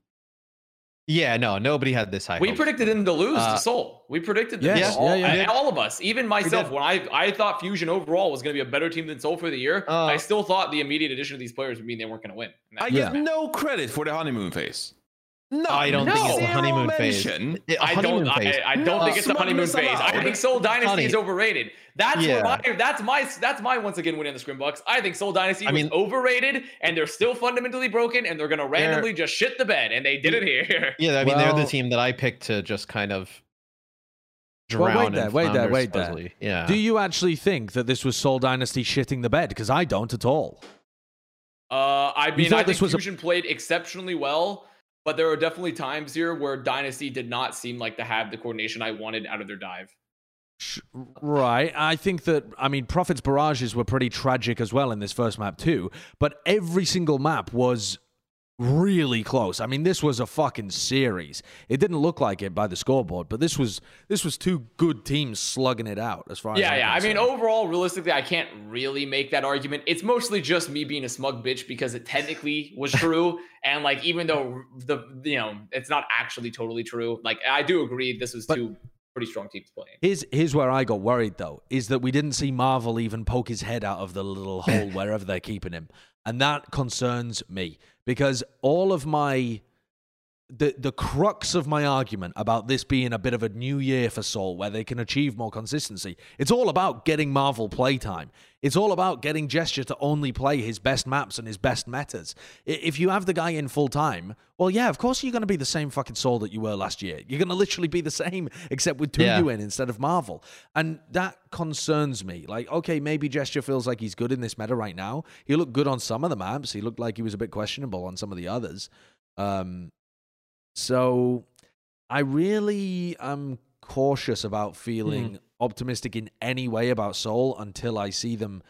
yeah, no, nobody had this high. We hopes. predicted them to lose Uh, to Seoul. We predicted them. yes, to all, yeah, yeah. all of us, even myself, when I I thought Fusion overall was going to be a better team than Seoul for the year, Uh, I still thought the immediate addition of these players would mean they weren't going to win. I that's- give no credit for the honeymoon phase. No, I don't think it's the a honeymoon phase. mention. It- I honeymoon don't. phase. I, I don't No. think it's the honeymoon phase. I think Seoul Dynasty Honey. is overrated. That's Yeah. my. That's my. That's my once again win in the Scrim Bucks. I think Seoul Dynasty I was mean- overrated, and they're still fundamentally broken, and they're gonna randomly just shit the bed, and they did it here. Yeah, I mean, they're the team that I picked to just kind of Well, drown wait there, wait there, wait there. Yeah. Do you actually think that this was Seoul Dynasty shitting the bed? Because I don't at all. Uh, I mean, thought I this think was a- Fusion played exceptionally well, but there were definitely times here where Dynasty did not seem like to have the coordination I wanted out of their dive. Right. I think that, I mean, Profit's barrages were pretty tragic as well in this first map, too. But every single map was really close. I mean, this was a fucking series. It didn't look like it by the scoreboard, but this was this was two good teams slugging it out as far as Yeah, I'm yeah. I mean, overall, realistically, I can't really make that argument. It's mostly just me being a smug bitch because it technically was true, and like even though the you know it's not actually totally true, like I do agree this was But- two pretty strong teams playing. Here's here's where I got worried though, is that we didn't see Marvel even poke his head out of the little hole wherever they're keeping him. And that concerns me. Because all of my the the crux of my argument about this being a bit of a new year for Seoul where they can achieve more consistency, it's all about getting Marvel playtime. It's all about getting Gesture to only play his best maps and his best metas. If you have the guy in full time, well, yeah, of course you're going to be the same fucking Seoul that you were last year. You're going to literally be the same, except with two Yeah. in instead of Marvel. And that concerns me. Like, okay, maybe Gesture feels like he's good in this meta right now. He looked good on some of the maps. He looked like he was a bit questionable on some of the others. Um, so I really am cautious about feeling optimistic in any way about Seoul until I see them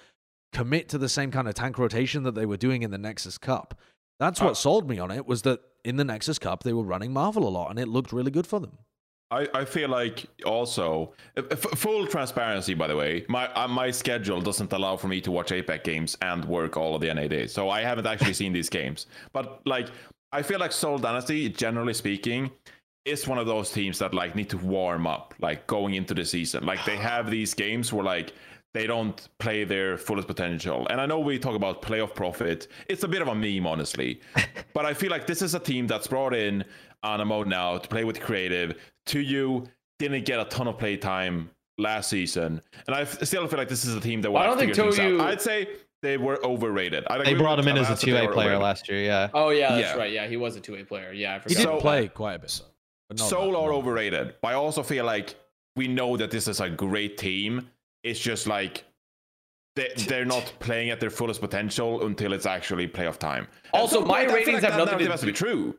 commit to the same kind of tank rotation that they were doing in the Nexus Cup. That's what Uh, sold me on it was that in the Nexus Cup they were running Marvel a lot and it looked really good for them. I, I feel like also f- f- full transparency. By the way, my uh, my schedule doesn't allow for me to watch APAC games and work all of the NA days, so I haven't actually seen these games. But like, I feel like Seoul Dynasty, generally speaking, is one of those teams that like need to warm up, like going into the season. Like they have these games where like they don't play their fullest potential. And I know we talk about playoff profit. It's a bit of a meme, honestly. but I feel like this is a team that's brought in Anamo now to play with Creative. To you, didn't get a ton of play time last season, and I still feel like this is a team that. Well, I don't think Toyu- I'd say they were overrated. I'd They brought him in as a two they A player overrated. last year. Yeah. Oh yeah, that's Yeah. right. Yeah, he was a two A player. Yeah, I forgot. He did about play quite a bit. but Seoul are overrated, but I also feel like we know that this is a great team. It's just like they, they're not playing at their fullest potential until it's actually playoff time. Also, so, my like, ratings like have that nothing to has to be true.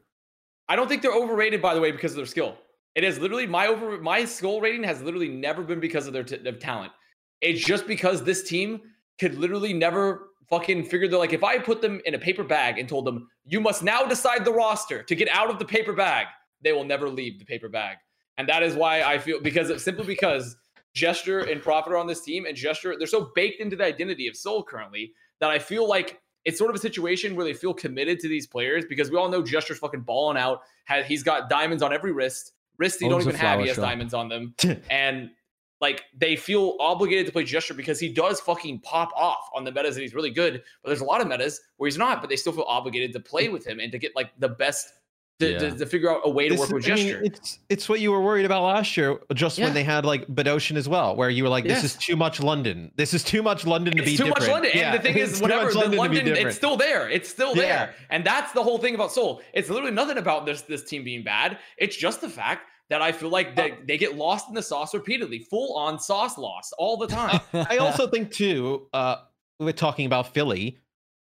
I don't think they're overrated, by the way, because of their skill. It is literally my over my skill rating has literally never been because of their, t- their talent. It's just because this team could literally never fucking figure. They're like, if I put them in a paper bag and told them you must now decide the roster to get out of the paper bag, they will never leave the paper bag. And that is why I feel because simply because Gesture and Profit are on this team, and Gesture they're so baked into the identity of Seoul currently that I feel like it's sort of a situation where they feel committed to these players because we all know Gesture's fucking balling out. Has he's got diamonds on every wrist. Wrists he don't even have. He has diamonds on them, and like they feel obligated to play Gesture because he does fucking pop off on the metas and he's really good. But there's a lot of metas where he's not, but they still feel obligated to play with him and to get like the best to, to, Yeah. to figure out a way to This work is- with I mean, Gesture. it's it's what you were worried about last year, just Yeah. when they had like Bdosin as well, where you were like, "This Yes. is too much London. This is too much London to it's be too different." much London. Yeah, And the thing is, whatever the London London, it's still there. It's still Yeah. there. And that's the whole thing about Seoul. It's literally nothing about this this team being bad. It's just the fact that I feel like they, they get lost in the sauce repeatedly, full on sauce loss all the time. I also think too, uh, we're talking about Philly.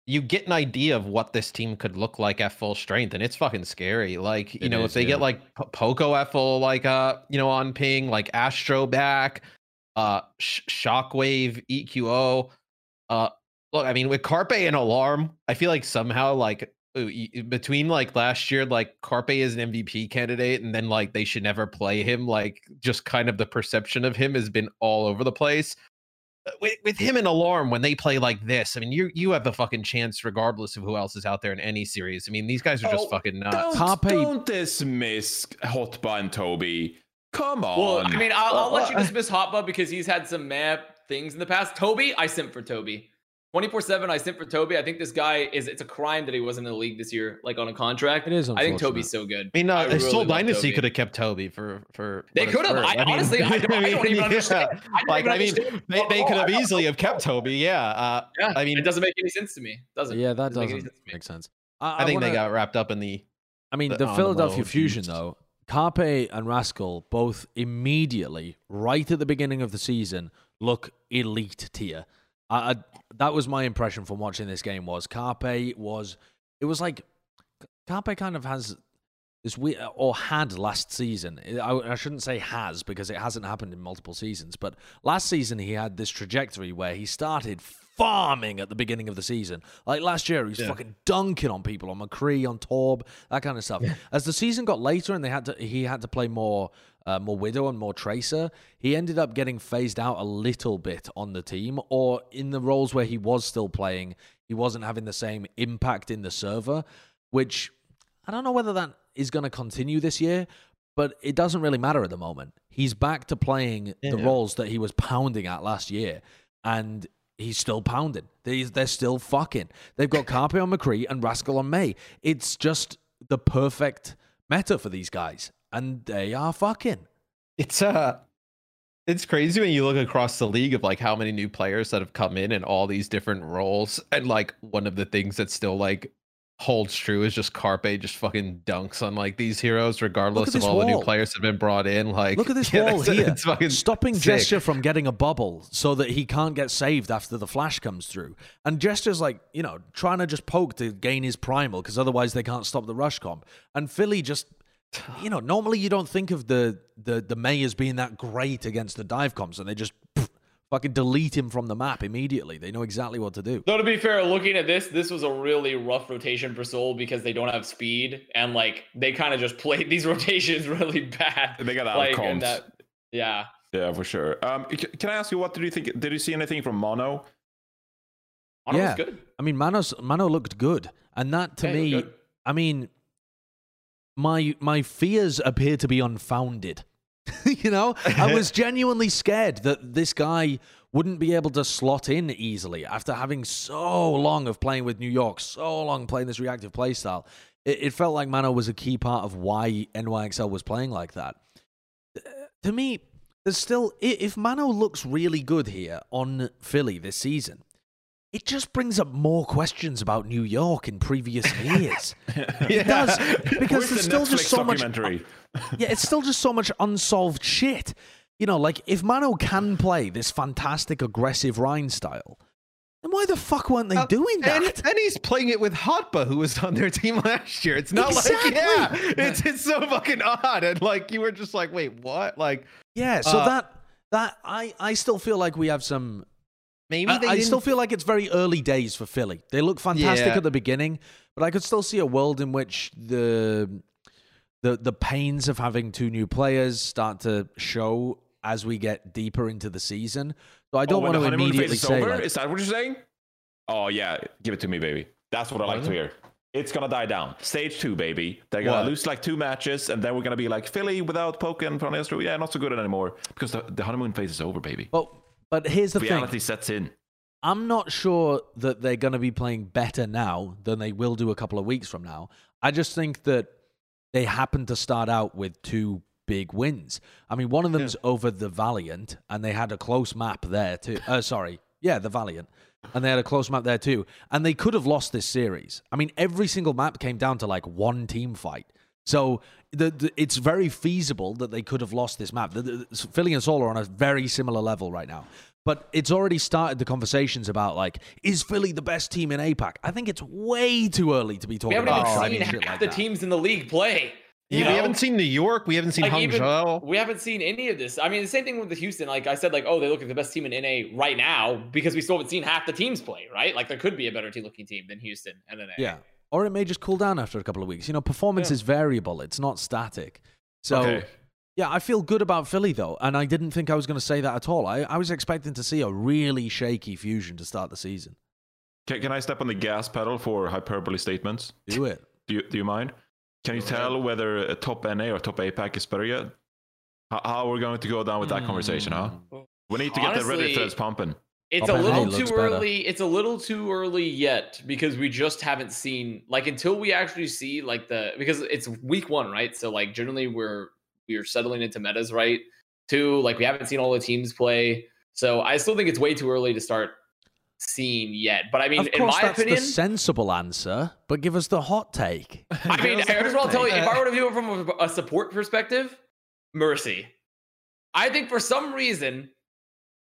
You get an idea of what this team could look like at full strength, and it's fucking scary. Like you It know, is, if they yeah. get like P- Poko at full, like uh, you know, on ping, like Astro back, uh, Sh- Shockwave, EQO. Uh, look, I mean, with Carpe and Alarm, I feel like somehow like uh, between like last year, like Carpe is an MVP candidate, and then like they should never play him. Like just kind of the perception of him has been all over the place Uh, with, with him and Alarm when they play like this, I mean, you you have the fucking chance regardless of who else is out there in any series. I mean, these guys are just Oh, fucking nuts. Don't, Carpe- don't dismiss Hotba and Toby. Come on. well, I mean, I'll, I'll let you Well, dismiss Hotba because he's had some map things in the past. Toby, I simp for Toby. 24 7, I sent for Toby. I think this guy is, it's a crime that he wasn't in the league this year, like on a contract. It is I think. Toby's so good. I mean, uh, I really Seoul Dynasty could have kept Toby for for. They could have. worth. I, mean, honestly, I don't, I don't even yeah. understand. I don't Like, even I mean, understand. they, they could have easily have kept Toby. Yeah. Uh, Yeah, I mean, it doesn't make any sense to me. Doesn't Yeah, that Doesn't make doesn't sense to me. make sense. I think they wanna- got wrapped up in the. I mean, the- the on the Philadelphia Fusion, Jesus. though, Carpe and Rascal both immediately, right at the beginning of the season, look elite tier. I, I, that was my impression from watching this game. Was Carpe was it was like Carpe kind of has this weird or had last season. I, I shouldn't say has because it hasn't happened in multiple seasons, but last season he had this trajectory where he started farming at the beginning of the season. Like last year, he was Yeah. fucking dunking on people, on McCree, on Torb, that kind of stuff. As the season got later and they had to, he had to play more, uh, more Widow and more Tracer. He ended up getting phased out a little bit on the team, or in the roles where he was still playing, he wasn't having the same impact in the server, which I don't know whether that is going to continue this year, but it doesn't really matter at the moment. He's back to playing the roles that he was pounding at last year, and he's still pounding. They, they're still fucking. They've got Carpe on McCree and Rascal on Mei. It's just the perfect meta for these guys, and they are fucking. It's uh it's crazy when you look across the league of like how many new players that have come in and all these different roles. And like one of the things that still like holds true is just Carpe just fucking dunks on like these heroes, regardless of all the new players that have been brought in. Like Look at this yeah, wall here. It's fucking Stopping sick. Gesture from getting a bubble so that he can't get saved after the flash comes through. And Gesture's like, you know, trying to just poke to gain his primal because otherwise they can't stop the rush comp. And Philly just, you know, normally you don't think of the the the Mei as being that great against the dive comps and they just pff, fucking delete him from the map immediately. They know exactly what to do. Though to be fair, looking at this, this was a really rough rotation for Seoul because they don't have speed and like they kind of just played these rotations really bad. They got like outcomes. and that, yeah. Yeah, for sure. Um, can I ask you what did you think? Did you see anything from Mano? Mano Yeah. was good. I mean, Manos Mano looked good. And that to Yeah, me. I mean, my my fears appear to be unfounded. you know, I was genuinely scared that this guy wouldn't be able to slot in easily after having so long of playing with New York, so long playing this reactive playstyle. It, it felt like Mano was a key part of why NYXL was playing like that. Uh, To me, there's still if Mano looks really good here on Philly this season, it just brings up more questions about New York in previous years. It does because Where's there's the still Netflix just so much. Yeah, it's still just so much unsolved shit. You know, like if Mano can play this fantastic aggressive Rein style, then why the fuck weren't they Uh, doing that? And, and he's playing it with Hotba, who was on their team last year. It's not Exactly. like yeah, it's it's so fucking odd, and like you were just like, wait, what? Like yeah, so uh, that that I I still feel like we have some maybe I, they I didn't still feel like it's very early days for Philly. They look fantastic Yeah. at the beginning, but I could still see a world in which the the the pains of having two new players start to show as we get deeper into the season. So I Oh, don't when want to immediately say over? like, Is that what you're saying? Oh yeah, give it to me, baby. That's what I like to hear. It's gonna die down. Stage two, baby. They're gonna What? lose like two matches, and then we're gonna be like Philly without Poken from Astro. Yeah, not so good anymore because the, the honeymoon phase is over, baby. but but here's the thing. Reality thing. sets in. I'm not sure that they're going to be playing better now than they will do a couple of weeks from now. I just think that they happen to start out with two big wins. I mean, one of them's over the Valiant, and they had a close map there too. Uh, sorry, yeah, the Valiant, and they had a close map there too. And they could have lost this series. I mean, every single map came down to like one team fight. So the, the, it's very feasible that they could have lost this map. The, the, Philly and Seoul are on a very similar level right now. But it's already started the conversations about like, is Philly the best team in APAC? I think it's way too early to be talking. We talking haven't about even seen half like the that. teams in the league play. Yeah, You we haven't seen New York. We haven't seen Like, even- Hangzhou. we haven't seen any of this. I mean, the same thing with the Houston. Like I said, like oh, they look like the best team in NA right now because we still haven't seen half the teams play. Right? Like there could be a better team looking team than Houston and NA. Yeah. Or it may just cool down after a couple of weeks. You know, performance Yeah. is variable, it's not static. So, Okay. yeah, I feel good about Philly, though. And I didn't think I was going to say that at all. I, I was expecting to see a really shaky fusion to start the season. Can, can I step on the gas pedal for hyperbole statements? Do it. Do you, do you mind? Can you tell whether a top NA or top APAC is better yet? How, how are we going to go down with that conversation, huh? Hmm. We need to get the Reddit Honestly, threads pumping. It's Top a little looks too better. early. It's a little too early yet because we just haven't seen like until we actually see like the because it's week one, right? So like generally we're we're settling into metas, right? Two, like we haven't seen all the teams play. So I still think it's way too early to start seeing yet. But I mean, of in my that's opinion, the sensible answer, but give us the hot take. I mean, here's what I'll tell you. If I were to view it from a, a support perspective, Mercy. I think for some reason,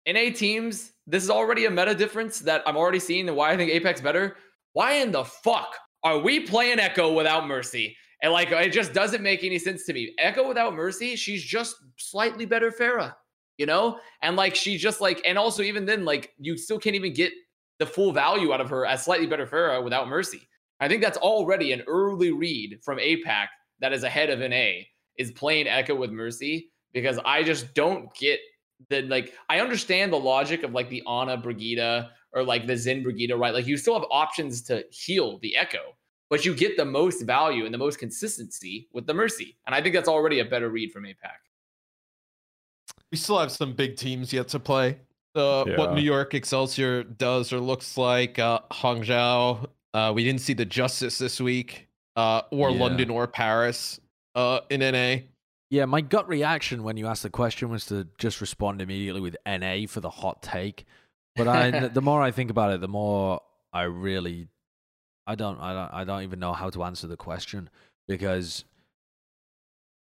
NA teams, this is already a meta difference that I'm already seeing and why I think APAC better. Why in the fuck are we playing Echo without Mercy? And like, it just doesn't make any sense to me. Echo without Mercy, she's just slightly better Pharah, you know? And like, she just like, and also even then, like, you still can't even get the full value out of her as slightly better Pharah without Mercy. I think that's already an early read from APAC that is ahead of NA is playing Echo with Mercy because I just don't get the like I understand the logic of like the Ana Brigitte or like the Zen Brigitte, right? Like you still have options to heal the Echo, but you get the most value and the most consistency with the Mercy. And I think that's already a better read from APAC. We still have some big teams yet to play. Uh, What New York Excelsior does or looks like, uh, Hangzhou. Uh, we didn't see the Justice this week, uh, or Yeah. London or Paris uh, in NA. Yeah, my gut reaction when you asked the question was to just respond immediately with NA for the hot take. But I, the more I think about it, the more I really, I don't, I don't, I don't even know how to answer the question because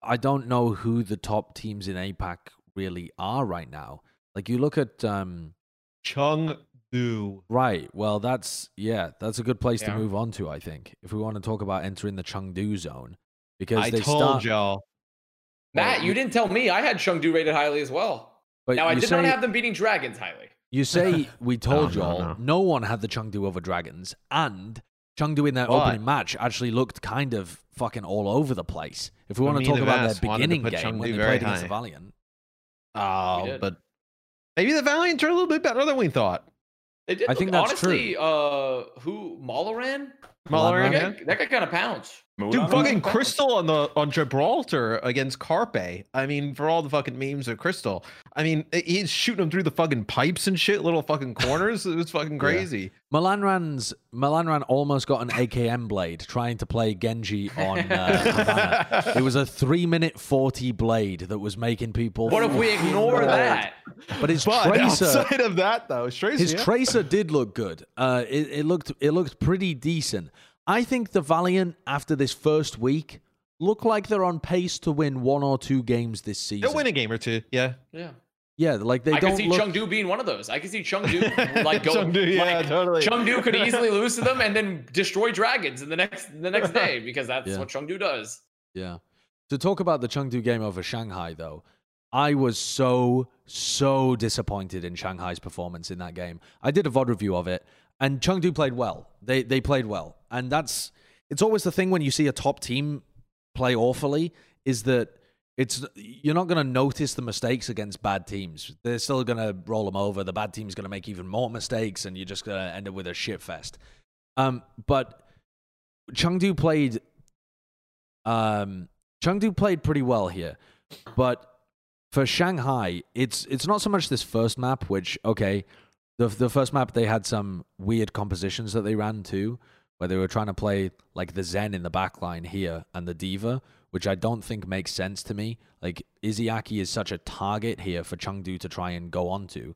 I don't know who the top teams in APAC really are right now. Like you look at, um, Chengdu. right. Well, that's yeah, that's a good place to move on to. I think if we want to talk about entering the Chengdu zone because I they told start. y'all. Matt, you didn't tell me. I had Chengdu rated highly as well. But now I did say- not have them beating Dragons highly. You say we told no, y'all no. no one had the Chengdu over Dragons, and Chengdu in their What? opening match actually looked kind of fucking all over the place. If we want to talk about Vast their beginning put game when they very played against the. Valiant, Oh, but maybe the Valiant are a little bit better than we thought. They did. I think look- that's true. honestly, uh, who Malaran? Malaran, Malaran? That guy, that guy kind of pounds. Dude, fucking Crystal on the on Gibraltar against Carpe. I mean, for all the fucking memes of Crystal, I mean, he's shooting them through the fucking pipes and shit, little fucking corners. It was fucking crazy. milan Milanran's Milanran almost got an AKM blade trying to play Genji on uh, It was a three minute forty blade that was making people. What if we ignore mad. that? But his But tracer, outside of that, though, Tracer, His yeah. tracer did look good. Uh, it, it looked it looked pretty decent. I think the Valiant after this first week look like they're on pace to win one or two games this season. they'll win a game or two. Yeah, Yeah, Yeah, like they I don't could see look. Chengdu being one of those. I can see Chengdu like go. Chengdu, yeah, like, totally. Chengdu could easily lose to them and then destroy dragons in the next the next day because that's Yeah. what Chengdu does. Yeah. To talk about the Chengdu game over Shanghai, though, I was so so disappointed in Shanghai's performance in that game. I did a VOD review of it, and Chengdu played well. They they played well, and that's it's always the thing when you see a top team play awfully is that it's you're not going to notice the mistakes against bad teams. They're still going to roll them over. The bad team's going to make even more mistakes, and you're just going to end up with a shit fest. Um, but Chengdu played um, Chengdu played pretty well here, but for Shanghai, it's it's not so much this first map, which okay, the the first map they had some weird compositions that they ran too, where they were trying to play like the Zen in the backline here and the D.Va, which I don't think makes sense to me. Like Izayaki is such a target here for Chengdu to try and go onto,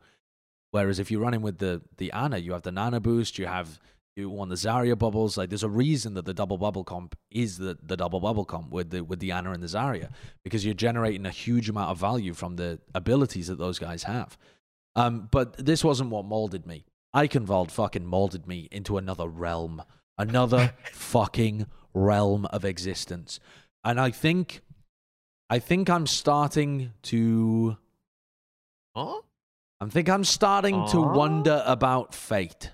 whereas if you're running with the the Ana, you have the Nana boost, you have you want the Zarya bubbles. Like there's a reason that the double bubble comp is the, the double bubble comp with the with the Ana and the Zarya because you're generating a huge amount of value from the abilities that those guys have. Um, but this wasn't what molded me. Eichenwalde fucking molded me into another realm, another fucking realm of existence, and I think, I think I'm starting to, Huh? I think I'm starting to wonder about Fate.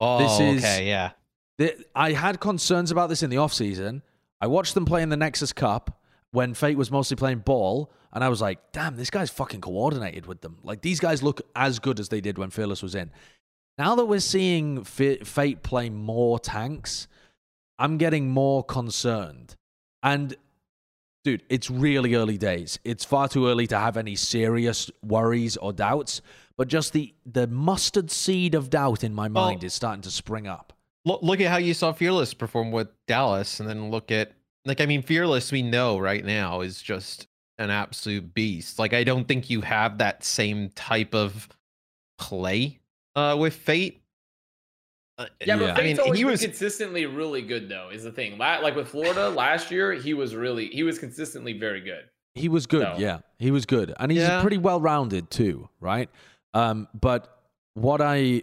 Oh, This is- okay, yeah. I had concerns about this in the offseason. I watched them play in the Nexus Cup when Fate was mostly playing ball, and I was like, damn, this guy's fucking coordinated with them. Like, these guys look as good as they did when Fearless was in. Now that we're seeing F- Fate play more tanks, I'm getting more concerned. And, dude, it's really early days. It's far too early to have any serious worries or doubts, but just the, the mustard seed of doubt in my mind is starting to spring up. Look, look at how you saw Fearless perform with Dallas, and then look at like I mean, Fearless we know right now is just an absolute beast. Like I don't think you have that same type of play uh, with Fate. Uh, Yeah, but Yeah. I mean, he was consistently really good though. Is the thing. Like with Florida last year, he was really he was consistently very good. He was good, No. yeah. He was good. And he's Yeah. pretty well rounded too, right? Um, but what I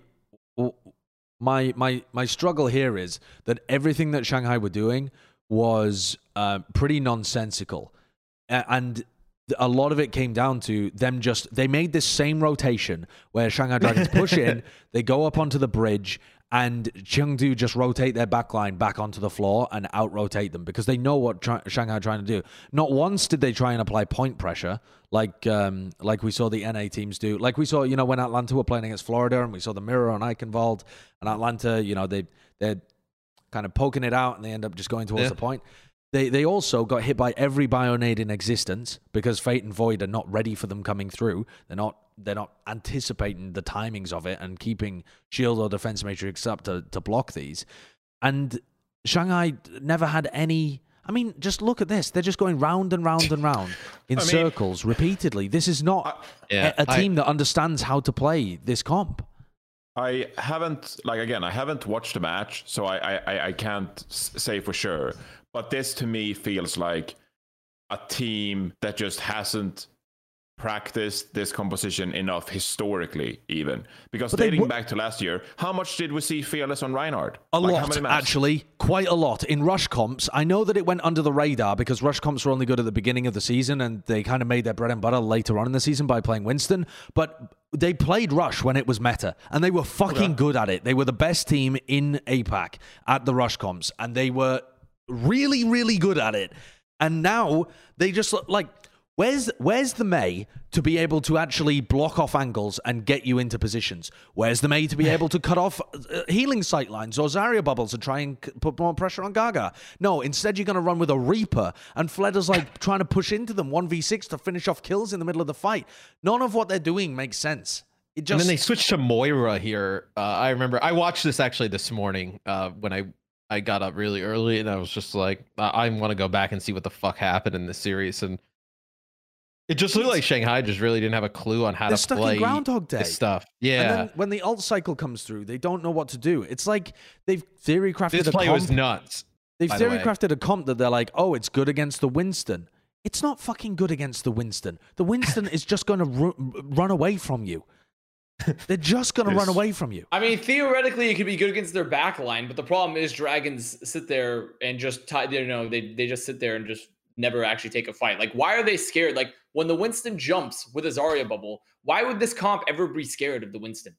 my my my struggle here is that everything that Shanghai were doing was uh, pretty nonsensical. And a lot of it came down to them just they made this same rotation where Shanghai Dragons push in, they go up onto the bridge, and Chengdu just rotate their backline back onto the floor and out rotate them because they know what Shanghai are trying to do. Not once did they try and apply point pressure like um, like we saw the NA teams do. Like we saw, you know, when Atlanta were playing against Florida and we saw the mirror on Eichenwalde and Atlanta, you know, they they're kind of poking it out and they end up just going towards Yeah. the point. They they also got hit by every Bionade in existence because Fate and Void are not ready for them coming through. They're not they're not anticipating the timings of it and keeping shield or defense matrix up to, to block these. And Shanghai never had any I mean, just look at this. They're just going round and round and round in I mean- circles repeatedly. This is not Yeah, a, a I- team that understands how to play this comp. I haven't like again. I haven't watched the match, so I I, I- I can't say for sure. But this to me feels like a team that just hasn't practiced this composition enough historically, even because But dating wo- back to last year, how much did we see Fearless on Reinhardt? A Like, lot, actually. Quite a lot. In rush comps, I know that it went under the radar because rush comps were only good at the beginning of the season and they kind of made their bread and butter later on in the season by playing Winston. But they played rush when it was meta and they were fucking good at it. They were the best team in APAC at the rush comps and they were really, really good at it. And now they just look like. Where's where's the Mei to be able to actually block off angles and get you into positions? Where's the Mei to be able to cut off uh, healing sight lines or Zarya bubbles and try and c- put more pressure on Gaga? No, instead you're going to run with a Reaper and Fleta's like trying to push into them 1v6 to finish off kills in the middle of the fight. None of what they're doing makes sense. It and just then they switched to Moira here. Uh, I remember I watched this actually this morning uh, when I I got up really early and I was just like I, I want to go back and see what the fuck happened in this series and it just looked like Shanghai just really didn't have a clue on how they're to stuck play in Groundhog Day. this stuff. And Yeah, then when the alt cycle comes through, they don't know what to do. It's like they've theory crafted this a play comp. was nuts. They've by the theory way. crafted a comp that they're like, oh, it's good against the Winston. It's not fucking good against the Winston. The Winston is just going to ru- run away from you. They're just going to run away from you. I mean, theoretically, it could be good against their back line, but the problem is dragons sit there and just tie, you know they they just sit there and just never actually take a fight. Like, why are they scared? Like when the Winston jumps with a Zarya bubble, why would this comp ever be scared of the Winston?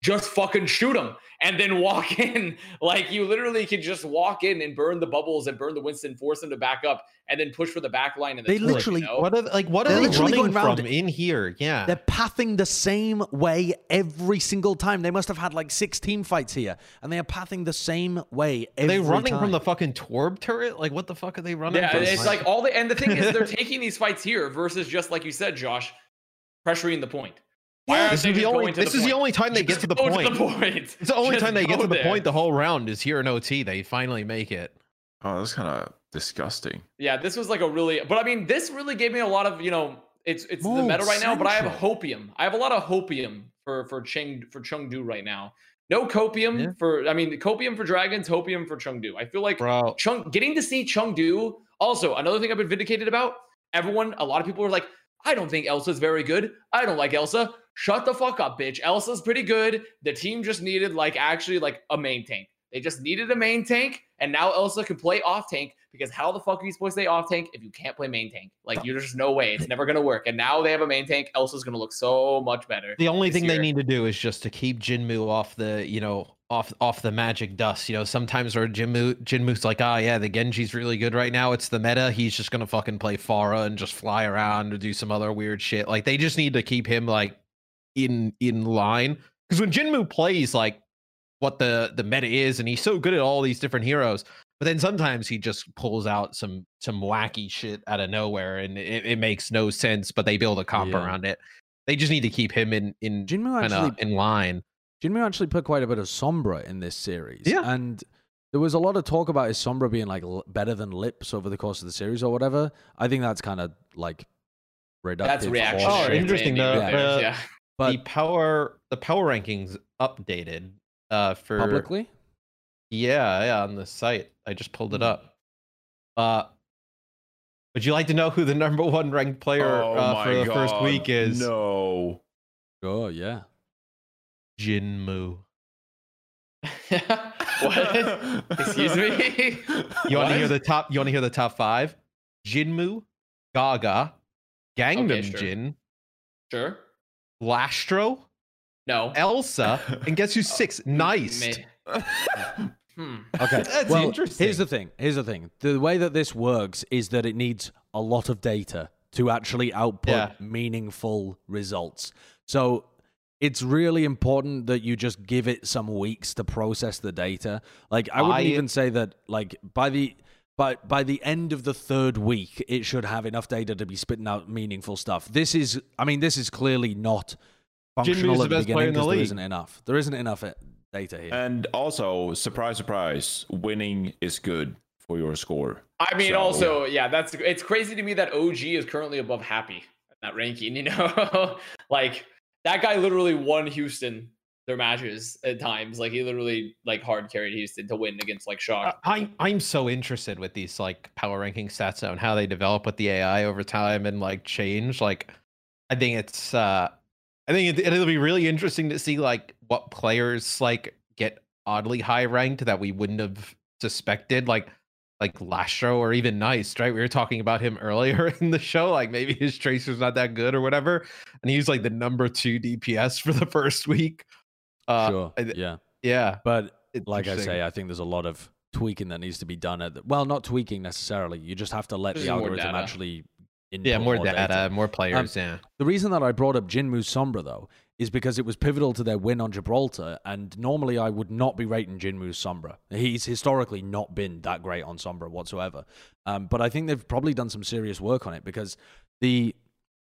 Just fucking shoot them and then walk in. Like you literally could just walk in and burn the bubbles and burn the Winston, force them to back up, and then push for the back line. And the They turret, literally- you know? What are they, like? What They're are they literally running going round from in here? Yeah, They're pathing the same way every single time. They must have had like six team fights here, and they are pathing the same way are they running time. from the fucking Torb turret? Like, what the fuck are they running? Yeah, from? it's like all the and the thing is they're taking these fights here versus just like you said, Josh, pressuring the point. Why this is the only. going to This is the only time they get to the point. To the point. It's the only Just time they get go to the point. The whole round is here in OT. They finally make it. Oh, that's kind of disgusting. Yeah, this was like a really, but I mean, this really gave me a lot of you know, it's it's the Mold meta right now. But I have central. hopium. I have a lot of hopium for for Cheng for Chengdu right now. No copium Yeah. for I mean, copium for dragons, hopium for Chengdu. I feel like Bro, Chung getting to see Chengdu. Also, another thing I've been vindicated about. Everyone, a lot of people are like, I don't think Elsa's very good. I don't like Elsa. Shut the fuck up, bitch. Elsa's pretty good. The team just needed like actually like a main tank. They just needed a main tank, and now Elsa can play off tank because how the fuck are you supposed to play off tank if you can't play main tank? Like, you're just no way. It's never gonna work. And now they have a main tank. Elsa's gonna look so much better. the only thing they need to do is just to keep Jinmu off the, you know, off off the magic dust. You know, sometimes where Jinmu Jinmu's like, ah, yeah, the Genji's really good right now. It's the meta. He's just gonna fucking play Pharah and just fly around or do some other weird shit. Like they just need to keep him like in in line because when Jinmu plays like what the the meta is, and he's so good at all these different heroes. But then sometimes he just pulls out some some wacky shit out of nowhere, and it, it makes no sense. But they build a comp Yeah. around it. They just need to keep him in in Jinmu kind actually in line. Jinmu actually put quite a bit of Sombra in this series. Yeah. And there was a lot of talk about his Sombra being like better than Lip's over the course of the series or whatever. I think that's kind of like reductive. That's reaction. Oh, interesting, though. there, Uh, yeah. But the power the power rankings updated uh for publicly, yeah yeah on the site. I just pulled it Hmm. up. Uh, would you like to know who the number one ranked player oh uh, for the God. first week is? No. oh yeah. Jinmu. what? Excuse me. You want to hear the top? You want to hear the top five? Jinmu, Gaga, Gangnam Okay, sure. Jin, Sure. Lastro, No. Elsa, and guess who's six? Nice. Hmm. Okay. That's well, interesting. Here's the thing. Here's the thing. The way that this works is that it needs a lot of data to actually output Yeah. meaningful results. So it's really important that you just give it some weeks to process the data. Like I wouldn't I- even say that like by the by by the end of the third week it should have enough data to be spitting out meaningful stuff. This is I mean this is clearly not functional the at the best player beginning in the because there league. isn't enough. There isn't enough uh, data here. and also, surprise, surprise, winning is good for your score. I mean, So- also, yeah, that's it's crazy to me that OG is currently above Happy in that ranking. You know, like that guy literally won Houston their matches at times. Like he literally like hard carried Houston to win against like Shock. I- I'm so interested with these like power ranking stats and how they develop with the AI over time and like change. Like, I think it's uh, I think it, it'll be really interesting to see like what players like get oddly high ranked that we wouldn't have suspected. Like like Lastro or even Nice, right? We were talking about him earlier in the show. Like maybe his tracer's not that good or whatever, and he was like the number two DPS for the first week. Uh, sure. Yeah. yeah. But it's like I say, I think there's a lot of tweaking that needs to be done. At the, well, not tweaking necessarily. You just have to let Just the algorithm data. actually. yeah, input more data, more Um, players. yeah. The reason that I brought up Jinmu Sombra though is because it was pivotal to their win on Gibraltar, and normally I would not be rating Jinmu Sombra. He's historically not been that great on Sombra whatsoever. Um, but I think they've probably done some serious work on it because the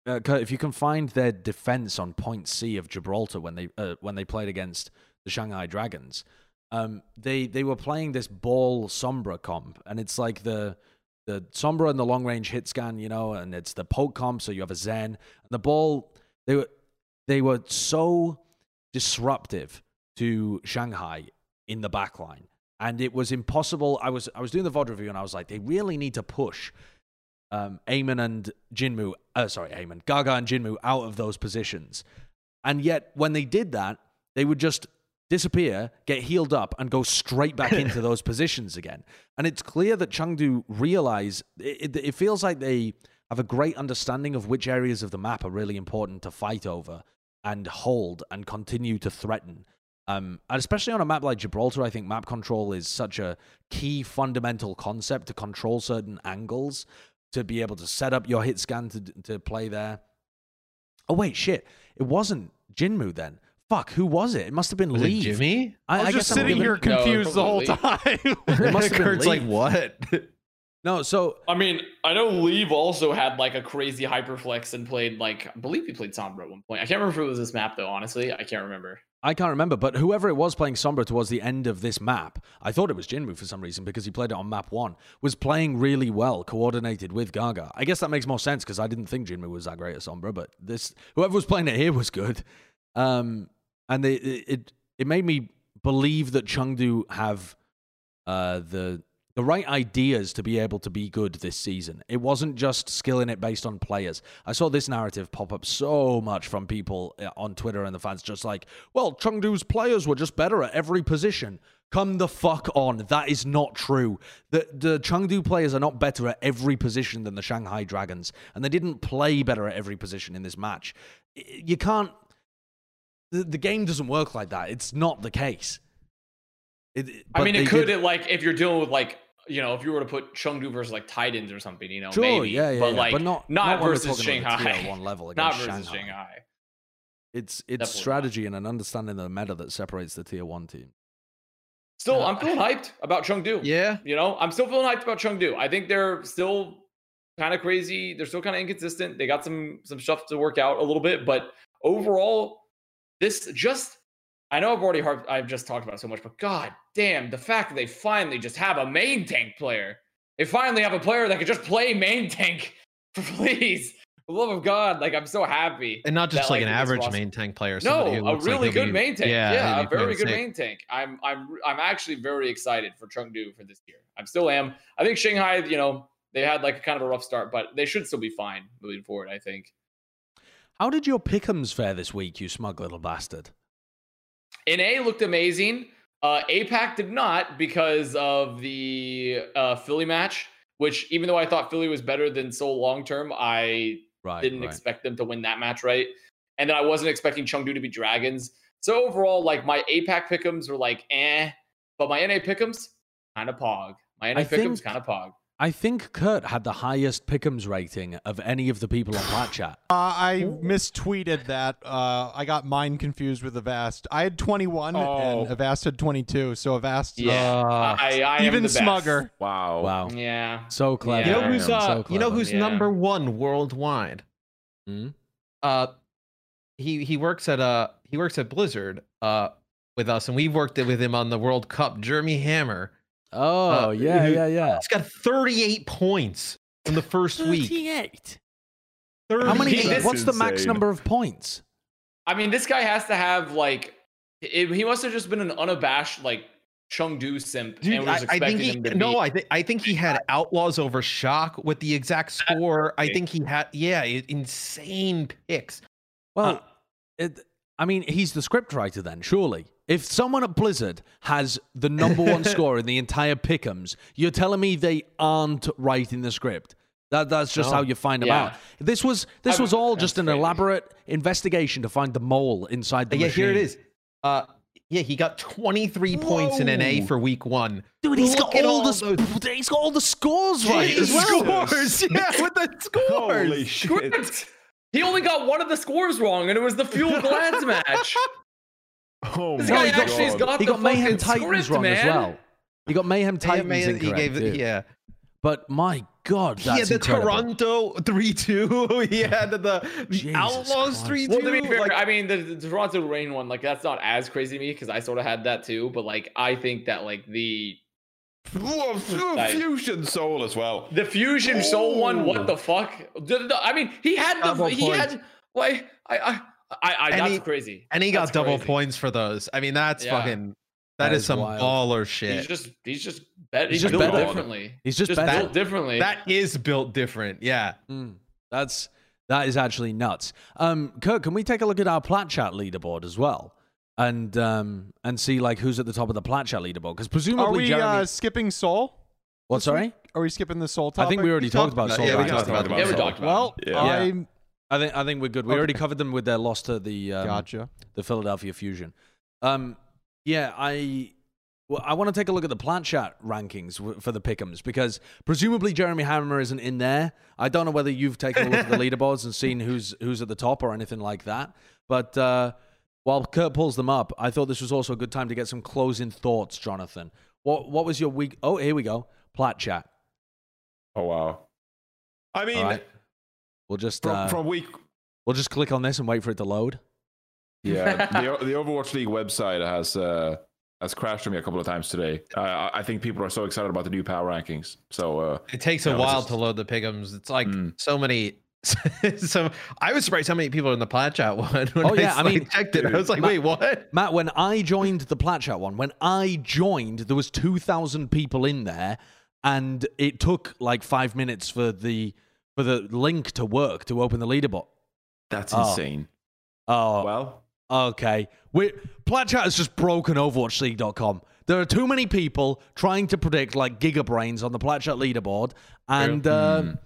uh, if you can find their defense on point C of Gibraltar when they uh, when they played against the Shanghai Dragons, um, they they were playing this ball Sombra comp, and it's like the the Sombra and the long range hit scan, you know, and it's the poke comp, so you have a Zen. And the ball they were they were so disruptive to Shanghai in the back line. And it was impossible. I was I was doing the VOD review and I was like, they really need to push um Eamon and Jinmu uh, sorry, Eamon, Gaga and Jinmu out of those positions. And yet when they did that, they would just disappear, get healed up, and go straight back into those positions again. And it's clear that Chengdu realize it, it, it feels like they have a great understanding of which areas of the map are really important to fight over and hold and continue to threaten. Um, and especially on a map like Gibraltar, I think map control is such a key fundamental concept to control certain angles, to be able to set up your hit scan to, to play there. Oh, wait, shit. It wasn't Jinmu then. Fuck, who was it? It must have been Was Lee. it Jimmy? I was just guess I'm sitting giving- here No, confused the whole probably. time. It must have been Kurt's like what? No, so I mean, I know Leave also had like a crazy hyperflex and played like I believe he played Sombra at one point. I can't remember if it was this map though. Honestly, I can't remember. I can't remember, but whoever it was playing Sombra towards the end of this map, I thought it was Jinmu for some reason because he played it on map one, was playing really well, coordinated with Gaga. I guess that makes more sense because I didn't think Jinmu was that great at Sombra, but this whoever was playing it here was good. Um, and they, it, it made me believe that Chengdu have uh, the the right ideas to be able to be good this season. It wasn't just skilling it based on players. I saw this narrative pop up so much from people uh, on Twitter and the fans, just like, well, Chengdu's players were just better at every position. Come the fuck on. That is not true. The the Chengdu players are not better at every position than the Shanghai Dragons, and they didn't play better at every position in this match. You can't. The, the game doesn't work like that. It's not the case. It, I mean, it could did- like if you're dealing with like you know if you were to put Chengdu versus like Titans or something, you know, Sure, maybe. yeah, yeah, but yeah, like but not- not, not versus talking Shanghai. one level not against versus Shanghai. Shanghai. It's it's Definitely not. strategy and an understanding of the meta that separates the tier one team. Still, Uh, I'm feeling hyped about Chengdu. yeah. You know, I'm still feeling hyped about Chengdu. I think they're still kind of crazy. They're still kind of inconsistent. They got some some stuff to work out a little bit, but overall, this just I know I've already har- I've just talked about it so much, but god damn, the fact that they finally just have a main tank player. They finally have a player that could just play main tank. Please. For the love of God, like I'm so happy. And not just that, like an average roster- main tank player. No, somebody who a looks like really good be- main tank. Yeah, Yeah, a very good sick. main tank. I'm I'm I'm actually very excited for Chengdu for this year. I'm still am. I think Shanghai, you know, they had like kind of a rough start, but they should still be fine moving forward. I think. How did your pickums fare this week, you smug little bastard? NA looked amazing. Uh, APAC did not because of the uh, Philly match. Which even though I thought Philly was better than Seoul long term, I Right. didn't right. expect them to win that match, right? And then I wasn't expecting Chengdu to be dragons. So overall, like my APAC pickums were like eh, but my NA pickums kind of pog. My NA I pickums kind of pog. I think Kurt had the highest Pickums rating of any of the people on Plat Chat. Uh, I mistweeted that. Uh, I got mine confused with Avast. I had 21 Oh. and Avast had 22. So Avast Yeah, Uh, I, I am even the best. smugger. Wow. Wow. Yeah, So clever. you know Yeah. who's So uh, you know who's Yeah. number one worldwide? Hmm? Uh, he he works at uh he works at Blizzard uh with us, and we've worked with him on the World Cup. Jeremy Hammer. Oh, Uh, yeah, who- yeah, yeah. He's got 38 points in the first week. 38. 38. How many? Hey, this- what's the max number of points? I mean, this guy has to have like, it, he must have just been an unabashed like Chengdu simp, Dude, and I, was I expecting think he him to no, be. I think I think he had Outlaws over Shock with the exact score. I think he had yeah, insane picks. Well, it, I mean, he's the scriptwriter then, surely. If someone at Blizzard has the number one score in the entire Pickums, you're telling me they aren't writing the script. That, that's just No. how you find them Yeah. out. This was this I was all just an crazy. elaborate investigation to find the mole inside the yeah, machine. here it is. Uh, yeah, he got 23 points in NA Whoa. for week one. Dude, he's Look got all, all the those- sp- he's got all the scores right His as well. scores, yeah, with the scores. Holy shit. Script. He only got one of the scores wrong, and it was the Fuel Glads match. Oh This my guy he actually has God. got He the got Mayhem Titans script, wrong man. as well. He got Mayhem Yeah, Titans man, he gave it, too. yeah. But my God, He had that's the incredible. Toronto 3 2. He had the, the Outlaws 3 2. Well, to be fair, I mean the, the Toronto Reign one, like that's not as crazy to me because I sort of had that too. But like I think that like the Like- Fusion Seoul as well. the Fusion Seoul one, Oh. what the fuck? The- the- I mean, he had the he points. had like I I I, I And that's he- crazy. and he got That's double crazy. points for those. I mean, that's Yeah. fucking. That that is, is some wild. baller shit. He's just he's just bet, He's he's, just built better. differently. He's just better. built differently. that is built different. Yeah. Mm, that's that is actually nuts. Um, Kurt, can we take a look at our Plat Chat leaderboard as well, and um, and see like who's at the top of the Plat Chat leaderboard? Because presumably Are we Jeremy. uh, skipping Seoul? what? Sorry, week? Are we skipping the Seoul type? I think we already talked about about- Seoul yeah, we talked about yeah, we Seoul. talked about. Well. Yeah. I'm I think I think we're good. We already covered them with their loss to the um, gotcha. the Philadelphia Fusion. Um, yeah, I well, I want to take a look at the Plat Chat rankings for the Pickums because presumably Jeremy Hammer isn't in there. I don't know whether you've taken a look at the leaderboards and seen who's who's at the top or anything like that. But uh, while Kurt pulls them up, I thought this was also a good time to get some closing thoughts, Jonathan. What what was your week? Oh, here we go. Plat Chat. Oh wow. I mean, All right. We'll just from, uh, from week we'll just click on this and wait for it to load. Yeah, the, the Overwatch League website has uh, has crashed on me a couple of times today. Uh, I- I think people are so excited about the new power rankings. So uh, It takes a No, it's while just- to load the pickums. It's like Mm. so many. so I was surprised how many people are in the plat chat one. When Oh, yeah, I like, mean, checked it. I was like, Ma- wait, what? Matt, when I joined the Plat Chat one, when I joined, there was two thousand people in there, and it took like five minutes for the for the link to work to open the leaderboard. that's Oh. insane. Oh, Well, okay. We Plat Chat has just broken OverwatchLeague.com. There are too many people trying to predict like gigabrains on the Plat Chat leaderboard, and um,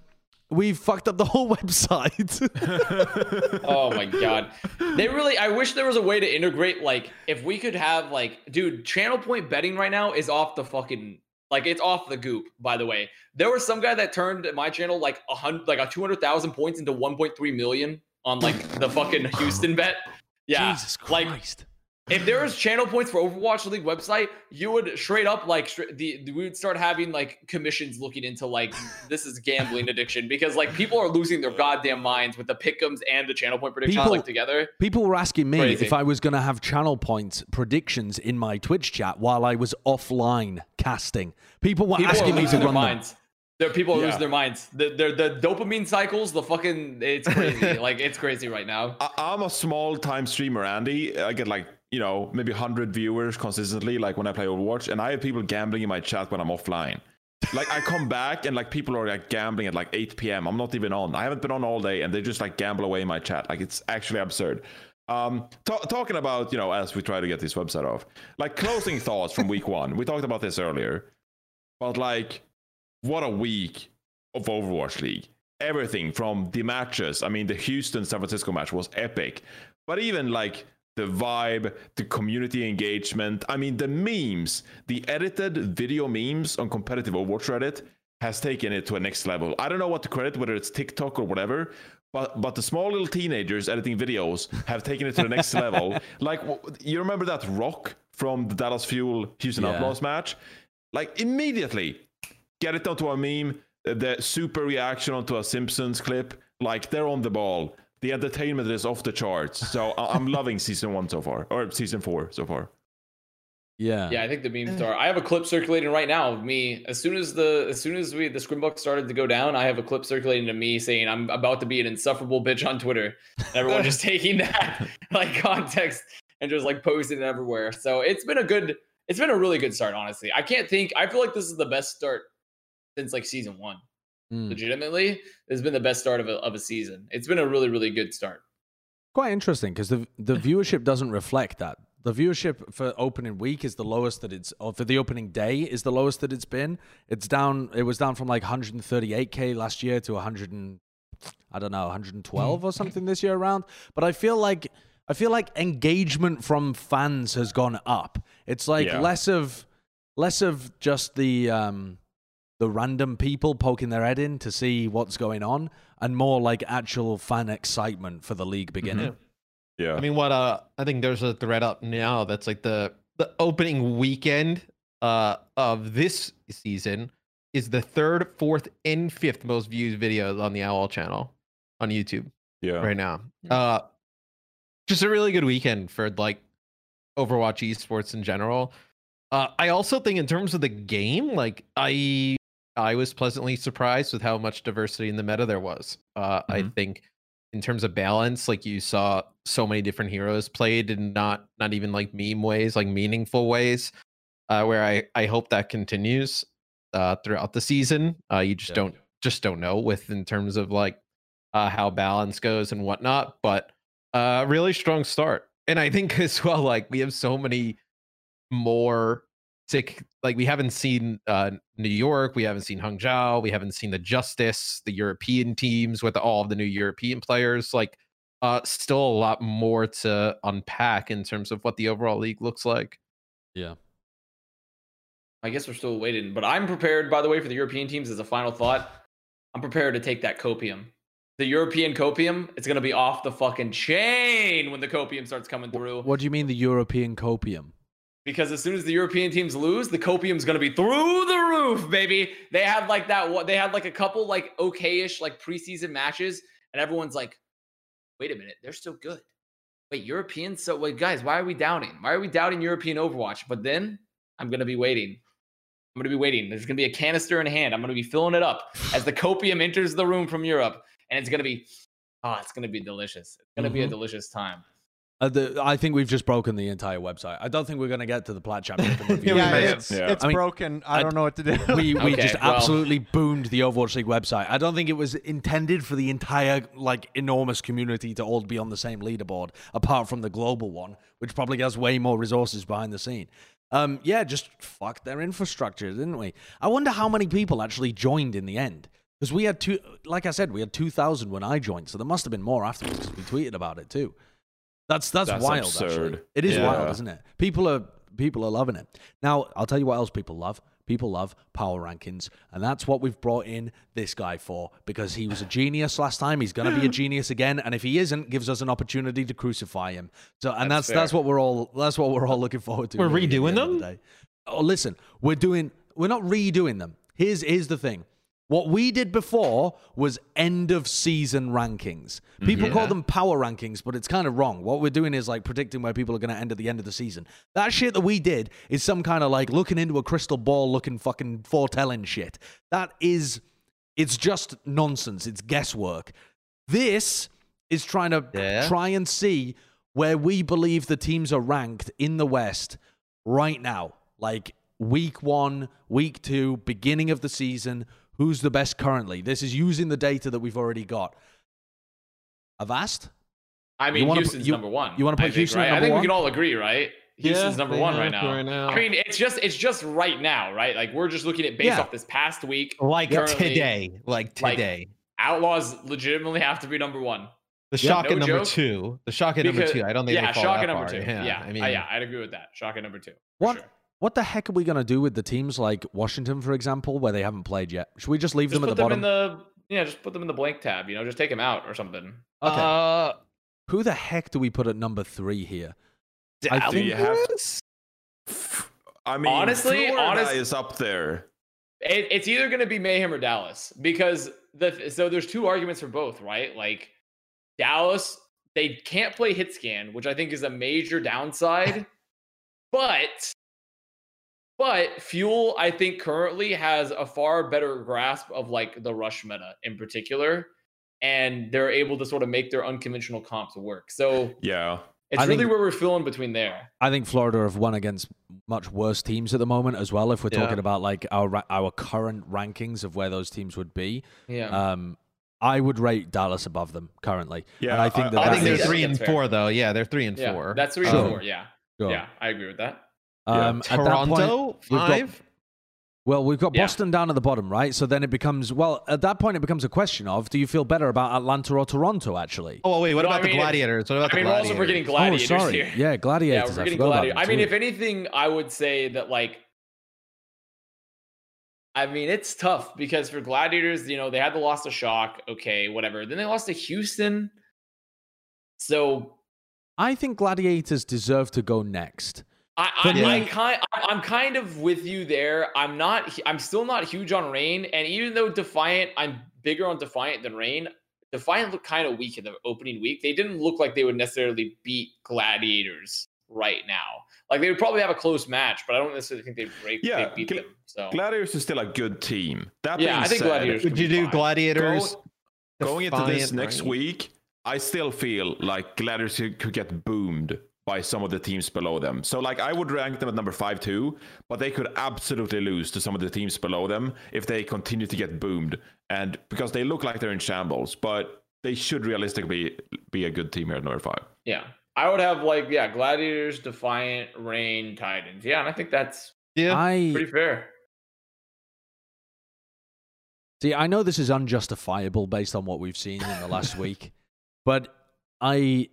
we've fucked up the whole website. oh my god they really i wish there was a way to integrate like if we could have like dude channel point betting right now is off the fucking like it's off the goop by the way. There was some guy that turned my channel like a hundred like a 200000 points into 1.3 million on like the fucking houston bet. Yeah. Jesus like Christ. If there was channel points for Overwatch League website, you would straight up like stra- the, the- we would start having like commissions looking into like this is gambling addiction because like people are losing their goddamn minds with the pickums and the channel point predictions People- like together. People were asking me Crazy. if I was going to have channel point predictions in my Twitch chat while I was offline casting. People were People asking me to losing their them. minds. There, people are Yeah. losing their minds. The, the the dopamine cycles, the fucking, it's crazy. like it's crazy right now. I, I'm a small time streamer, Andy. I get like you know maybe 100 viewers consistently, like when I play Overwatch, and I have people gambling in my chat when I'm offline. Like I come back and like people are like gambling at like 8 p.m. I'm not even on. I haven't been on all day, and they just like gamble away in my chat. Like it's actually absurd. Um, ta- talking about you know as we try to get this website off, like closing thoughts from week one. We talked about this earlier, but like what a week of Overwatch League. everything from the matches. I mean, the Houston San Francisco match was epic, but even like the vibe, the community engagement. I mean, the memes, the edited video memes on competitive Overwatch Reddit has taken it to a next level. I don't know what to credit, whether it's TikTok or whatever, but but the small little teenagers editing videos have taken it to the next level. Like you remember that rock from the Dallas Fuel Houston Yeah. Outlaws match? Like immediately get it onto a meme, uh, the super reaction onto a Simpsons clip. Like they're on the ball. The entertainment is off the charts. So I- I'm loving season one so far, or season four so far. Yeah. Yeah, I think the memes are. I have a clip circulating right now of me. As soon as the as soon as we the scrimbuck started to go down, I have a clip circulating to me saying I'm about to be an insufferable bitch on Twitter. And everyone just taking that like context and just like posting it everywhere. So it's been a good. It's been a really good start, honestly. I can't think. I feel like this is the best start since like season one. Mm. Legitimately, has been the best start of a of a season. It's been a really really good start. Quite interesting because the the viewership doesn't reflect that. The viewership for opening week is the lowest that it's, or for the opening day is the lowest that it's been. It's down. It was down from like 138k last year to 100 and I don't know 112 or something this year around. But I feel like I feel like engagement from fans has gone up. It's like Yeah. less of less of just the um the random people poking their head in to see what's going on, and more like actual fan excitement for the league beginning. Yeah. I mean, what uh, I think there's a thread up now that's like the the opening weekend uh of this season is the third, fourth, and fifth most viewed videos on the Owl channel on YouTube yeah. right now. Uh, just a really good weekend for like Overwatch esports in general. Uh, I also think in terms of the game, like I I was pleasantly surprised with how much diversity in the meta there was. Uh, I think in terms of balance, like you saw so many different heroes played in not not even like meme ways, like meaningful ways. Uh, where I I hope that continues uh, throughout the season. Uh, you just Yeah. don't just don't know with in terms of like uh, how balance goes and whatnot. But uh, really strong start, and I think as well, like we have so many more sick. Like we haven't seen uh, New York, we haven't seen Hangzhou, we haven't seen the Justice, the European teams with all of the new European players. Like, uh, still a lot more to unpack in terms of what the overall league looks like. Yeah. I guess we're still waiting, but I'm prepared. By the way, for the European teams, as a final thought, I'm prepared to take that copium. The European copium, it's gonna be off the fucking chain when the copium starts coming through. What do you mean the European copium? Because as soon as the European teams lose, the copium's gonna be through the roof, baby. They had like that. What they had like a couple like okay-ish like preseason matches, and everyone's like, "Wait a minute, they're still good." Wait, European? So wait, guys, why are we doubting? Why are we doubting European Overwatch? But then I'm gonna be waiting. I'm gonna be waiting. There's gonna be a canister in hand. I'm gonna be filling it up as the copium enters the room from Europe, and it's gonna be, oh, it's gonna be delicious. It's gonna be a Mhm. delicious time. Uh, the, I think we've just broken the entire website. I don't think we're going to get to the Plat Championship review. yeah, it's, have. it's I mean, broken. I I- don't know what to do. we we Okay, just well- absolutely boomed the Overwatch League website. I don't think it was intended for the entire like enormous community to all be on the same leaderboard, apart from the global one, which probably has way more resources behind the scene. Um, yeah, just fucked their infrastructure, didn't we? I wonder how many people actually joined in the end. Because we had two, like I said, we had two thousand when I joined, so there must have been more afterwards because we tweeted about it too. That's that's, That's wild. absurd. Actually, it is Yeah. wild, isn't it? People are people are loving it. Now, I'll tell you what else people love. People love power rankings, and that's what we've brought in this guy for because he was a genius last time. He's going to be a genius again, and if he isn't, gives us an opportunity to crucify him. So, and that's That's that's, what we're all that's what we're all looking forward to. We're redoing the them? day. Oh, listen, we're doing we're not redoing them. Here's here's the thing. What we did before was end of season rankings. People mm-hmm. call them power rankings, but it's kind of wrong. What we're doing is like predicting where people are going to end at the end of the season. That shit that we did is some kind of like looking into a crystal ball looking fucking foretelling shit. That is, it's just nonsense. It's guesswork. This is trying to Yeah. try and see where we believe the teams are ranked in the West right now. Like week one, week two, beginning of the season. Who's the best currently? This is using the data that we've already got. I've asked. I mean, Houston's you- number one. you wanna put I think, Houston at right? I think one? we can all agree, right? Houston's number one right now. right now. I mean, it's just it's just right now, right? Like we're just looking at based Yeah. off this past week. Like today, like like- today. Outlaws legitimately have to be number one. The Yeah, shock no at number joke. two. The shock at number two. I don't think yeah, they fall shock at number far. two. Yeah, Yeah, I mean, uh, yeah, I'd agree with that. Shock at number two. What sure. What the heck are we gonna do with the teams like Washington, for example, where they haven't played yet? Should we just leave Just them put at the them bottom? in the yeah, just put them in the blank tab. You know, just take them out or something. Okay. Uh, Who the heck do we put at number three here? I think- you have- Dallas? I mean, Honestly, honestly, honest- is up there. It, it's either going to be Mayhem or Dallas because the so there's two arguments for both, right? Like Dallas, they can't play hit scan, which I think is a major downside. but but Fuel, I think currently has a far better grasp of like the rush meta in particular, and they're able to sort of make their unconventional comps work. So Yeah. it's I really think- where we're feeling between there. I think Florida have won against much worse teams at the moment as well. If we're Yeah. talking about like our our current rankings of where those teams would be, Yeah. um, I would rate Dallas above them currently. Yeah, and I think I- that I that think they're is- is- three and fair. four though. Yeah, they're three and yeah, four. that's three Sure. and four. Yeah. Sure. Yeah, I agree with that. Um, at that point- Toronto we've got- five. Well, we've got Yeah. Boston down at the bottom, right? So then it becomes well. At that point, it becomes a question of: Do you feel better about Atlanta or Toronto? Actually, Oh wait, what No, I about the mean, Gladiators? What about I mean, the we're also forgetting Gladiators? oh, sorry, here. yeah, Yeah, Gladiators. we're I forgetting about gladiators. them I mean, if anything, I would say that like, I mean, it's tough because for gladiators, you know, they had the loss to shock. Okay, whatever. Then they lost to Houston. So I think Gladiators deserve to go next. I, For I, me- I kind, I'm kind of with you there. I'm not. I'm still not huge on Reign, and even though Defiant, I'm bigger on Defiant than Reign. Defiant looked kind of weak in the opening week. They didn't look like they would necessarily beat Gladiators right now. Like they would probably have a close match, but I don't necessarily think they'd break. Yeah, they'd beat Gla- them. So Gladiators is still a good team. That Yeah, being I think said, Gladiators Would you do fine. Gladiators? Go- going into this next right? week, I still feel like Gladiators could- could get boomed by some of the teams below them. So, like, I would rank them at number five too, but they could absolutely lose to some of the teams below them if they continue to get boomed, and because they look like they're in shambles, but they should realistically be a good team here at number five. yeah, I would have like yeah, Gladiators, Defiant, Reign, Titans. Yeah, and I think that's Yeah. I pretty fair. See, I know this is unjustifiable based on what we've seen in the last week, but I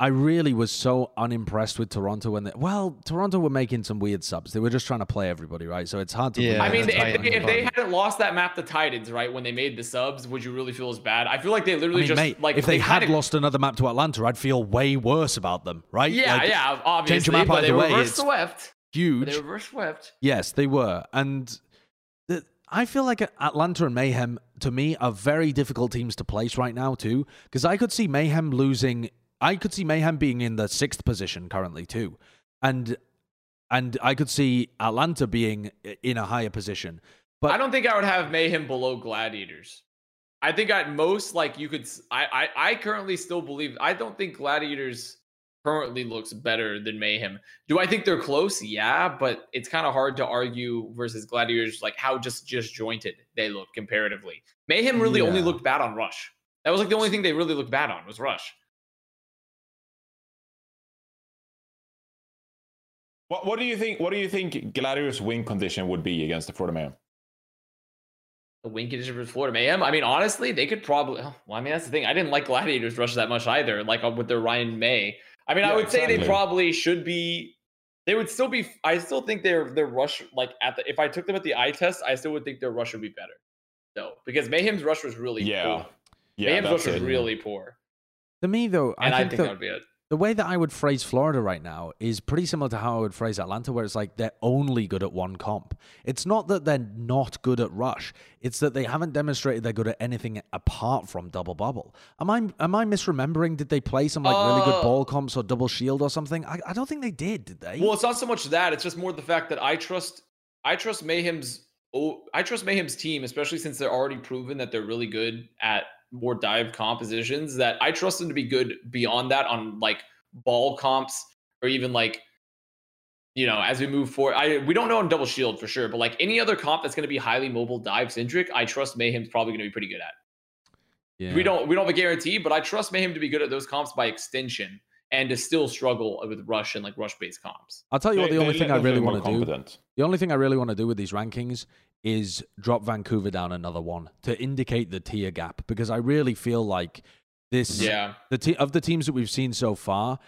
I really was so unimpressed with Toronto when they well, Toronto were making some weird subs. They were just trying to play everybody, right? So it's hard to Yeah, I mean, that if, they, if they hadn't lost that map to Titans, right, when they made the subs, would you really feel as bad? I feel like they I literally mean, just mate, like if they, had kinda- lost another map to Atlanta, I'd feel way worse about them, right? Yeah, Like, yeah, obviously. Change your map but either they way, reverse it's swept. But Huge. they were reverse swept. Yes, they were. And the, I feel like Atlanta and Mayhem, to me, are very difficult teams to place right now, too. Because I could see Mayhem losing. I could see Mayhem being in the sixth position currently, too. And and I could see Atlanta being in a higher position. But I don't think I would have Mayhem below Gladiators. I think at most, like you could. I I currently still believe. I don't think Gladiators currently looks better than Mayhem. Do I think they're close? Yeah, but it's kind of hard to argue versus Gladiators, like how just just jointed they look comparatively. Mayhem really only looked bad on Rush. That was like the only thing they really looked bad on was Rush. What, what do you think? What do you think Gladiators' win condition would be against the Florida Man? The win condition for Florida Mayhem. I mean, honestly, they could probably. oh, Well, I mean, that's the thing. I didn't like Gladiators Rush that much either. Like uh, with their Rein Mei. I mean, I Yeah, would say they probably should be. They would still be. I still think their their rush like at the. If I took them at the eye test, I still would think their rush would be better. though, because Mayhem's rush was really Yeah. poor. Yeah, Mayhem's that's rush was it. really poor, to me, though, and I I think, think, that that would be it. The way that I would phrase Florida right now is pretty similar to how I would phrase Atlanta, where it's like they're only good at one comp. It's not that they're not good at rush; it's that they haven't demonstrated they're good at anything apart from double bubble. Am I am I misremembering? Did they play some like really good Uh, ball comps or double shield or something? I, I don't think they did. Did they? Well, it's not so much that; it's just more the fact that I trust, I trust Mayhem's, oh, I trust Mayhem's team, especially since they're already proven that they're really good at more dive compositions. That I trust them to be good beyond that on like ball comps or even like, you know, as we move forward. I we don't know on double shield for sure, but like any other comp that's going to be highly mobile dive centric, I trust Mayhem's probably going to be pretty good at. yeah. We don't we don't have a guarantee, but I trust Mayhem to be good at those comps by extension. And to still struggle with rush and like rush based comps. I'll tell you what. The only thing I really want to do. competent. The only thing I really want to do with these rankings is drop Vancouver down another one to indicate the tier gap because I really feel like this Yeah. the te- of the teams that we've seen so far,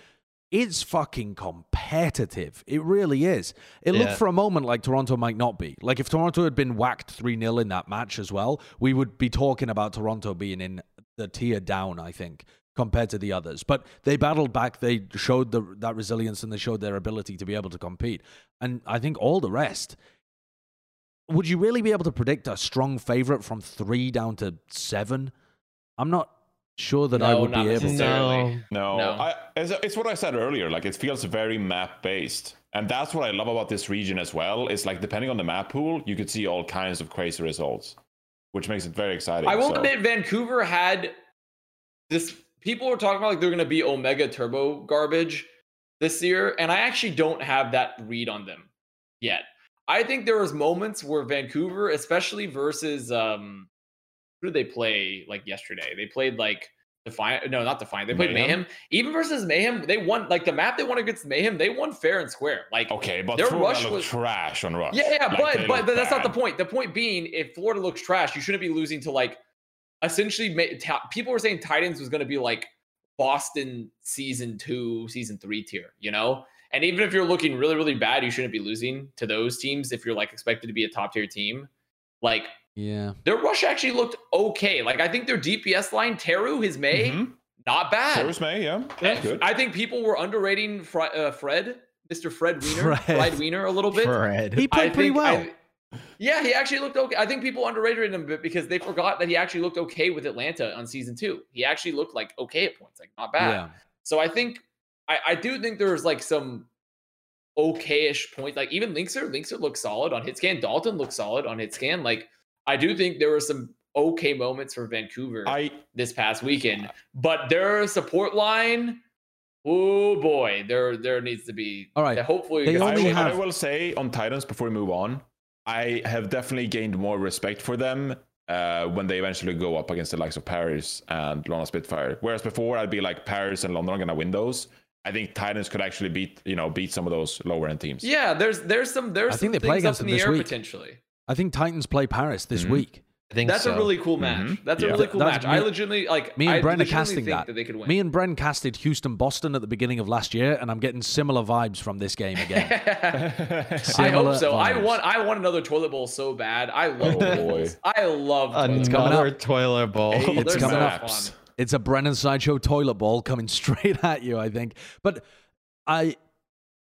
it's fucking competitive. It really is. It looked for a moment like Toronto might not be. Like if Toronto had been whacked 3 0 in that match as well, we would be talking about Toronto being in the tier down, I think, compared to the others. But they battled back. They showed the, that resilience and they showed their ability to be able to compete. And I think all the rest. Would you really be able to predict a strong favorite from three down to seven? I'm not sure that I would not be able to. necessarily. No, No. I, it's, it's what I said earlier. Like it feels very map based, and that's what I love about this region as well. It's like depending on the map pool, you could see all kinds of crazy results, which makes it very exciting. I will so. admit, Vancouver had this. People were talking about like they're going to be Omega Turbo garbage this year, and I actually don't have that read on them yet. I think there was moments where Vancouver, especially versus um, who did they play like yesterday? They played like Defiant. No, not Defiant. They played Mayhem? Mayhem. Even versus Mayhem, they won like the map they won against Mayhem. They won fair and square. Like Okay, but Their Florida rush was- trash on rush. yeah, yeah, Like, but but, but that's not the point. The point being, if Florida looks trash, you shouldn't be losing to like essentially. People were saying Titans was going to be like Boston season two, season three tier, you know. And even if you're looking really, really bad, you shouldn't be losing to those teams if you're like expected to be a top tier team. Like Yeah. their rush actually looked okay. Like I think their DPS line, Teru, his Mei, Mhm. not bad. Sarah's Mei, yeah, that's good. I think people were underrating Fre- uh, Fred, Mr. Fred Wiener, Fred. Fred Wiener a little bit. Fred. He I played pretty well. I- yeah, he actually looked okay. I think people underrated him a bit because they forgot that he actually looked okay with Atlanta on season two. He actually looked like okay at points, like not bad. yeah. So I think I, I do think there's like some okayish points. Like even Linkzr, Linkzr looks solid on hit scan. Dalton looks solid on hit scan. Like I do think there were some okay moments for Vancouver I this past weekend, but their support line. Oh boy, there there needs to be. All right. hopefully, They gets I only will, changed. I will say on Titans before we move on, I have definitely gained more respect for them uh, when they eventually go up against the likes of Paris and London Spitfire. Whereas before, I'd be like Paris and London are gonna win those. I think Titans could actually beat you know beat some of those lower end teams. Yeah, there's there's some there's I some think they play things against up in them the this air week. potentially. I think Titans play Paris this Mhm. week. I think That's so. a really cool match. Mhm. That's a really cool That's match. I legitimately like. Me and I Bren are casting that. that they could win. Me and Bren casted Houston Boston at the beginning of last year, and I'm getting similar vibes from this game again. I hope so. I want I want another toilet bowl so bad. I love Oh, toilet boy. bowls. I love toilet bowl. It's coming Another up. toilet bowl. Hey, It's They're coming so up. fun. It's a Brennan Sideshow toilet bowl coming straight at you, I think. But I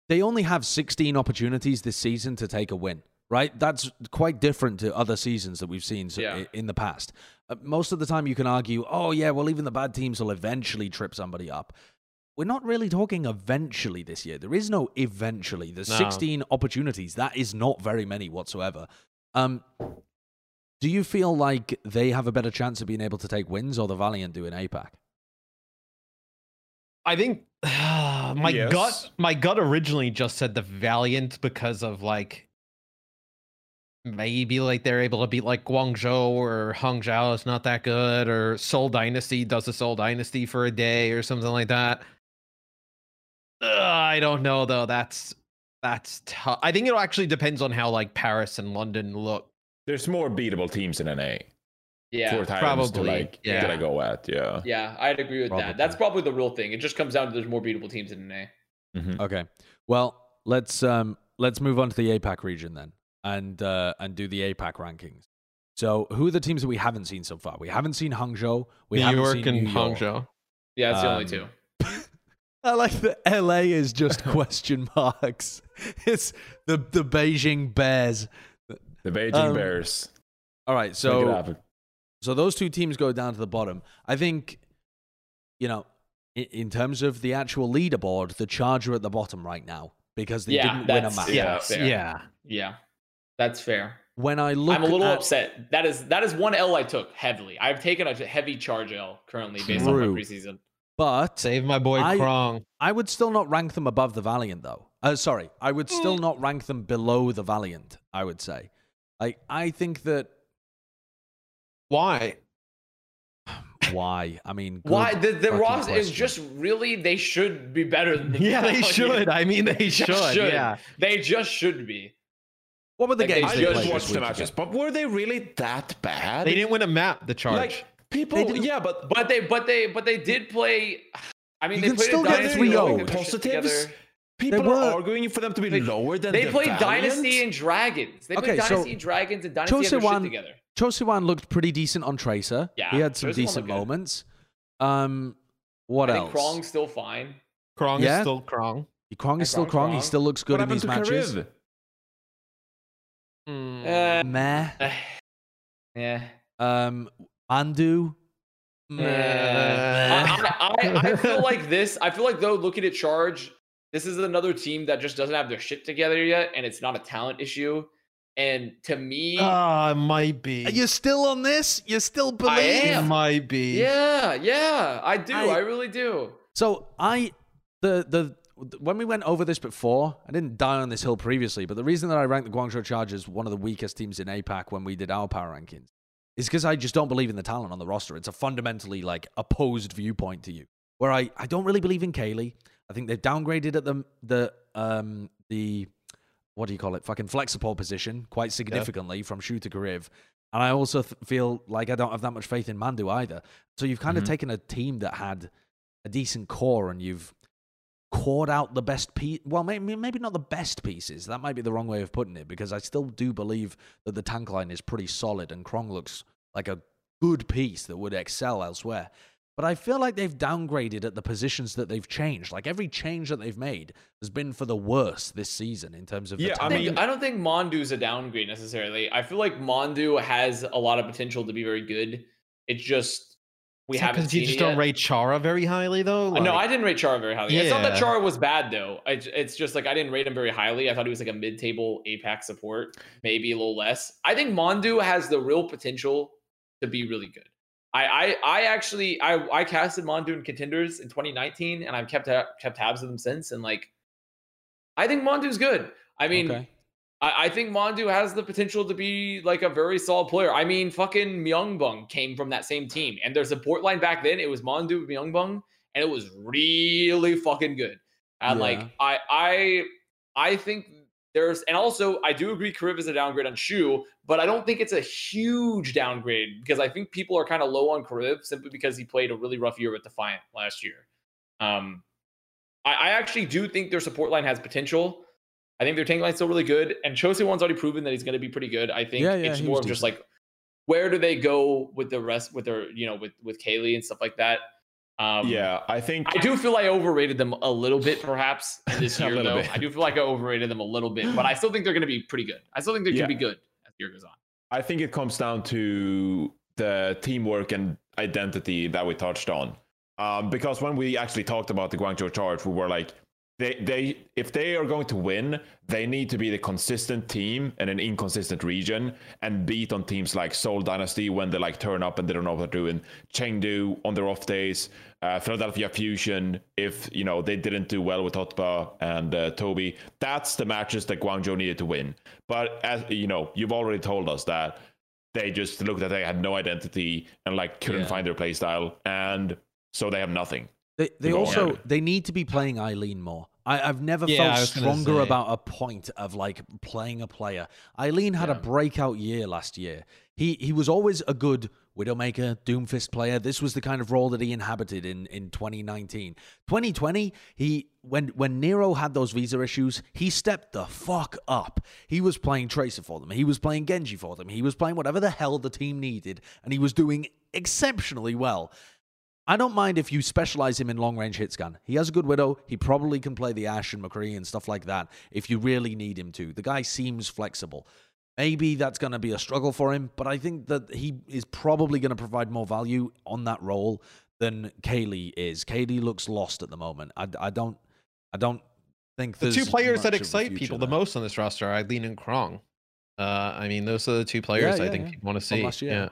they only have 16 opportunities this season to take a win, right? That's quite different to other seasons that we've seen Yeah. in the past. Uh, most of the time you can argue, "Oh yeah, well even the bad teams will eventually trip somebody up." We're not really talking eventually this year. There is no eventually. There's No. 16 opportunities. That is not very many whatsoever. Um do you feel like they have a better chance of being able to take wins or the Valiant do in APAC? I think my Yes. gut my gut originally just said the Valiant because of like maybe like they're able to beat like Guangzhou or Hangzhou is not that good or Seoul Dynasty does a Seoul Dynasty for a day or something like that. Uh, I don't know though. That's that's tough. I think it actually depends on how like Paris and London look. There's more beatable teams in NA Yeah. for Titans to probably, like yeah. to like go at. Yeah. Yeah, I'd agree with Probably. that. That's probably the real thing. It just comes down to there's more beatable teams in NA. Mhm. Okay. Well, let's um let's move on to the APAC region then and uh and do the APAC rankings. So, who are the teams that we haven't seen so far? We haven't seen Hangzhou. We New haven't York seen and New York. Hangzhou. Yeah, it's the only Um, two. I like that LA is just question marks. It's the the Beijing Bears. The Beijing Um, Bears. All right, so so those two teams go down to the bottom. I think, you know, in, in terms of the actual leaderboard, the Charger at the bottom right now because they Yeah, didn't win a match. yeah. Fair. Yeah. Yeah, that's fair. When I look, I'm a little at, upset. That is that is one L I took heavily. I've taken a heavy charge L currently based on my preseason. but Save my boy I- Krong. I would still not rank them above the Valiant, though. Uh, sorry, I would still not rank them below the Valiant. I would say, like, I think that Why? why? I mean, Why the, the fucking roster is just really they should be better than the Yeah, they should. I mean, they Just should. should. Yeah. They just should be. What were the Like, games I they, just just watched the matches, but were they really that bad? They didn't win a map. The charge. like people. Yeah, but But they, but they, but they did play. I mean, You they can played still a get dynasty. three they O's. played their shit Positives? together. People were- are arguing for them to be They- lower than They the played Valiant. Dynasty and Dragons. They played Okay, so Dynasty and Dragons and Dynasty had their Choisehwan- shit together. Choisehwan looked pretty decent on Tracer. Yeah, he had some Choisehwan decent looked good. moments. Um, what I else? think Krong's still fine. Krong Yeah. is still Krong. Krong is still Krong's Krong. He still looks good What in happened these to matches. Kariv? Uh, Meh. yeah. Um, Mandu. Yeah. Meh. I, I, I feel like this. I feel like though, looking at Charge, this is another team that just doesn't have their shit together yet, and it's not a talent issue. And to me, Ah, it might be. Are you still on this? You still believe? It am. might be. yeah, yeah, I do. I- I, really do. So I the the when we went over this before, I didn't die on this hill previously, but the reason that I ranked the Guangzhou Chargers one of the weakest teams in APAC when we did our power rankings is because I just don't believe in the talent on the roster. It's a fundamentally like opposed viewpoint to you. Where I, I don't really believe in Kaylee. I think they've downgraded at the the um the what do you call it? Fucking flexible position quite significantly from Shu to. And I also th- feel like I don't have that much faith in Mandu either. So you've kind Mhm. of taken a team that had a decent core and you've cored out the best piece. Well, maybe maybe not the best pieces. That might be the wrong way of putting it because I still do believe that the tank line is pretty solid and Krong looks like a good piece that would excel elsewhere. But I feel like they've downgraded at the positions that they've changed. Like every change that they've made has been for the worse this season in terms of the Yeah, I I, mean- I don't think Mandu's a downgrade necessarily. I feel like Mandu has a lot of potential to be very good. It's just we haven't because you just it don't yet. rate Chara very highly, though. Uh, no, I didn't rate Chara very highly. It's not that Chara was bad though. I, it's just like I didn't rate him very highly. I thought he was like a mid-table APAC support, maybe a little less. I think Mondu has the real potential to be really good. I I, I actually I, I casted Mandu in contenders in 2019, and I've kept kept tabs of them since. And like, I think Mandu's good. I mean, Okay. I, I think Mandu has the potential to be like a very solid player. I mean, fucking Myunbong came from that same team, and their support line back then it was Mandu Myunbong, and it was really fucking good. And like, I I I think there's, and also I do agree Kariv is a downgrade on Shu, but I don't think it's a huge downgrade because I think people are kind of low on Kariv simply because he played a really rough year with Defiant last year. Um, I, I actually do think their support line has potential. I think their tank line's still really good, and Choisehwan's already proven that he's going to be pretty good. I think Yeah, yeah, it's more of just like where do they go with the rest with their you know with with Kaylee and stuff like that. Um, yeah, I think I do feel I overrated them a little bit, perhaps this year. though bit. I do feel like I overrated them a little bit, but I still think they're going to be pretty good. I still think they're Yeah. going to be good as the year goes on. I think it comes down to the teamwork and identity that we touched on. Um, because when we actually talked about the Guangzhou Charge, we were like, they, they, if they are going to win, they need to be the consistent team in an inconsistent region and beat on teams like Seoul Dynasty when they like turn up and they don't know what they're doing. Chengdu on their off days, uh, Philadelphia Fusion. If you know they didn't do well with Hotba and uh, Toby, that's the matches that Guangzhou needed to win. But as you know, you've already told us that they just looked that they had no identity and like couldn't Yeah. find their play style, and so they have nothing. They, they also they need to be playing Eileen more. I, I've never Yeah, felt stronger about a point of like playing a player. Eileen had a breakout year last year. He he was always a good Widowmaker, Doomfist player. This was the kind of role that he inhabited in, in 2019. 2020, he when when Nero had those visa issues, he stepped the fuck up. He was playing Tracer for them. He was playing Genji for them. He was playing whatever the hell the team needed, and he was doing exceptionally well. I don't mind if you specialize him in long range hit scan. He has a good widow. He probably can play the Ash and McCree and stuff like that if you really need him to. The guy seems flexible. Maybe that's going to be a struggle for him, but I think that he is probably going to provide more value on that role than Kaylee is. Kaylee looks lost at the moment. I, I don't, I don't think The two players that excite people the most on this roster are Eileen and Krong. Uh, I mean, those are the two players Yeah, I think yeah. people want to see. Yeah.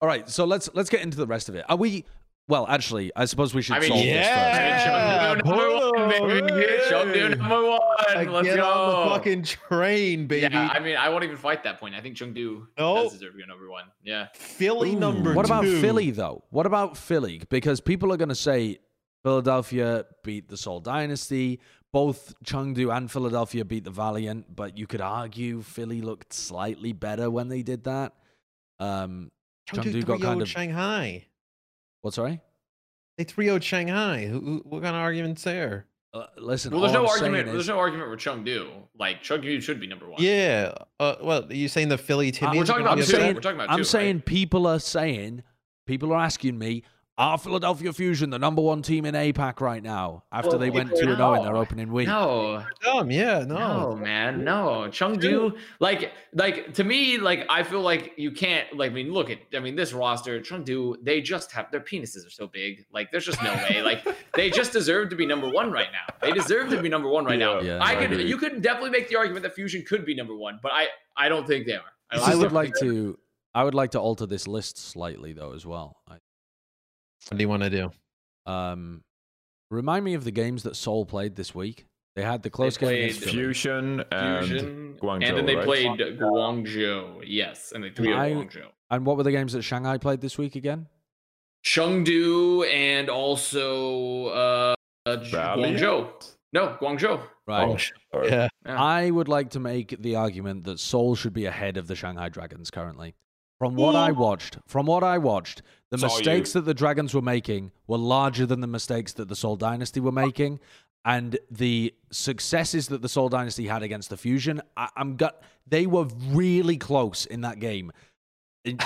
All right, so let's let's get into the rest of it. Are we? Well, actually, I suppose we should I mean, solve this yeah. first. Chengdu number one, Whoa, baby. hey. Chengdu number one. Let's Get go. on the fucking train, baby. Yeah, I mean, I won't even fight that point. I think Chengdu Nope. does deserve to be number one. Yeah. Philly Ooh, number What about. Philly though? What about Philly? Because people are going to say Philadelphia beat the Seoul Dynasty. Both Chengdu and Philadelphia beat the Valiant, but you could argue Philly looked slightly better when they did that. Um, Chengdu got kind of Shanghai. What? Sorry. They 3 0 Shanghai. Who, who, what kind of arguments there? Uh, listen, Well, there's no I'm saying argument. is- There's no argument for Chengdu. Like Chengdu should be number one. Yeah. Uh, well, are you saying the Philly Uh, we're are talking gonna about two. saying- We're talking about I'm two, saying right? people are saying, people are asking me, are Philadelphia Fusion the number one team in APAC right now after Well, they went people- 2 0 in their opening week? No, Dumb, yeah, no. no, man, no. Chengdu, like, like to me, like I feel like you can't, like, I mean, look at, I mean, this roster, Chengdu, they just have their penises are so big, like, there's just no way, like, they just deserve to be number one right now. They deserve to be number one right now. Yeah, I I could, agree. you could definitely make the argument that Fusion could be number one, but I, I don't think they are. I, I would like to. I would like to alter this list slightly though as well. I, What do you want to do? um, remind me of the games that Seoul played this week. They had the close game against played Fusion and Fusion, Guangzhou, and then they right? played Guangzhou. Yes, and they three I- Guangzhou. And what were the games that Shanghai played this week again? Chengdu and also uh, uh, Guangzhou. No, Guangzhou. Right. Oh, sorry. Yeah. Yeah. I would like to make the argument that Seoul should be ahead of the Shanghai Dragons currently. From what I watched, from what I watched, the It's all you. mistakes that the Dragons were making were larger than the mistakes that the Seoul Dynasty were making, and the successes that the Seoul Dynasty had against the Fusion, I, I'm gut. They were really close in that game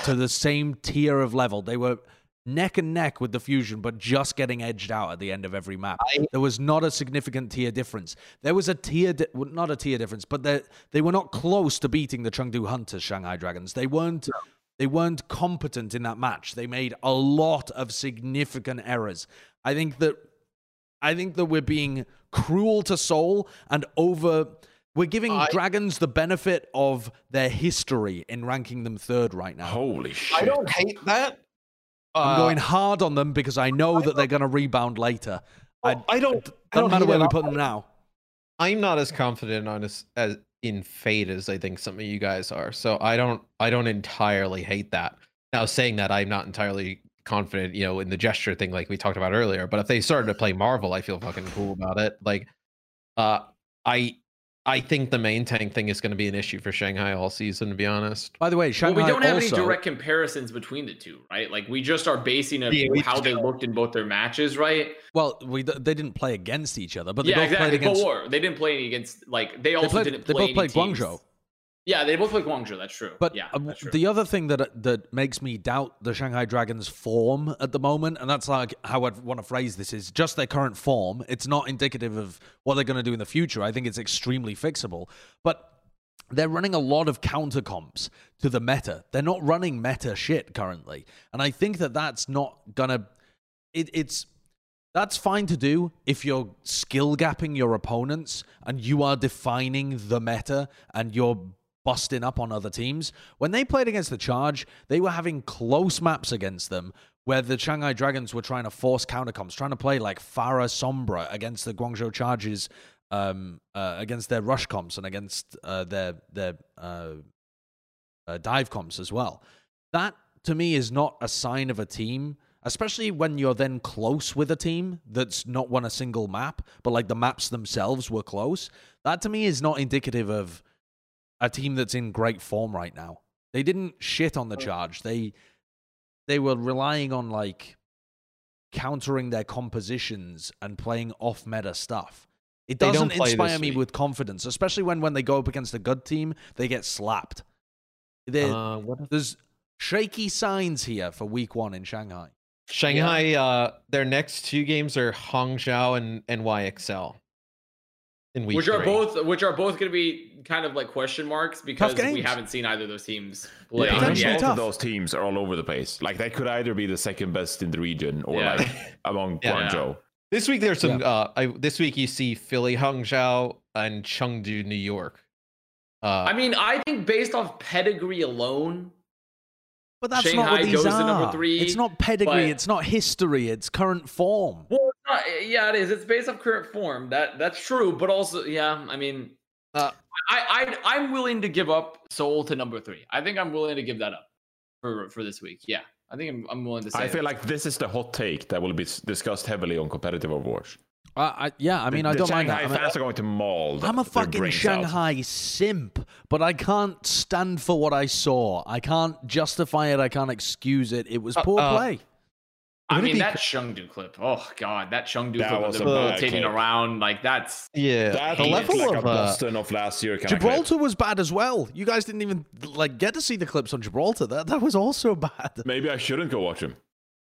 to the same tier of level. They were neck and neck with the Fusion, but just getting edged out at the end of every map. there was not a significant tier difference. There was a tier, di- well, not a tier difference, but they they were not close to beating the Chengdu Hunters, Shanghai Dragons. They weren't. They weren't competent in that match. They made a lot of significant errors. I think that I think that we're being cruel to Seoul and over. We're giving I- Dragons the benefit of their history in ranking them third right now. Holy shit. I don't hate that. I'm Uh, going hard on them because I know that they're going to rebound later. I, well, I don't. I doesn't don't matter where we put them now. I'm not as confident on as, as in fate as I think some of you guys are. So I don't I don't entirely hate that. Now saying that I'm not entirely confident, you know, in the gesture thing like we talked about earlier. But if they started to play Marvel, I feel fucking cool about it. Like uh I I think the main tank thing is going to be an issue for Shanghai all season, to be honest. By the way, Shanghai well, we don't have also, any direct comparisons between the two, right? Like we just are basing it Yeah, how they looked in both their matches, right? Well, we they didn't play against each other, but they yeah, both exactly. played against. But war. They didn't play any against like they They, also played, didn't they play both any played teams- Guangzhou. Yeah, they both played Guangzhou. That's true. But yeah, uh, true. the other thing that that makes me doubt the Shanghai Dragons' form at the moment, and that's like how I want to phrase this, is just their current form. It's not indicative of what they're going to do in the future. I think it's extremely fixable, but they're running a lot of counter comps to the meta. They're not running meta shit currently, and I think that that's not gonna. It, it's that's fine to do if you're skill gapping your opponents and you are defining the meta and you're busting up on other teams. When they played against the Charge, they were having close maps against them where the Shanghai Dragons were trying to force countercoms, trying to play like Pharah Sombra against the Guangzhou Charges, um, uh, against their rush comps and against uh, their their uh, uh, dive comps as well. That to me is not a sign of a team, especially when you're then close with a team that's not won a single map, but like the maps themselves were close. That to me is not indicative of a team that's in great form right now. They didn't shit on the charge. They they were relying on like countering their compositions and playing off meta stuff. It They doesn't inspire me week. with confidence, especially when when they go up against a good team, they get slapped. Uh, what there's shaky signs here for week one in Shanghai. Shanghai, uh, their next two games are Hangzhou and NYXL. In week which are both which are both going to be kind of like question marks because we haven't seen either of those teams play. Yeah, Potentially both of those teams are all over the place. Like they could either be the second best in the region or Yeah. like among Yeah. Guangzhou. This week there's some. Uh, I, this week you see Philly, Hangzhou, and Chengdu, New York. Uh, I mean, I think based off pedigree alone, But that's not what these goes to are. number three, it's not pedigree. but- It's not history. It's current form. well, it's not, yeah, it is. It's based off current form. That that's true, but also, yeah, I mean, Uh, I, I I'm willing to give up Seoul to number three. I think I'm willing to give that up for for this week. Yeah, I think I'm, I'm willing to say. I it. feel like this is the hot take that will be discussed heavily on competitive Overwatch. I, I, yeah, I mean, the, I don't mind Shanghai that. I mean, fans are going to maul. I'm a fucking brains out. Shanghai simp, but I can't stand for what I saw. I can't justify it. I can't excuse it. It was poor uh, play. I mean, be- that Chengdu clip. Oh god, that Chengdu That clip was of a them bad rotating around like that's. Yeah, That the level like of a uh, Boston of last year. Kind Gibraltar was bad as well. You guys didn't even like get to see the clips on Gibraltar. That that was also bad. Maybe I shouldn't go watch him.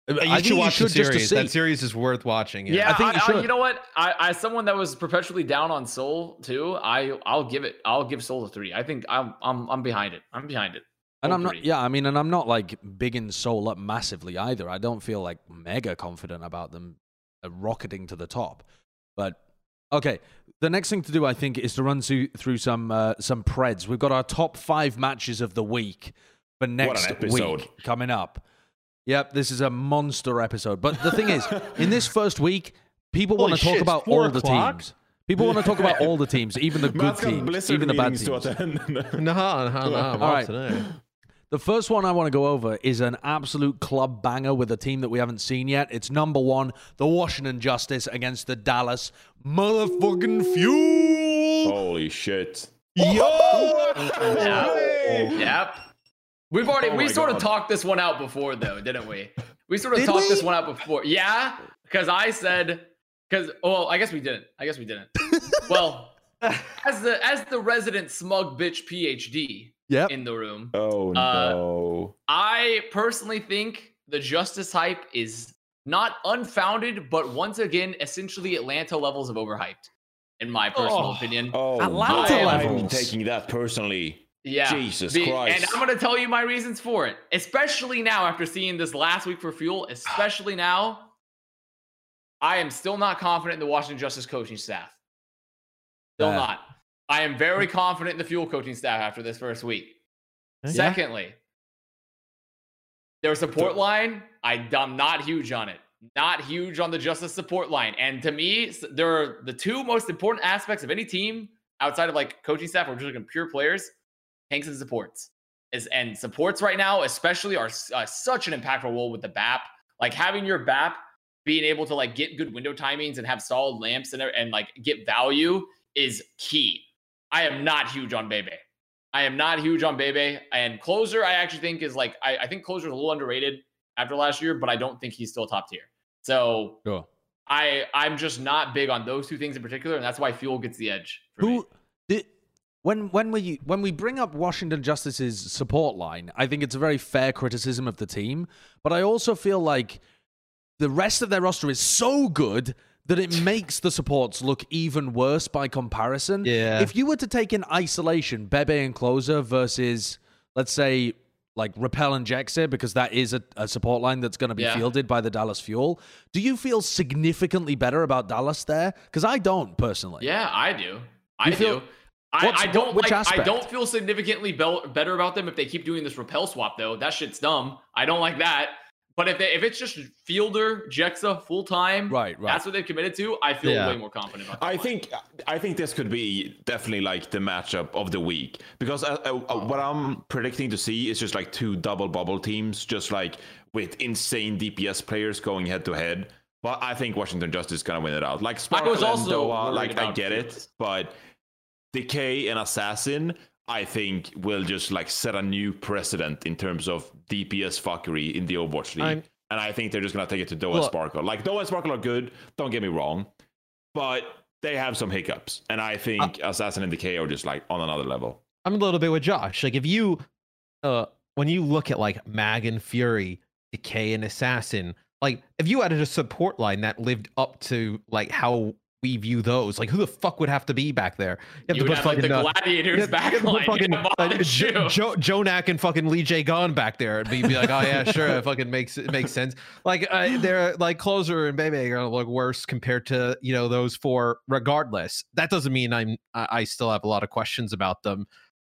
you I think should watch the should just to series. see. That series is worth watching. Yeah, I think you I, should. you know what? I, as someone that was perpetually down on Seoul too, I I'll give it. I'll give Seoul a three. I think I'm I'm I'm behind it. I'm behind it. And I'm not, yeah, I mean, and I'm not like bigging Seoul up massively either. I don't feel like mega confident about them uh, rocketing to the top. But okay, the next thing to do, I think, is to run through, through some uh, some preds. We've got our top five matches of the week for next week coming up. Yep, this is a monster episode. But the thing is, in this first week, people want to talk shit, about four all the teams. People want to talk about all the teams, even the good teams, even the bad teams. to attend. No, no, no. I'm All off right. Today. The first one I want to go over is an absolute club banger with a team that we haven't seen yet. It's number one, the Washington Justice against the Dallas motherfucking Fuel. Holy shit! Yeah. Yep. We've already Oh we my sort of God. talked this one out before though, didn't we? We sort of Did talked this we? one out before. Yeah, because I said because well, I guess we didn't. I guess we didn't. well, as the as the resident smug bitch PhD Yep. in the room, Oh Uh, no! I personally think the justice hype is not unfounded, but once again, essentially Atlanta levels of overhyped, in my personal Oh. opinion. Oh, Atlanta I'm taking that personally. Yeah. Jesus Be- Christ. And I'm going to tell you my reasons for it, especially now after seeing this last week for Fuel, especially now. I am still not confident in the Washington Justice coaching staff. Still Fair. not. I am very confident in the Fuel coaching staff after this first week. Yeah. Secondly, their support line, I, I'm not huge on it. Not huge on the Justice support line. And to me, s- they're the two most important aspects of any team outside of like coaching staff or just looking pure players tanks and supports. Is and supports right now, especially, are uh, such an impactful role with the BAP. Like having your BAP being able to like get good window timings and have solid lamps and and like get value is key. I am not huge on Bebe. I am not huge on Bebe. And closer, I actually think is like I, I think closer is a little underrated after last year, but I don't think he's still top tier. So Sure. I I'm just not big on those two things in particular, and that's why Fuel gets the edge. Who did when when we when we bring up Washington Justice's support line, I think it's a very fair criticism of the team, but I also feel like the rest of their roster is so good that it makes the supports look even worse by comparison. Yeah. If you were to take in isolation Bebe and Closer versus let's say like Rapel and Jecse, because that is a, a support line that's going to be Yeah. fielded by the Dallas Fuel. Do you feel significantly better about Dallas there? Because I don't personally. Yeah, I do. I feel- do. I, I, don't which like. I don't feel significantly bel- better about them if they keep doing this Rapel swap though. That shit's dumb. I don't like that. But if they, if it's just Fielder Jecse full time, Right, right. That's what they've committed to. I feel Yeah. way more confident about. I that line. think I think this could be definitely like the matchup of the week because uh, uh, uh, what I'm predicting to see is just like two double bubble teams, just like with insane DPS players going head to head. But I think Washington Justice is gonna win it out. Like I Sparkle was also Doha, worried like I get it, but Decay and Assassin, I think will just like set a new precedent in terms of DPS fuckery in the Overwatch League. I'm- and I think they're just gonna take it to Doha and Sparkle. Like Doha and Sparkle are good, don't get me wrong, but they have some hiccups, and I think Assassin and Decay are just like on another level. I'm a little bit with Josh. Like if you uh when you look at like Mag and Fury, Decay and Assassin, like if you added a support line that lived up to like how we view those, like who the fuck would have to be back there? You you would have like the uh, gladiators back have to put line. fucking, Yeah, uh, Jo- Jo- JJoNak and fucking Leejaegon back there and be, be like, oh yeah, sure, it fucking makes it makes sense. Like uh, they're like closer and Bebe are gonna look worse compared to you know those four. Regardless, that doesn't mean I'm I, I still have a lot of questions about them.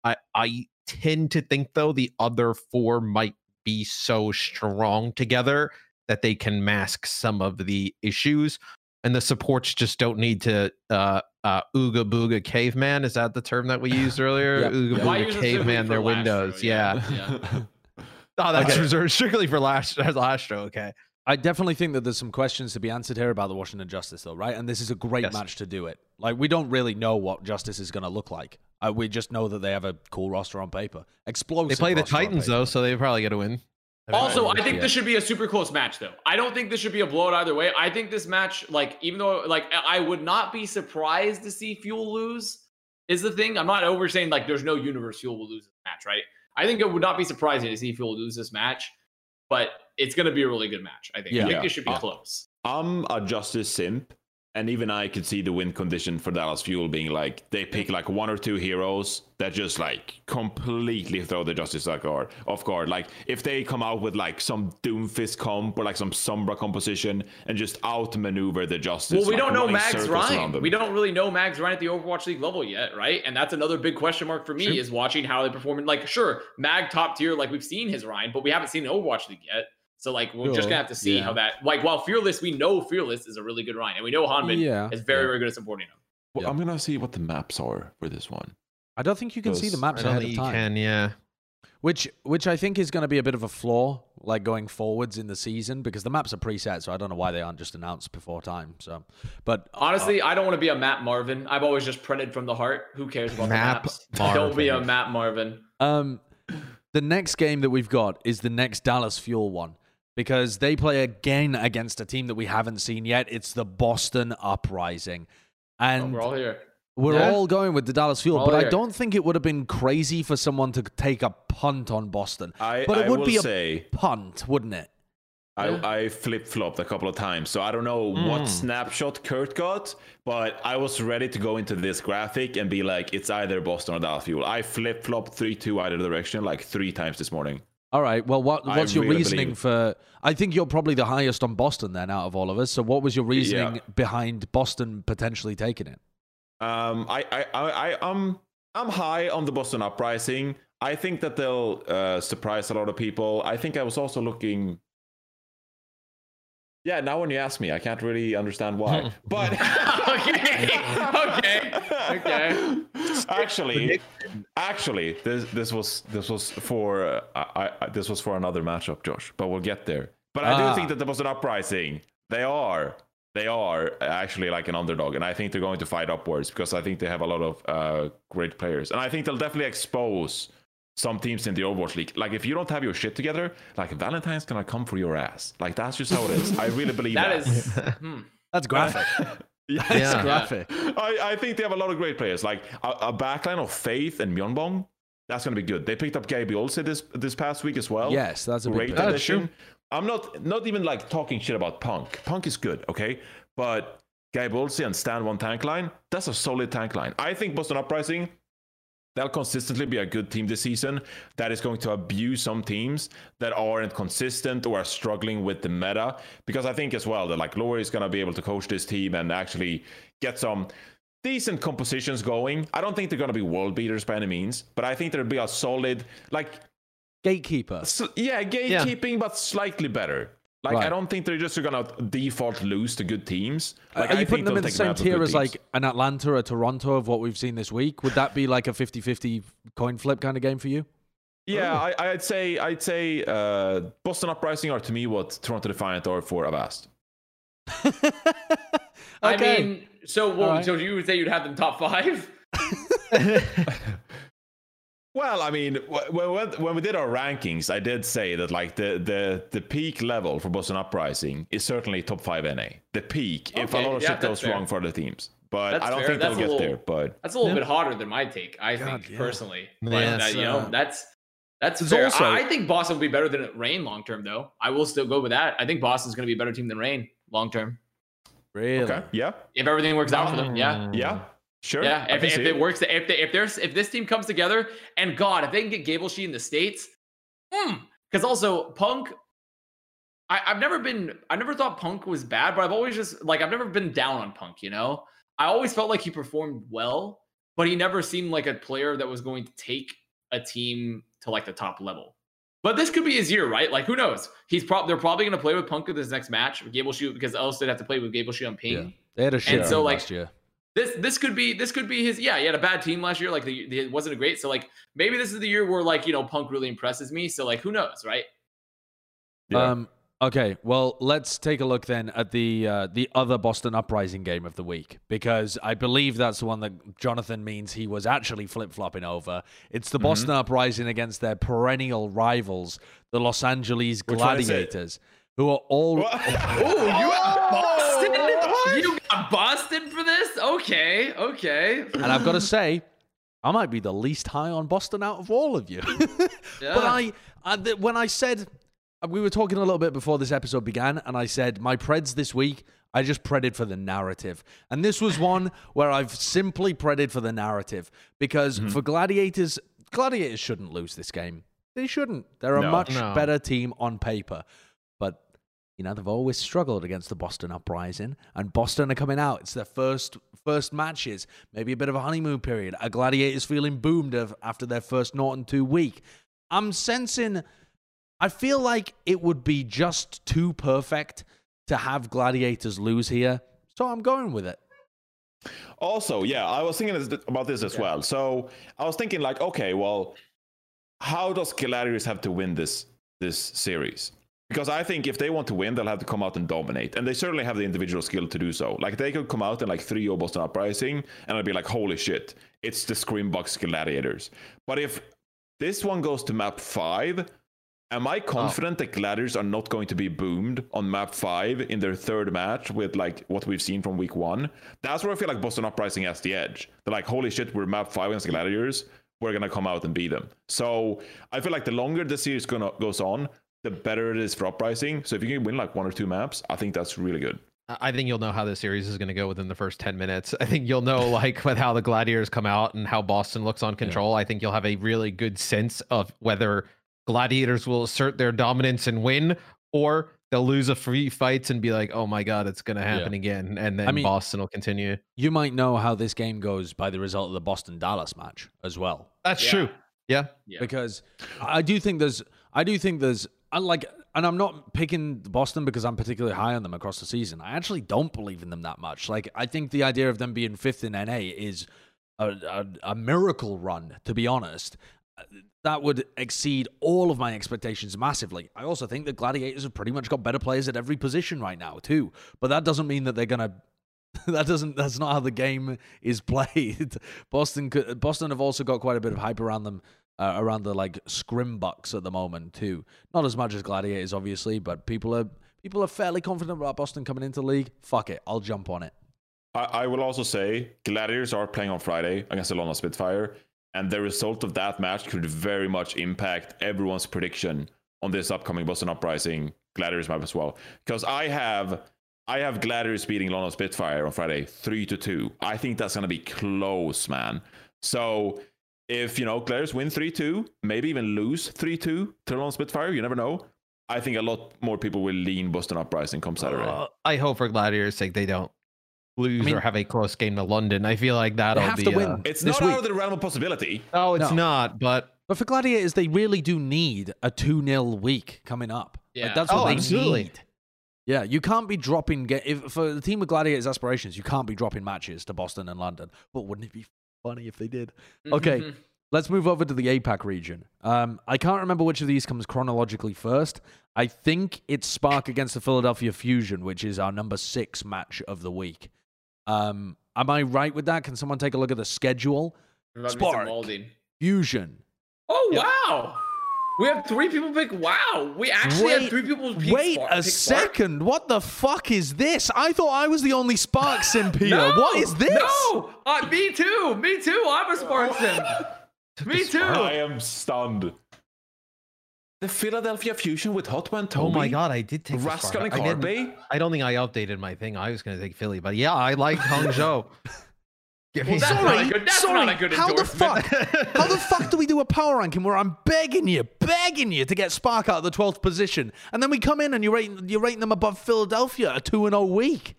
I I tend to think though the other four might be so strong together that they can mask some of the issues. And the supports just don't need to uh uh ooga booga caveman. Is that the term that we used earlier? Yep. Ooga Yeah. Booga caveman their last row? windows. Yeah. yeah. Oh, that's Okay. reserved strictly for last last show. Okay. I definitely think that there's some questions to be answered here about the Washington Justice, though, right? And this is a great Yes. match to do it. Like, we don't really know what Justice is going to look like. Uh, we just know that they have a cool roster on paper. Explosive. They play the Titans though, so they probably get a win. Also, I think this should be a super close match, though. I don't think this should be a blowout either way. I think this match, like, even though, like, I would not be surprised to see Fuel lose. Is the thing? I'm not over saying like there's no universe Fuel will lose this match, right? I think it would not be surprising to see Fuel lose this match, but it's going to be a really good match. I think. Yeah. I think Yeah. this should be Uh, close. I'm a Justice simp, and even I could see the win condition for Dallas Fuel being like they pick like one or two heroes that just like completely throw the Justice off guard. Off guard. Like if they come out with like some Doomfist comp or like some Sombra composition and just outmaneuver the Justice. Well, we like, don't know Mags Rein. We don't really know Mags Rein at the Overwatch League level yet, right? And that's another big question mark for me True. is watching how they perform. Like, sure, Mag top tier, like we've seen his Rein, but we haven't seen an Overwatch League yet. So like we're just gonna have to see Yeah. how that like while Fearless, we know Fearless is a really good Rein, and we know Hanbin Yeah. is very, Yeah. very good at supporting him. Well, Yeah. I'm gonna see what the maps are for this one. I don't think you can see the maps I don't ahead think of you time. can. Yeah. Which, which I think is going to be a bit of a flaw, like going forwards in the season, because the maps are preset. So I don't know why they aren't just announced before time. So, but Honestly, I don't want to be a Matt Marvin. I've always just printed from the heart. Who cares about Map the maps? Don't be a Marvin. Matt Marvin. Um, the next game that we've got is the next Dallas Fuel one because they play again against a team that we haven't seen yet. It's the Boston Uprising, Oh, and we're all here. we're Yeah. all going with the Dallas Fuel. All But I don't think it would have been crazy for someone to take a punt on Boston. I, But it I would be a- say Punt, wouldn't it? I, Yeah. I flip flopped a couple of times, so I don't know what Mm. snapshot Kurt got, but I was ready to go into this graphic and be like, it's either Boston or Dallas Fuel. I flip flopped three two either direction like three times this morning. All right. Well, what, I what's your really reasoning believe- for? I think you're probably the highest on Boston then out of all of us. So, what was your reasoning behind Boston potentially taking it? Um, I, I, I, I, I'm, I'm high on the Boston uprising. I think that they'll uh, surprise a lot of people. I think I was also looking. Yeah, now when you ask me, I can't really understand why. but okay, okay, okay. actually, actually, this this was this was for uh, I, I this was for another matchup, Josh. But we'll get there. But I Ah. do think that there was an Uprising, they are they are actually like an underdog, and I think they're going to fight upwards because I think they have a lot of uh, great players, and I think they'll definitely expose some teams in the Overwatch League. Like if you don't have your shit together, like Valentine's gonna come for your ass. Like that's just how it is. I really believe that. That is. hmm. That's graphic. Yeah. Yeah. graphic. I, I think they have a lot of great players, like a, a backline of Faith and Myunbong. That's going to be good. They picked up GaeBullSsi this this past week as well. Yes, that's a great addition. I'm not not even like talking shit about Punk. Punk is good, okay, but GaeBullSsi and Stan One tank line. That's a solid tank line. I think Boston Uprising. They'll consistently be a good team this season that is going to abuse some teams that aren't consistent or are struggling with the meta. Because I think as well that like Lori is going to be able to coach this team and actually get some decent compositions going. I don't think they're going to be world beaters by any means, but I think there'll be a solid, like, Gatekeeper. s- yeah, gatekeeping, but slightly better. Like, Right. I don't think they're just going to default lose to good teams. Like, Are I you putting think them in the same tier as like an Atlanta or Toronto of what we've seen this week? Would that be like a 50-50 coin flip kind of game for you? Yeah, I, I'd say I'd say uh, Boston Uprising are to me what Toronto Defiant are for Avast. I Okay. mean, so what, All right. so you would say you'd have them top five? Well, I mean, when, when we did our rankings, I did say that like the the the peak level for Boston Uprising is certainly top five NA. The peak, if a Okay, lot of yeah, shit goes fair. wrong for other teams, but That's I don't fair. think That's they'll get little- there. But That's a little Yeah. bit hotter than my take. I God, think yeah. personally, Yeah, but uh, it's, you know uh, that's that's fair. also- I, I think Boston will be better than Reign long term, though. I will still go with that. I think Boston's going to be a better team than Reign long term Really? okay, yeah, if everything works out for them. Yeah. yeah, sure. Yeah, if, if it works, if they, if there's if this team comes together, and God, if they can get GaeBullSsi in the states, hmm, because also Punk, I, I've never been, I never thought Punk was bad, but I've always just like I've never been down on Punk. You know, I always felt like he performed well, but he never seemed like a player that was going to take a team to like the top level. But this could be his year, right? Like who knows? He's probably they're probably going to play with Punk in this next match. GaeBullSsi because else they'd have to play with GaeBullSsi on ping. Yeah. They had a shit so, like, last year. This this could be this could be his. Yeah, he had a bad team last year. Like the, the it wasn't a great. So like maybe this is the year where like you know Punk really impresses me. So like who knows, right? Yeah. Um, okay, well, let's take a look then at the uh, the other Boston Uprising game of the week because I believe that's the one that Jonathan means he was actually flip flopping over. It's the Boston Uprising against their perennial rivals, the Los Angeles Which one is it? Gladiators, who are all. Oh, you got Boston. You got Boston for this? Okay, okay. and I've got to say, I might be the least high on Boston out of all of you. Yeah. But I, I th- when I said uh, we were talking a little bit before this episode began, and I said my Preds this week. I just predded for the narrative, and this was one where I've simply predded for the narrative because Mm-hmm. for Gladiators, Gladiators shouldn't lose this game. They shouldn't. They're a No. much No. better team on paper, but you know they've always struggled against the Boston Uprising, and Boston are coming out. It's their first first matches, maybe a bit of a honeymoon period. A Gladiators feeling boomed of, after their first Norton two week. I'm sensing. I feel like it would be just too perfect to have Gladiators lose here, so I'm going with it. Also, yeah, I was thinking about this as well. So I was thinking, like, okay, well, how does Gladiators have to win this this series? Because I think if they want to win, they'll have to come out and dominate, and they certainly have the individual skill to do so. Like they could come out and like three o Boston Uprising, and I'd be like, holy shit, it's the Screambox Gladiators. But if this one goes to map five, Am I oh. confident that Gladiators are not going to be boomed on map five in their third match with like what we've seen from week one? That's where I feel like Boston Uprising has the edge. They're like, holy shit, we're map five against Gladiators. We're gonna come out and beat them. So I feel like the longer the series gonna goes on, the better it is for Uprising. So if you can win like one or two maps, I think that's really good. I I think you'll know how the series is going to go within the first 10 minutes. I think you'll know like with how the Gladiators come out and how Boston looks on control. I think you'll have a really good sense of whether Gladiators will assert their dominance and win or they'll lose a free fights and be like, "Oh my god, it's going to happen again." And then mean- Boston will continue. You might know how this game goes by the result of the Boston Dallas match as well. That's Yeah. true. Yeah. Yeah. because I do think there's I do think there's I like and I'm not picking Boston because I'm particularly high on them across the season. I actually don't believe in them that much. Like I think the idea of them being fifth in NA is a, a, a miracle run, to be honest. That would exceed all of my expectations massively. I also think the Gladiators have pretty much got better players at every position right now too. But that doesn't mean that they're gonna that doesn't that's not how the game is played. Boston Boston have also got quite a bit of hype around them uh, around the like scrim bucks at the moment too. Not as much as Gladiators obviously, but people are people are fairly confident about Boston coming into the league. Fuck it, I'll jump on it. I, I will also say Gladiators are playing on Friday against the London Spitfire, and the result of that match could very much impact everyone's prediction on this upcoming Boston Uprising Gladiators map as well. Because I have I have Gladiators beating London Spitfire on Friday, three to two. I think that's gonna be close, man. So if you know Gladiators win three two, maybe even lose three two to London Spitfire, you never know. I think a lot more people will lean Boston Uprising come Saturday. Uh, I hope for Gladiators' sake they don't lose I mean- or have a close game to London. I feel like that'll have be to uh, win. it's this not week. out of the realm of possibility. No, it's No. not. But But for Gladiators, they really do need a 2 0 week coming up. Yeah. Like, that's what Oh, they absolutely. need. Yeah, you can't be dropping. Get if for the team of Gladiators aspirations, you can't be dropping matches to Boston and London. But wouldn't it be funny if they did? Okay, let's move over to the APAC region. Um, I can't remember which of these comes chronologically first. I think it's Spark against the Philadelphia Fusion, which is our number six match of the week. Um, am I right with that? Can someone take a look at the schedule? Spark. Fusion. Oh wow! We have three people pick. Wow, we actually Wait- have three people. Pick Wait Spark, a pick Spark? second. What the fuck is this? I thought I was the only Spark sim here. No, what is this? No, uh, me too. Me too. I'm a Spark sim. me too. I am stunned. The Philadelphia Fusion with Hot One oh Toby. my god, I did take the Rascal Spark. and I, Carpe. I don't think I updated my thing. I was going to take Philly, but yeah, I like Hangzhou. Give me Well, that's some- not a good. That's sorry, not a good how the fuck? How the fuck do we do a power ranking where I'm begging you, begging you to get Spark out of the 12th position, and then we come in and you're rating, you're rating them above Philadelphia, a 2 and 0 week?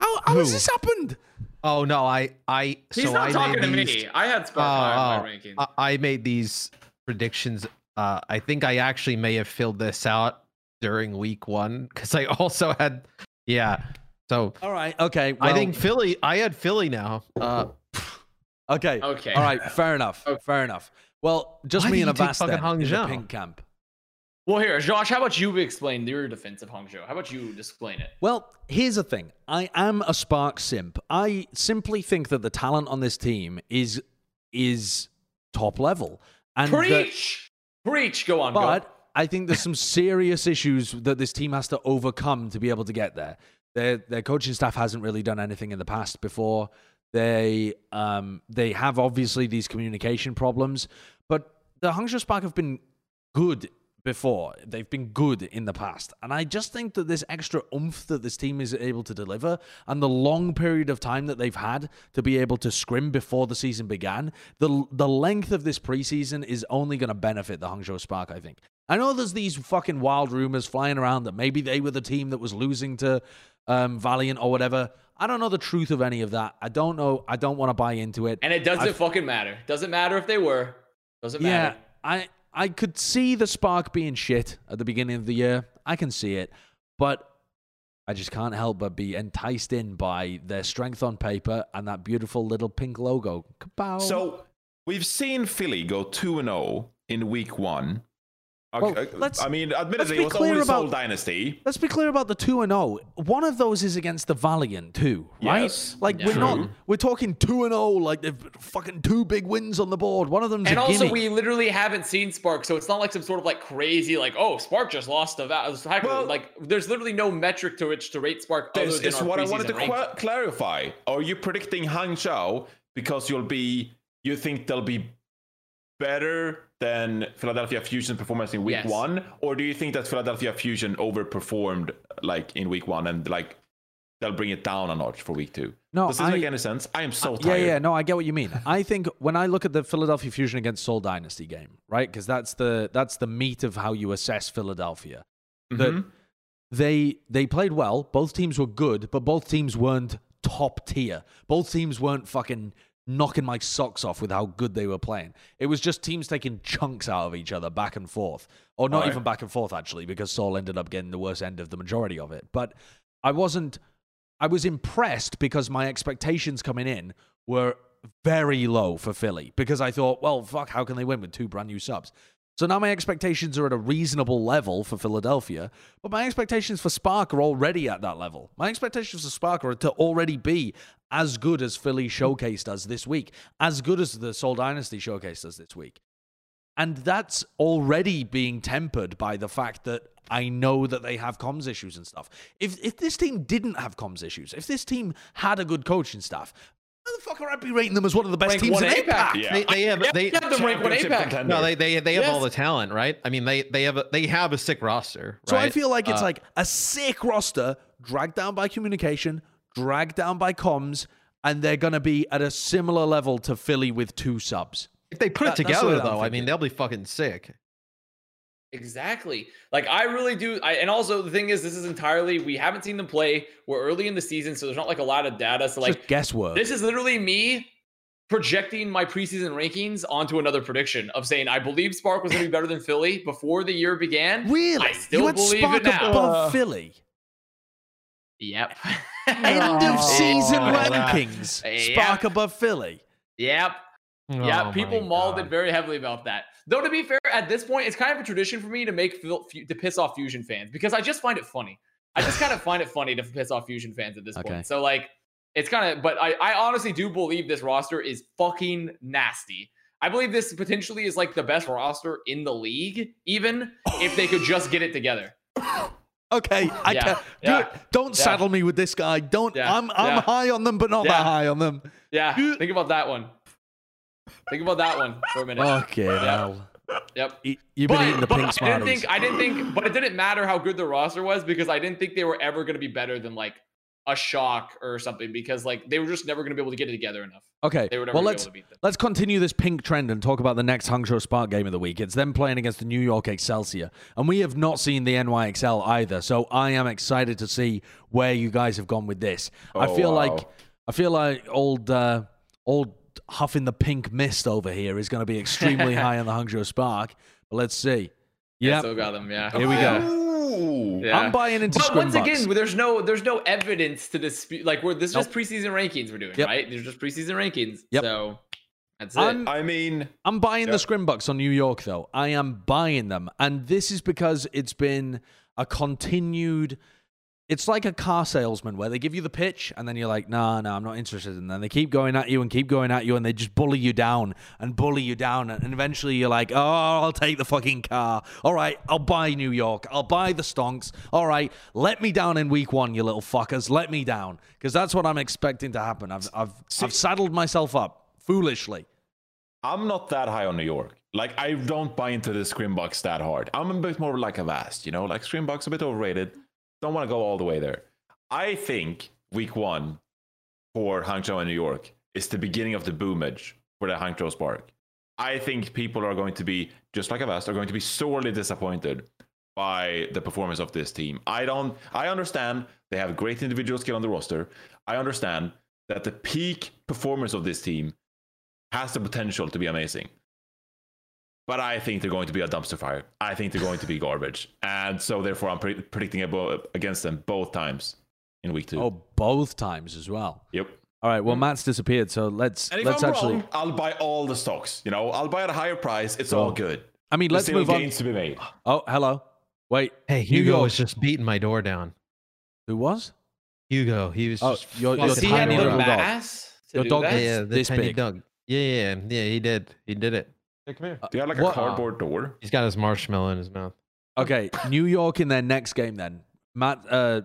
How, how has this happened? Oh no, I I He's so not I talking to made me. I had Spark high on Oh, my ranking. I, I made these predictions. Uh, I think I actually may have filled this out during week one because I also had, yeah. So All right. Okay. I think Philly. I had Philly now. Uh, Okay. Okay. All right. Fair enough. Okay. Fair enough. Well, just Why me did and you take Avast fucking then in the Hangzhou? pink camp. Well, here, Josh. How about you explain your defense of Hangzhou? How about you explain it? Well, here's the thing. I am a Spark simp. I simply think that the talent on this team is is top level. And that- Preach, preach. Go on. go. but I think there's some serious issues that this team has to overcome to be able to get there. Their their coaching staff hasn't really done anything in the past before. They um they have obviously these communication problems, but the Hangzhou Spark have been good before. They've been good in the past. And I just think that this extra oomph that this team is able to deliver and the long period of time that they've had to be able to scrim before the season began, the the length of this preseason is only going to benefit the Hangzhou Spark, I think. I know there's these fucking wild rumors flying around that maybe they were the team that was losing to um, Valiant or whatever. I don't know the truth of any of that. I don't know. I don't want to buy into it. And it doesn't I- fucking matter. Doesn't matter if they were. Doesn't matter. Yeah. I I could see the spark being shit at the beginning of the year. I can see it, but I just can't help but be enticed in by their strength on paper and that beautiful little pink logo. Kapow. So we've seen Philly go two and zero in week one. Well, Okay, let's- I mean, let's admittedly, be it was clear only about- Seoul Dynasty. Let's be clear about the two and zero. One of those is against the Valiant too, right? Yes. Like Yeah. we're not. We're talking two and zero. Like they've fucking two big wins on the board. One of them's And a also, gimme. we literally haven't seen Spark, so it's not like some sort of like crazy, like, oh, Spark just lost to Val. Uh, well- like, there's literally no metric to which to rate Spark other This is what I wanted to qu- clarify. Are you predicting Hangzhou because you'll be you think they'll be better than Philadelphia Fusion performance in week Yes. one, or do you think that Philadelphia Fusion overperformed like in week one and like they'll bring it down a notch for week two? No, Does this I- make any sense? I am so Yeah, tired. yeah, no, I get what you mean. I think when I look at the Philadelphia Fusion against Seoul Dynasty game, right? Because that's the that's the meat of how you assess Philadelphia. That Mhm. they they played well. Both teams were good, but both teams weren't top tier. Both teams weren't fucking knocking my socks off with how good they were playing. It was just teams taking chunks out of each other back and forth, or not Alright. even back and forth actually, because Seoul ended up getting the worst end of the majority of it. But I wasn't. I was impressed because my expectations coming in were very low for Philly because I thought, well, fuck, how can they win with two brand new subs? So now my expectations are at a reasonable level for Philadelphia, but my expectations for Spark are already at that level. My expectations for Spark are to already be as good as Philly showcased us this week, as good as the Seoul Dynasty showcased us this week. And that's already being tempered by the fact that I know that they have comms issues and stuff. If if this team didn't have comms issues, if this team had a good coaching staff, motherfucker, I'd be rating them as one of the best Rank teams in APAC. APAC. Yeah. they, they have they Yeah, the rank one Championship APAC. contender. no they they they have all the talent, right? I mean they they have a, they have a sick roster. So I feel like it's Uh, like a sick roster dragged down by communication, dragged down by comms, and they're going to be at a similar level to Philly with two subs. if they put that- it together what I'm though, I mean they'll be fucking sick. Exactly. Like I really do. I, and also the thing is, this is entirely we haven't seen them play. We're early in the season, so there's not like a lot of data. So like just guesswork. this is literally me projecting my preseason rankings onto another prediction of saying I believe Spark was going to be better than Philly before the year began. really? I still you had believe Spark it now. above Uh, Philly. Yep. End of season Oh, rankings. Yeah. Spark above Philly. Yep. Yeah, Oh people my mauled it very heavily about that. Though to be fair, at this point, it's kind of a tradition for me to make to piss off Fusion fans because I just find it funny. I just kind of find it funny to piss off Fusion fans at this Okay. point. So like, it's kind of. But I, I honestly do believe this roster is fucking nasty. I believe this potentially is like the best roster in the league, even if they could just get it together. Okay, I Yeah, can't. yeah, Dude, don't yeah. saddle me with this guy. Don't. Yeah, I'm. I'm yeah. high on them, but not Yeah. that high on them. Yeah, think about that one. Think about that one for a minute. Okay, now. Yep. E- You've been But, eating the but pink I didn't think I didn't think, but it didn't matter how good the roster was because I didn't think they were ever going to be better than like a shock or something because like they were just never going to be able to get it together enough. Okay, They were never well going to be let's able to beat them. let's continue this pink trend and talk about the next Hangzhou Spark game of the week. It's them playing against the New York Excelsior, and we have not seen the NYXL either. So I am excited to see where you guys have gone with this. I Oh, feel wow. like I feel like old uh, old huffing the pink mist over here is going to be extremely high on the Hangzhou Spark. But let's see. Yeah, Yeah, still got them. Yeah. Here we go. Ooh, Ooh. Yeah. I'm buying into Scrum. But once Scrimbucks. again, there's no there's no evidence to dispute. Like we're this is Nope. just preseason rankings we're doing, Yep. right? There's just preseason rankings. Yep. So that's it. I'm- I mean, I'm buying Yeah. the Scrimbucks on New York, though. I am buying them. And this is because it's been a continued. It's like a car salesman where they give you the pitch and then you're like, nah, no, I'm not interested. And then they keep going at you and keep going at you and they just bully you down and bully you down. And eventually you're like, oh, I'll take the fucking car. All right, I'll buy New York. I'll buy the stonks. All right, let me down in week one, you little fuckers. Let me down. Because that's what I'm expecting to happen. I've, I've, I've saddled myself up foolishly. I'm not that high on New York. Like, I don't buy into the Scrimbucks that hard. I'm a bit more like a Vast, you know? Like, Scrimbucks a bit overrated. Don't want to go all the way there. I think week one for Hangzhou and New York is the beginning of the boomage for the Hangzhou Spark. I think people are going to be, just like Vast, are going to be sorely disappointed by the performance of this team. I don't, I understand they have great individual skill on the roster. I understand that the peak performance of this team has the potential to be amazing. But I think they're going to be a dumpster fire. I think they're going to be garbage. And so, therefore, I'm pre- predicting abo- against them both times in week two. Oh, both times as well. Yep. All right. Well, Matt's disappeared, so let's And if let's I'm actually. wrong, I'll buy all the stocks. You know, I'll buy at a higher price. It's all good. I mean, let's still move on. gains to be made. Oh, hello. Wait, Hey, New Hugo York. was just beating my door down. who was? Hugo, he was Oh, just your- your tiny little dog. Your dog that? is- yeah, the this tiny big. dog. Yeah, yeah, yeah. He did. He did it. Hey, come here. Do you have like a cardboard door? He's got his marshmallow in his mouth. Okay, New York in their next game. Then Matt, uh,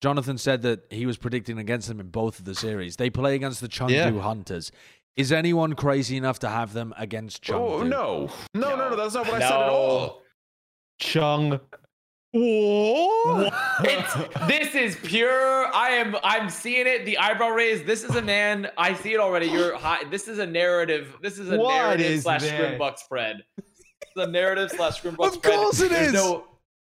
Jonathan said that he was predicting against them in both of the series. They play against the Chengdu Yeah. Hunters. Is anyone crazy enough to have them against Chengdu? Oh, no. No, no, no. That's not what I said at all. Chung. It's, this is pure. I am. I'm seeing it. The eyebrow raise. This is a man. I see it already. You're high. This is a narrative. This is a What narrative is slash this? scrimbuck spread. The narrative slash scrimbuck Of spread. course it There's is. No,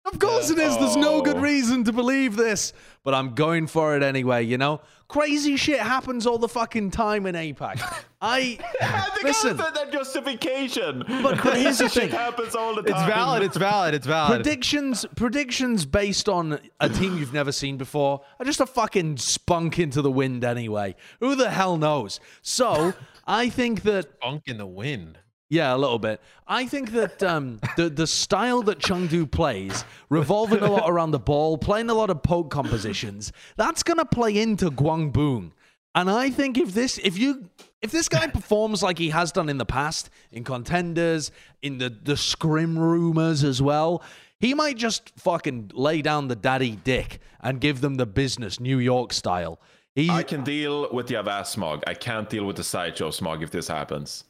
Of course Yeah. it is. There's no good Oh. reason to believe this, but I'm going for it anyway. You know, crazy shit happens all the fucking time in APAC. I I think listen. I that justification. But- but here's the Shit thing. happens all the It's valid. It's valid. It's valid. Predictions, predictions based on a team you've never seen before are just a fucking spunk into the wind anyway. Who the hell knows? So I think that spunk in the wind. Yeah, a little bit. I think that um, the the style that Chengdu plays, revolving a lot around the ball, playing a lot of poke compositions, that's gonna play into Guangbun. And I think if this if you if this guy performs like he has done in the past in contenders, in the the scrim rumors as well, he might just fucking lay down the daddy dick and give them the business New York style. He, I can deal with the Avast smog. I can't deal with the sideshow smog if this happens.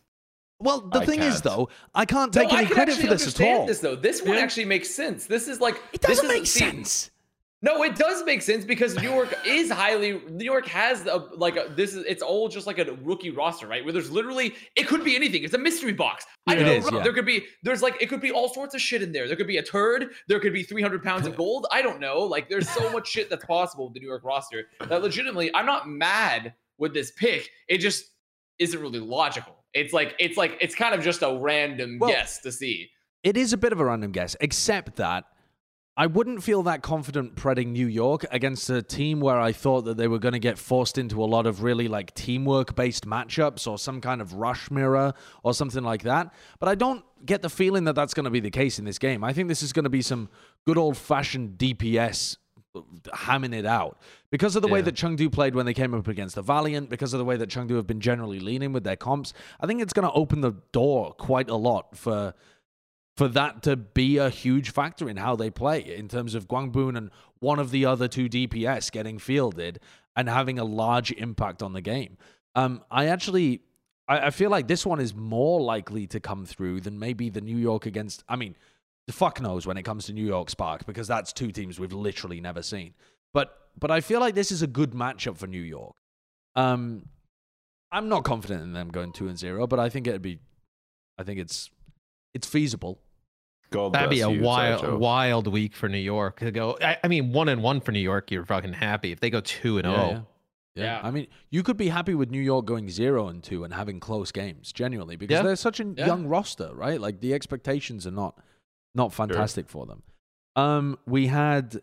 Well, the I thing is can't. though, I can't no, take I any can credit for this at understand all. this though. This one actually makes sense. This is like It this doesn't make see, sense. No, it does make sense because New York is highly. New York has a, like a, this is it's all just like a rookie roster, right? Where there's literally it could be anything. It's a mystery box. I It could is, wrong. yeah. There could be there's like it could be all sorts of shit in there. There could be a turd. There could be 300 pounds of gold. I don't know. Like there's so much shit that's possible with the New York roster that legitimately I'm not mad with this pick. It just isn't really logical. It's like it's like it's kind of just a random Well, guess to see. It is a bit of a random guess, except that I wouldn't feel that confident predding New York against a team where I thought that they were going to get forced into a lot of really like teamwork based matchups or some kind of rush mirror or something like that. But I don't get the feeling that that's going to be the case in this game. I think this is going to be some good old fashioned DPS hamming it out because of the way Yeah. that Chengdu played when they came up against the Valiant, because of the way that Chengdu have been generally leaning with their comps. I think it's going to open the door quite a lot for for that to be a huge factor in how they play in terms of Guangbun and one of the other two DPS getting fielded and having a large impact on the game. Um, I actually, I, I feel like this one is more likely to come through than maybe the New York against. I mean, the fuck knows when it comes to New York Spark because that's two teams we've literally never seen. But but I feel like this is a good matchup for New York. Um, I'm not confident in them going two and zero, but I think it'd be, I think it's it's feasible. God That'd be a you, wild, Sideshow. wild week for New York to go. I, I mean, one and one for New York, you're fucking happy. If they go two and Yeah, zero, yeah. Yeah. I mean, you could be happy with New York going zero and two and having close games, genuinely, because Yeah. they're such a Yeah. young roster, right? Like the expectations are not not fantastic for them. Um, we had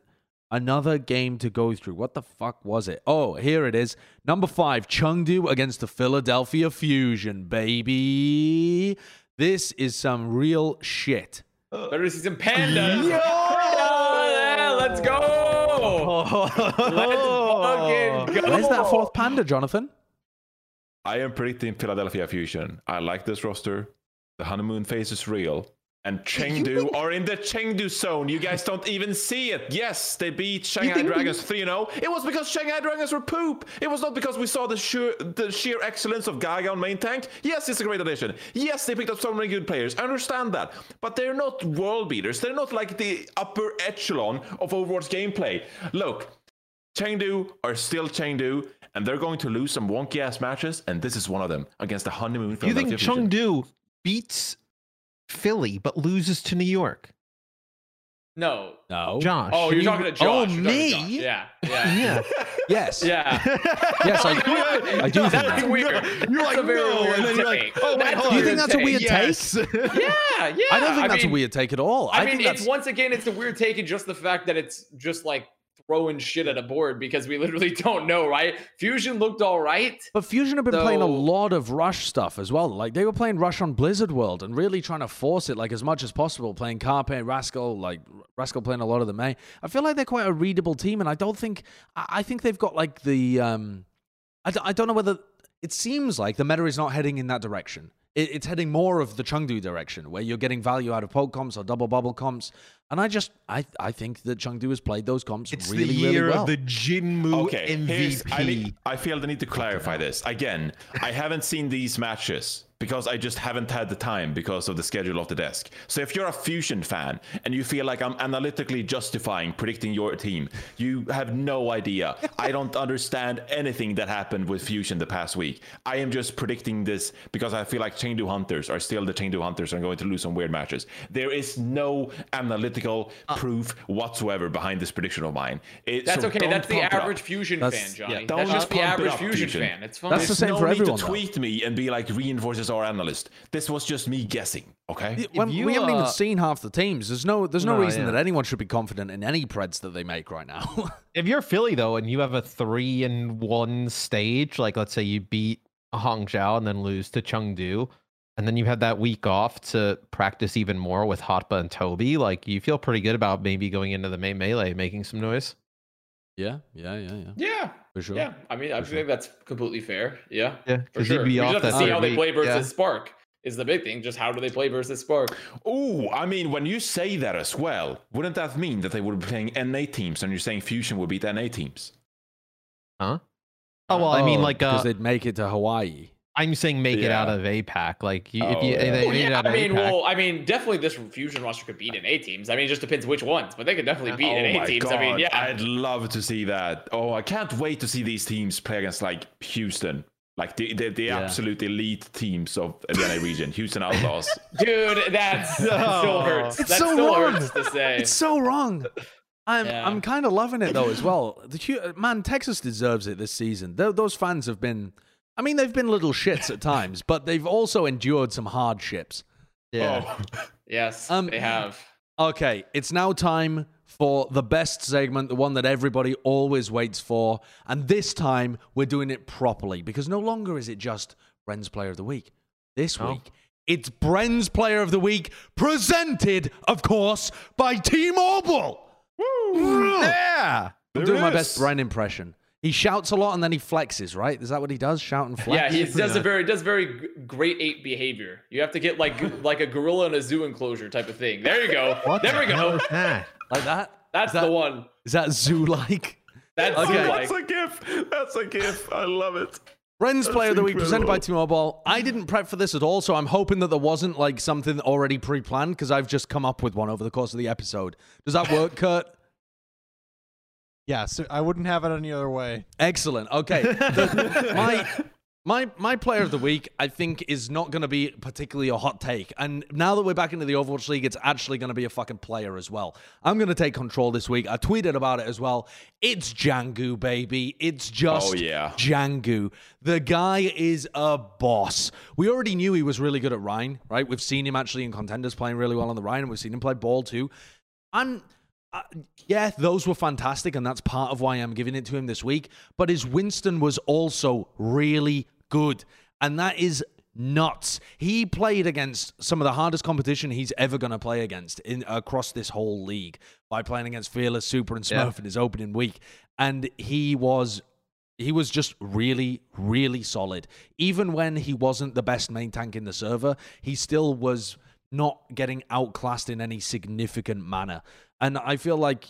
another game to go through. What the fuck was it? Oh, here it is. Number five, Chengdu against the Philadelphia Fusion, baby. This is some real shit. Better see some pandas. Yeah, let's go. Let's fucking go. Where's that fourth panda, Jonathan? I am predicting Philadelphia Fusion. I like this roster. The honeymoon phase is real. And Chengdu are in the Chengdu zone. You guys don't even see it. Yes, they beat Shanghai Dragons 3 0. It was because Shanghai Dragons were poop. It was not because we saw the sheer, the sheer excellence of Gaga on main tank. Yes, it's a great addition. Yes, they picked up so many good players. I understand that. But they're not world beaters. They're not like the upper echelon of Overwatch gameplay. Look, Chengdu are still Chengdu, and they're going to lose some wonky ass matches, and this is one of them against the honeymoon. You think Chengdu beats Philly but loses to New York? No. No. Josh. Oh, you're you- talking to oh, Josh. Oh, You're talking to me? Josh. Yeah. Yeah. Yeah. Yes. Yeah. Yes, I, I do think That's that. weird. You're That's like, a very no, weird and then you're like, oh, wait, That's hold You think that's a weird yes. Yeah, yeah. I don't think that's mean, a weird take at all. I, I, mean, think it's once again, it's a weird take in just the fact that it's just like throwing shit at a board because we literally don't know, right? Fusion looked all right. But Fusion have been playing a lot of Rush stuff as well. Like they were playing Rush on Blizzard World and really trying to force it like as much as possible. Playing Carpe, Rascal, like Rascal playing a lot of the Mei. I feel like they're quite a readable team, and I don't think I I think they've got like the um, I, d- I don't know whether it seems like the meta is not heading in that direction. It, it's heading more of the Chengdu direction, where you're getting value out of poke comps or double bubble comps. And I just I I think that Chengdu has played those comps It's really the year really well. of the Jinmu Okay, here's, MVP. I, need, I feel the need to clarify this. Again, I haven't seen these matches because I just haven't had the time because of the schedule of the desk. So if you're a Fusion fan and you feel like I'm analytically justifying predicting your team, you have no idea. I don't understand anything that happened with Fusion the past week. I am just predicting this because I feel like Chengdu Hunters are still the Chengdu Hunters and going to lose some weird matches. There is no analytical uh. proof whatsoever behind this prediction of mine. It- That's so okay. That's the pump it up. average Fusion That's- fan, Johnny. yeah, don't That's just the average Fusion, Fusion. fan. It's fine. That's the same no for need everyone, to though. tweet me and be like reinforces our analyst. This was just me guessing. Okay. When, you, we haven't even seen half the teams. There's no there's no, No, reason yeah. that anyone should be confident in any Preds that they make right now. if you're Philly though, and you have a three and one stage, like let's say you beat Hangzhou and then lose to Chengdu, and then you have that week off to practice even more with Hotba and Tobi, like you feel pretty good about maybe going into the main melee making some noise. yeah, yeah, yeah, yeah. yeah. For sure. Yeah. I mean, I For think that's completely fair. Yeah. Yeah, For sure. you'd We just have to see third how they play versus Yeah. Spark is the big thing. Just how do they play versus Spark? Oh, I mean, when you say that as well, wouldn't that mean that they would be playing NA teams and you're saying Fusion would beat NA teams? Huh? Oh well, I mean, like because uh, they'd make it to Hawaii. I'm saying make it out Yeah. of APAC. Like you, if Oh, you, yeah. they Oh, made it yeah. out I mean, APAC. well, I mean, definitely this Fusion roster could beat NA teams. I mean, it just depends which ones, but they could definitely beat oh NA my teams. god! I mean, yeah. I'd love to see that. Oh, I can't wait to see these teams play against like Houston, like the the, the Yeah. absolute elite teams of the NA region, Houston Outlaws. Dude, that's, that still hurts. It's that so still wrong. hurts to say. It's so wrong. I'm Yeah. I'm kind of loving it though as well. The man, Texas deserves it this season. Tho- those fans have been. I mean, they've been little shits at times, but they've also endured some hardships. yeah. Oh, yes, Um, they have. Okay, it's now time for the best segment, the one that everybody always waits for. And this time, we're doing it properly because no longer is it just Bren's Player of the Week. This Oh. week, it's Bren's Player of the Week, presented, of course, by T Mobile. yeah. I'm There doing my best Bren impression. He shouts a lot and then he flexes, right? Is that what he does? Shout and flex? Yeah, he does a very does very great ape behavior. You have to get like like a gorilla in a zoo enclosure type of thing. There you go. What there the we hell go. is that? like that? That's that- the one. Is that zoo like? That's Okay. That's a gif. That's a gif. I love it. Bren's That's Player of the Week presented by incredible. T-Mobile. I didn't prep for this at all, so I'm hoping that there wasn't like something already pre-planned because I've just come up with one over the course of the episode. Does that work, Kurt? Yeah, so I wouldn't have it any other way. Excellent. Okay. The- my my my player of the week, I think, is not going to be particularly a hot take. And now that we're back into the Overwatch League, it's actually going to be a fucking player as well. I'm going to take control this week. I tweeted about it as well. It's Jjanggu, baby. It's just Oh, yeah. Jjanggu. The guy is a boss. We already knew he was really good at Rein, right? We've seen him actually in contenders playing really well on the Rein, and we've seen him play ball too. I'm Uh, yeah, those were fantastic, and that's part of why I'm giving it to him this week. But his Winston was also really good, and that is nuts. He played against some of the hardest competition he's ever going to play against in across this whole league by playing against Fearless, Super, and Smurf Yeah. in his opening week, and he was he was just really, really solid. Even when he wasn't the best main tank in the server, he still was not getting outclassed in any significant manner. And I feel like,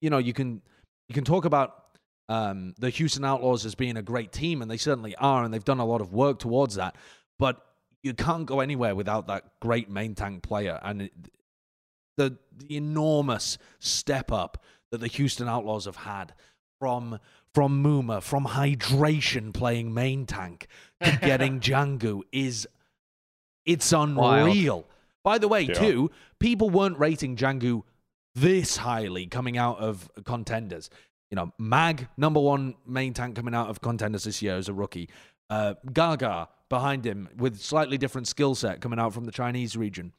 you know, you can you can talk about um, the Houston Outlaws as being a great team, and they certainly are, and they've done a lot of work towards that. But you can't go anywhere without that great main tank player, and it, the, the enormous step up that the Houston Outlaws have had from from Muma, from hydration playing main tank to getting Jjanggu is it's unreal. By the way, Yeah. too, people weren't rating Jjanggu this highly coming out of contenders. You know, Mag, number one main tank coming out of contenders this year as a rookie. Uh, Gaga behind him with slightly different skill set coming out from the Chinese region.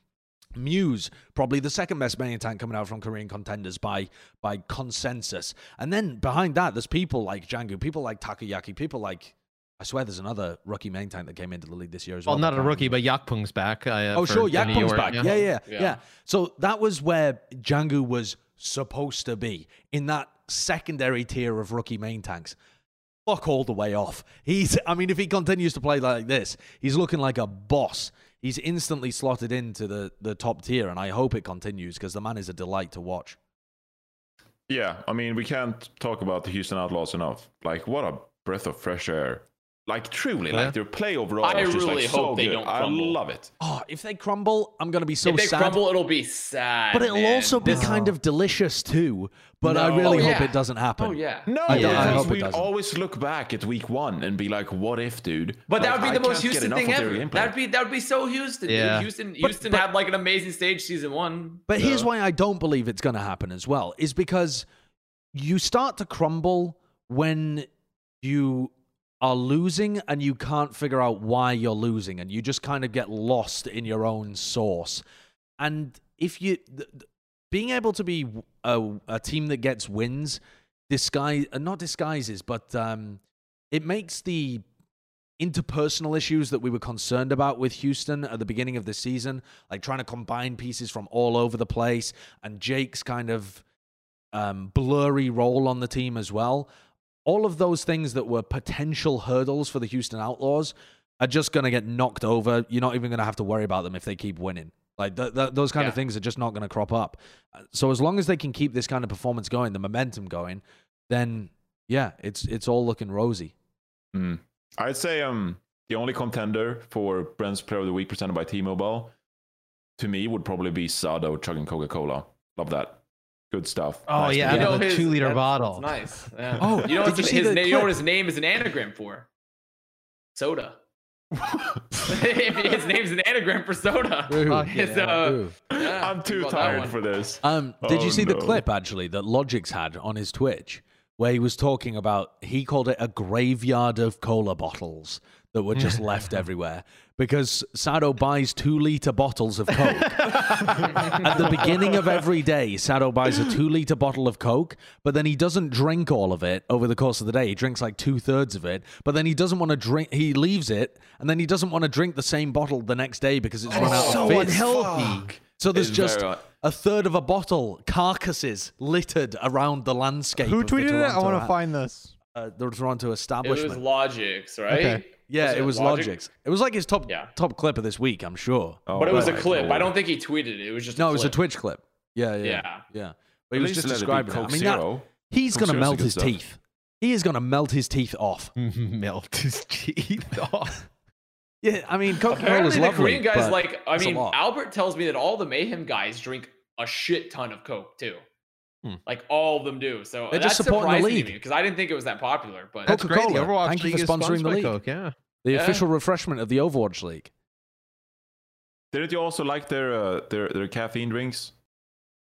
Muse, probably the second best main tank coming out from Korean contenders by by consensus. And then behind that, there's people like Jjanggu, people like Takayaki, people like I swear there's another rookie main tank that came into the league this year as well. Well, not a rookie, but Yakpung's back. Uh, Oh, for sure, the Yakpung's back. Yeah. Yeah, yeah, Yeah. So that was where Jjanggu was supposed to be in that secondary tier of rookie main tanks. Fuck all the way off. He's, I mean, if he continues to play like this, he's looking like a boss. He's instantly slotted into the, the top tier, and I hope it continues because the man is a delight to watch. Yeah, I mean, we can't talk about the Houston Outlaws enough. Like, what a breath of fresh air. Like, truly, Yeah. like their play overall I is just really like hope so they good. don't Crumble. I crumble. love it. Oh, if they crumble, I'm going to be so if they sad. crumble, it'll be sad. but it'll man. also be This- kind of delicious too. But I really Oh, hope yeah. it doesn't happen. Oh yeah. No, I don't- I because hope it we doesn't. always look back at week one and be like, "What if, dude?" But that would be I the most Houston thing ever. That'd be that would be so Houston. dude. Yeah. Houston But- Houston but- had like an amazing stage season one. But so- here's why I don't believe it's going to happen as well is because you start to crumble when you are losing and you can't figure out why you're losing and you just kind of get lost in your own source. And if you th- th- being able to be a, a team that gets wins disguise uh, not disguises but um it makes the interpersonal issues that we were concerned about with Houston at the beginning of the season, like trying to combine pieces from all over the place, and Jake's kind of um, blurry role on the team as well. All of those things that were potential hurdles for the Houston Outlaws are just going to get knocked over. You're not even going to have to worry about them if they keep winning. Like th- th- those kind of things are just not going to crop up. Uh, So as long as they can keep this kind of performance going, the momentum going, then yeah, it's it's all looking rosy. Mm. I'd say um the only contender for Bren's Player of the Week presented by T-Mobile to me would probably be Sado chugging Coca-Cola. Love that. Good stuff. Oh, Nice yeah, to I know the two-liter bottle. Nice. Yeah. Oh, you know did what you his, see his the na- you know what his name is an anagram for? Soda. his name's an anagram for soda. It's, uh, yeah, I'm too tired for this. Um, did Oh, you see the clip actually that Logix had on his Twitch, where he was talking about he called it a graveyard of cola bottles that were just left everywhere because Sado buys two liter bottles of Coke. At the beginning of every day, Sado buys a two liter bottle of Coke, but then he doesn't drink all of it over the course of the day. He drinks like two thirds of it, but then he doesn't want to drink. He leaves it, and then he doesn't want to drink the same bottle the next day because it's run out so of fizz. unhealthy. So there's just very- a third of a bottle, carcasses littered around the landscape. Who of the tweeted it? I want to find this. Uh, the Toronto It was establishment. Logix, right? Okay. yeah, it was Logic? Logix. It was like his top Yeah. top clip of this week, I'm sure. Oh, But it was a my clip. I don't think he tweeted it. It was just no, a it was a. Twitch clip. Yeah, yeah, yeah. Yeah. But At he was just let it be describing it. I mean, that, he's Coke going to melt his stuff. teeth. He is going to melt his teeth off. Melt his teeth off. Yeah, I mean, Coca Cola's Apparently, the lovely. Korean guys like. I mean. Albert tells me that all the Mayhem guys drink a shit ton of Coke too. Hmm. Like all of them do. So They're that's just supporting the surprising league. to me because I didn't think it was that popular. But That's great. The Coca-Cola. Overwatch Thank you for sponsoring the by league. Coke, yeah. the Yeah. official refreshment of the Overwatch League. Didn't you also like their uh, their their caffeine drinks?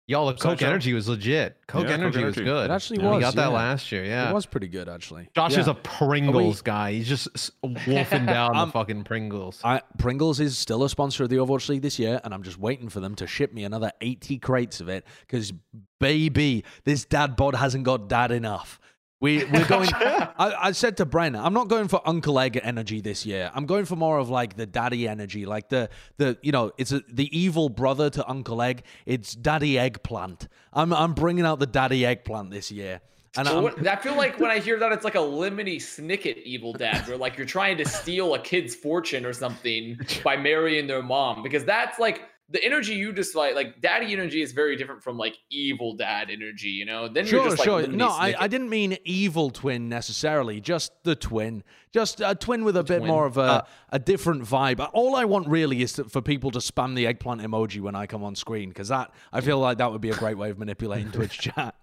Y'all, the Coke Sideshow. Energy was legit. Coke Yeah, Coke Energy was Energy. good. It actually Yeah, We got that yeah. last year. Yeah. It was pretty good, actually. Josh Yeah. is a Pringles guy. He's just s- wolfing down Um, the fucking Pringles. I, Pringles is still a sponsor of the Overwatch League this year, and I'm just waiting for them to ship me another 80 crates of it because, baby, this dad bod hasn't got dad enough. We, we're going. I, I said to Bren, I'm not going for Uncle Egg energy this year. I'm going for more of like the daddy energy, like the the you know, it's a, the evil brother to Uncle Egg. It's Daddy Eggplant. I'm I'm bringing out the Daddy Eggplant this year, and Well, I'm, what- I feel like when I hear that, it's like a Lemony Snicket evil dad, where like you're trying to steal a kid's fortune or something by marrying their mom, because that's like the energy you just like. Like daddy energy is very different from like evil dad energy, you know. Then you're just like sure. Lemony No, I, I didn't mean evil twin necessarily, just the twin. Just a twin with a bit twin. more of a, Uh, a different vibe. All I want really is to, for people to spam the eggplant emoji when I come on screen, because that I feel like that would be a great way of manipulating Twitch chat.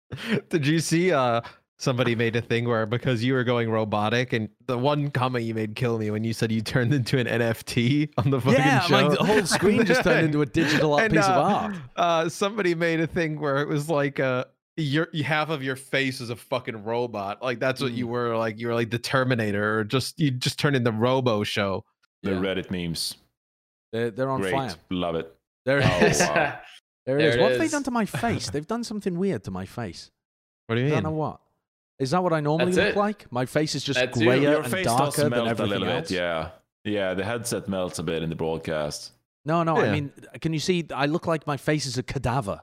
Did you see uh somebody made a thing where because you were going robotic and the one comment you made kill me when you said you turned into an NFT on the fucking Yeah, show. the whole screen just turned into a digital And, piece of uh, art. Uh somebody made a thing where it was like uh your half of your face is a fucking robot. Like that's what you Mm. were like you were like the Terminator or just you just turned into Robo show. The Yeah. Reddit memes. They're, they're on Great. fire. Love it. There it Oh, is. wow. There it There is. it What have they done to my face? They've done something weird to my face. What do you I mean? don't know what. Is that what I normally That's look it. like? My face is just That's you. grayer Your and face darker does than melt a everything little else. bit. Yeah. Yeah, the headset melts a bit in the broadcast. No, no. I mean, can you see? I look like my face is a cadaver.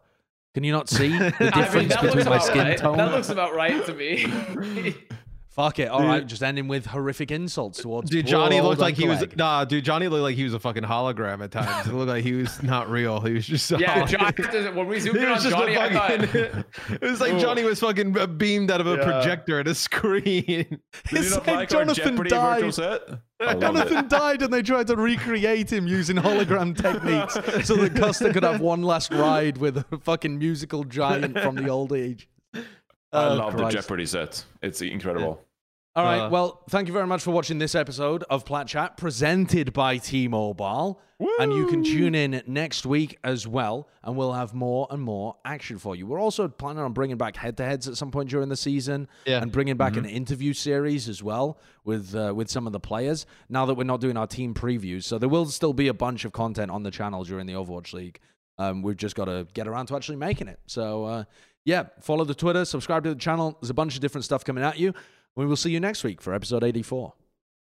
Can you not see the I mean, difference between my skin right. tone? That looks about right to me. Fuck it. All right, just ending with horrific insults towards. Dude, poor Johnny old looked like he Uncle was Egg. nah. Dude, Johnny looked like he was a fucking hologram at times. It looked like he was not real. He was just yeah, hologram. John. When we zoomed He in on was just Johnny, fucking. thought. it was like Johnny was fucking uh, beamed out of a Yeah. projector at a screen. It's like like Jonathan died. set? I it. Jonathan died, and they tried to recreate him using hologram techniques so that Custa could have one last ride with a fucking musical giant from the old age. I Oh, love Christ. the Jeopardy set. It's incredible. All right. Uh, well, thank you very much for watching this episode of Plat Chat presented by T-Mobile. And you can tune in next week as well, and we'll have more and more action for you. We're also planning on bringing back head-to-heads at some point during the season, Yeah. and bringing back an interview series as well with uh, with some of the players. Now that we're not doing our team previews, so there will still be a bunch of content on the channel during the Overwatch League. Um, we've just got to get around to actually making it. So uh, yeah, follow the Twitter, subscribe to the channel. There's a bunch of different stuff coming at you. We will see you next week for episode 84.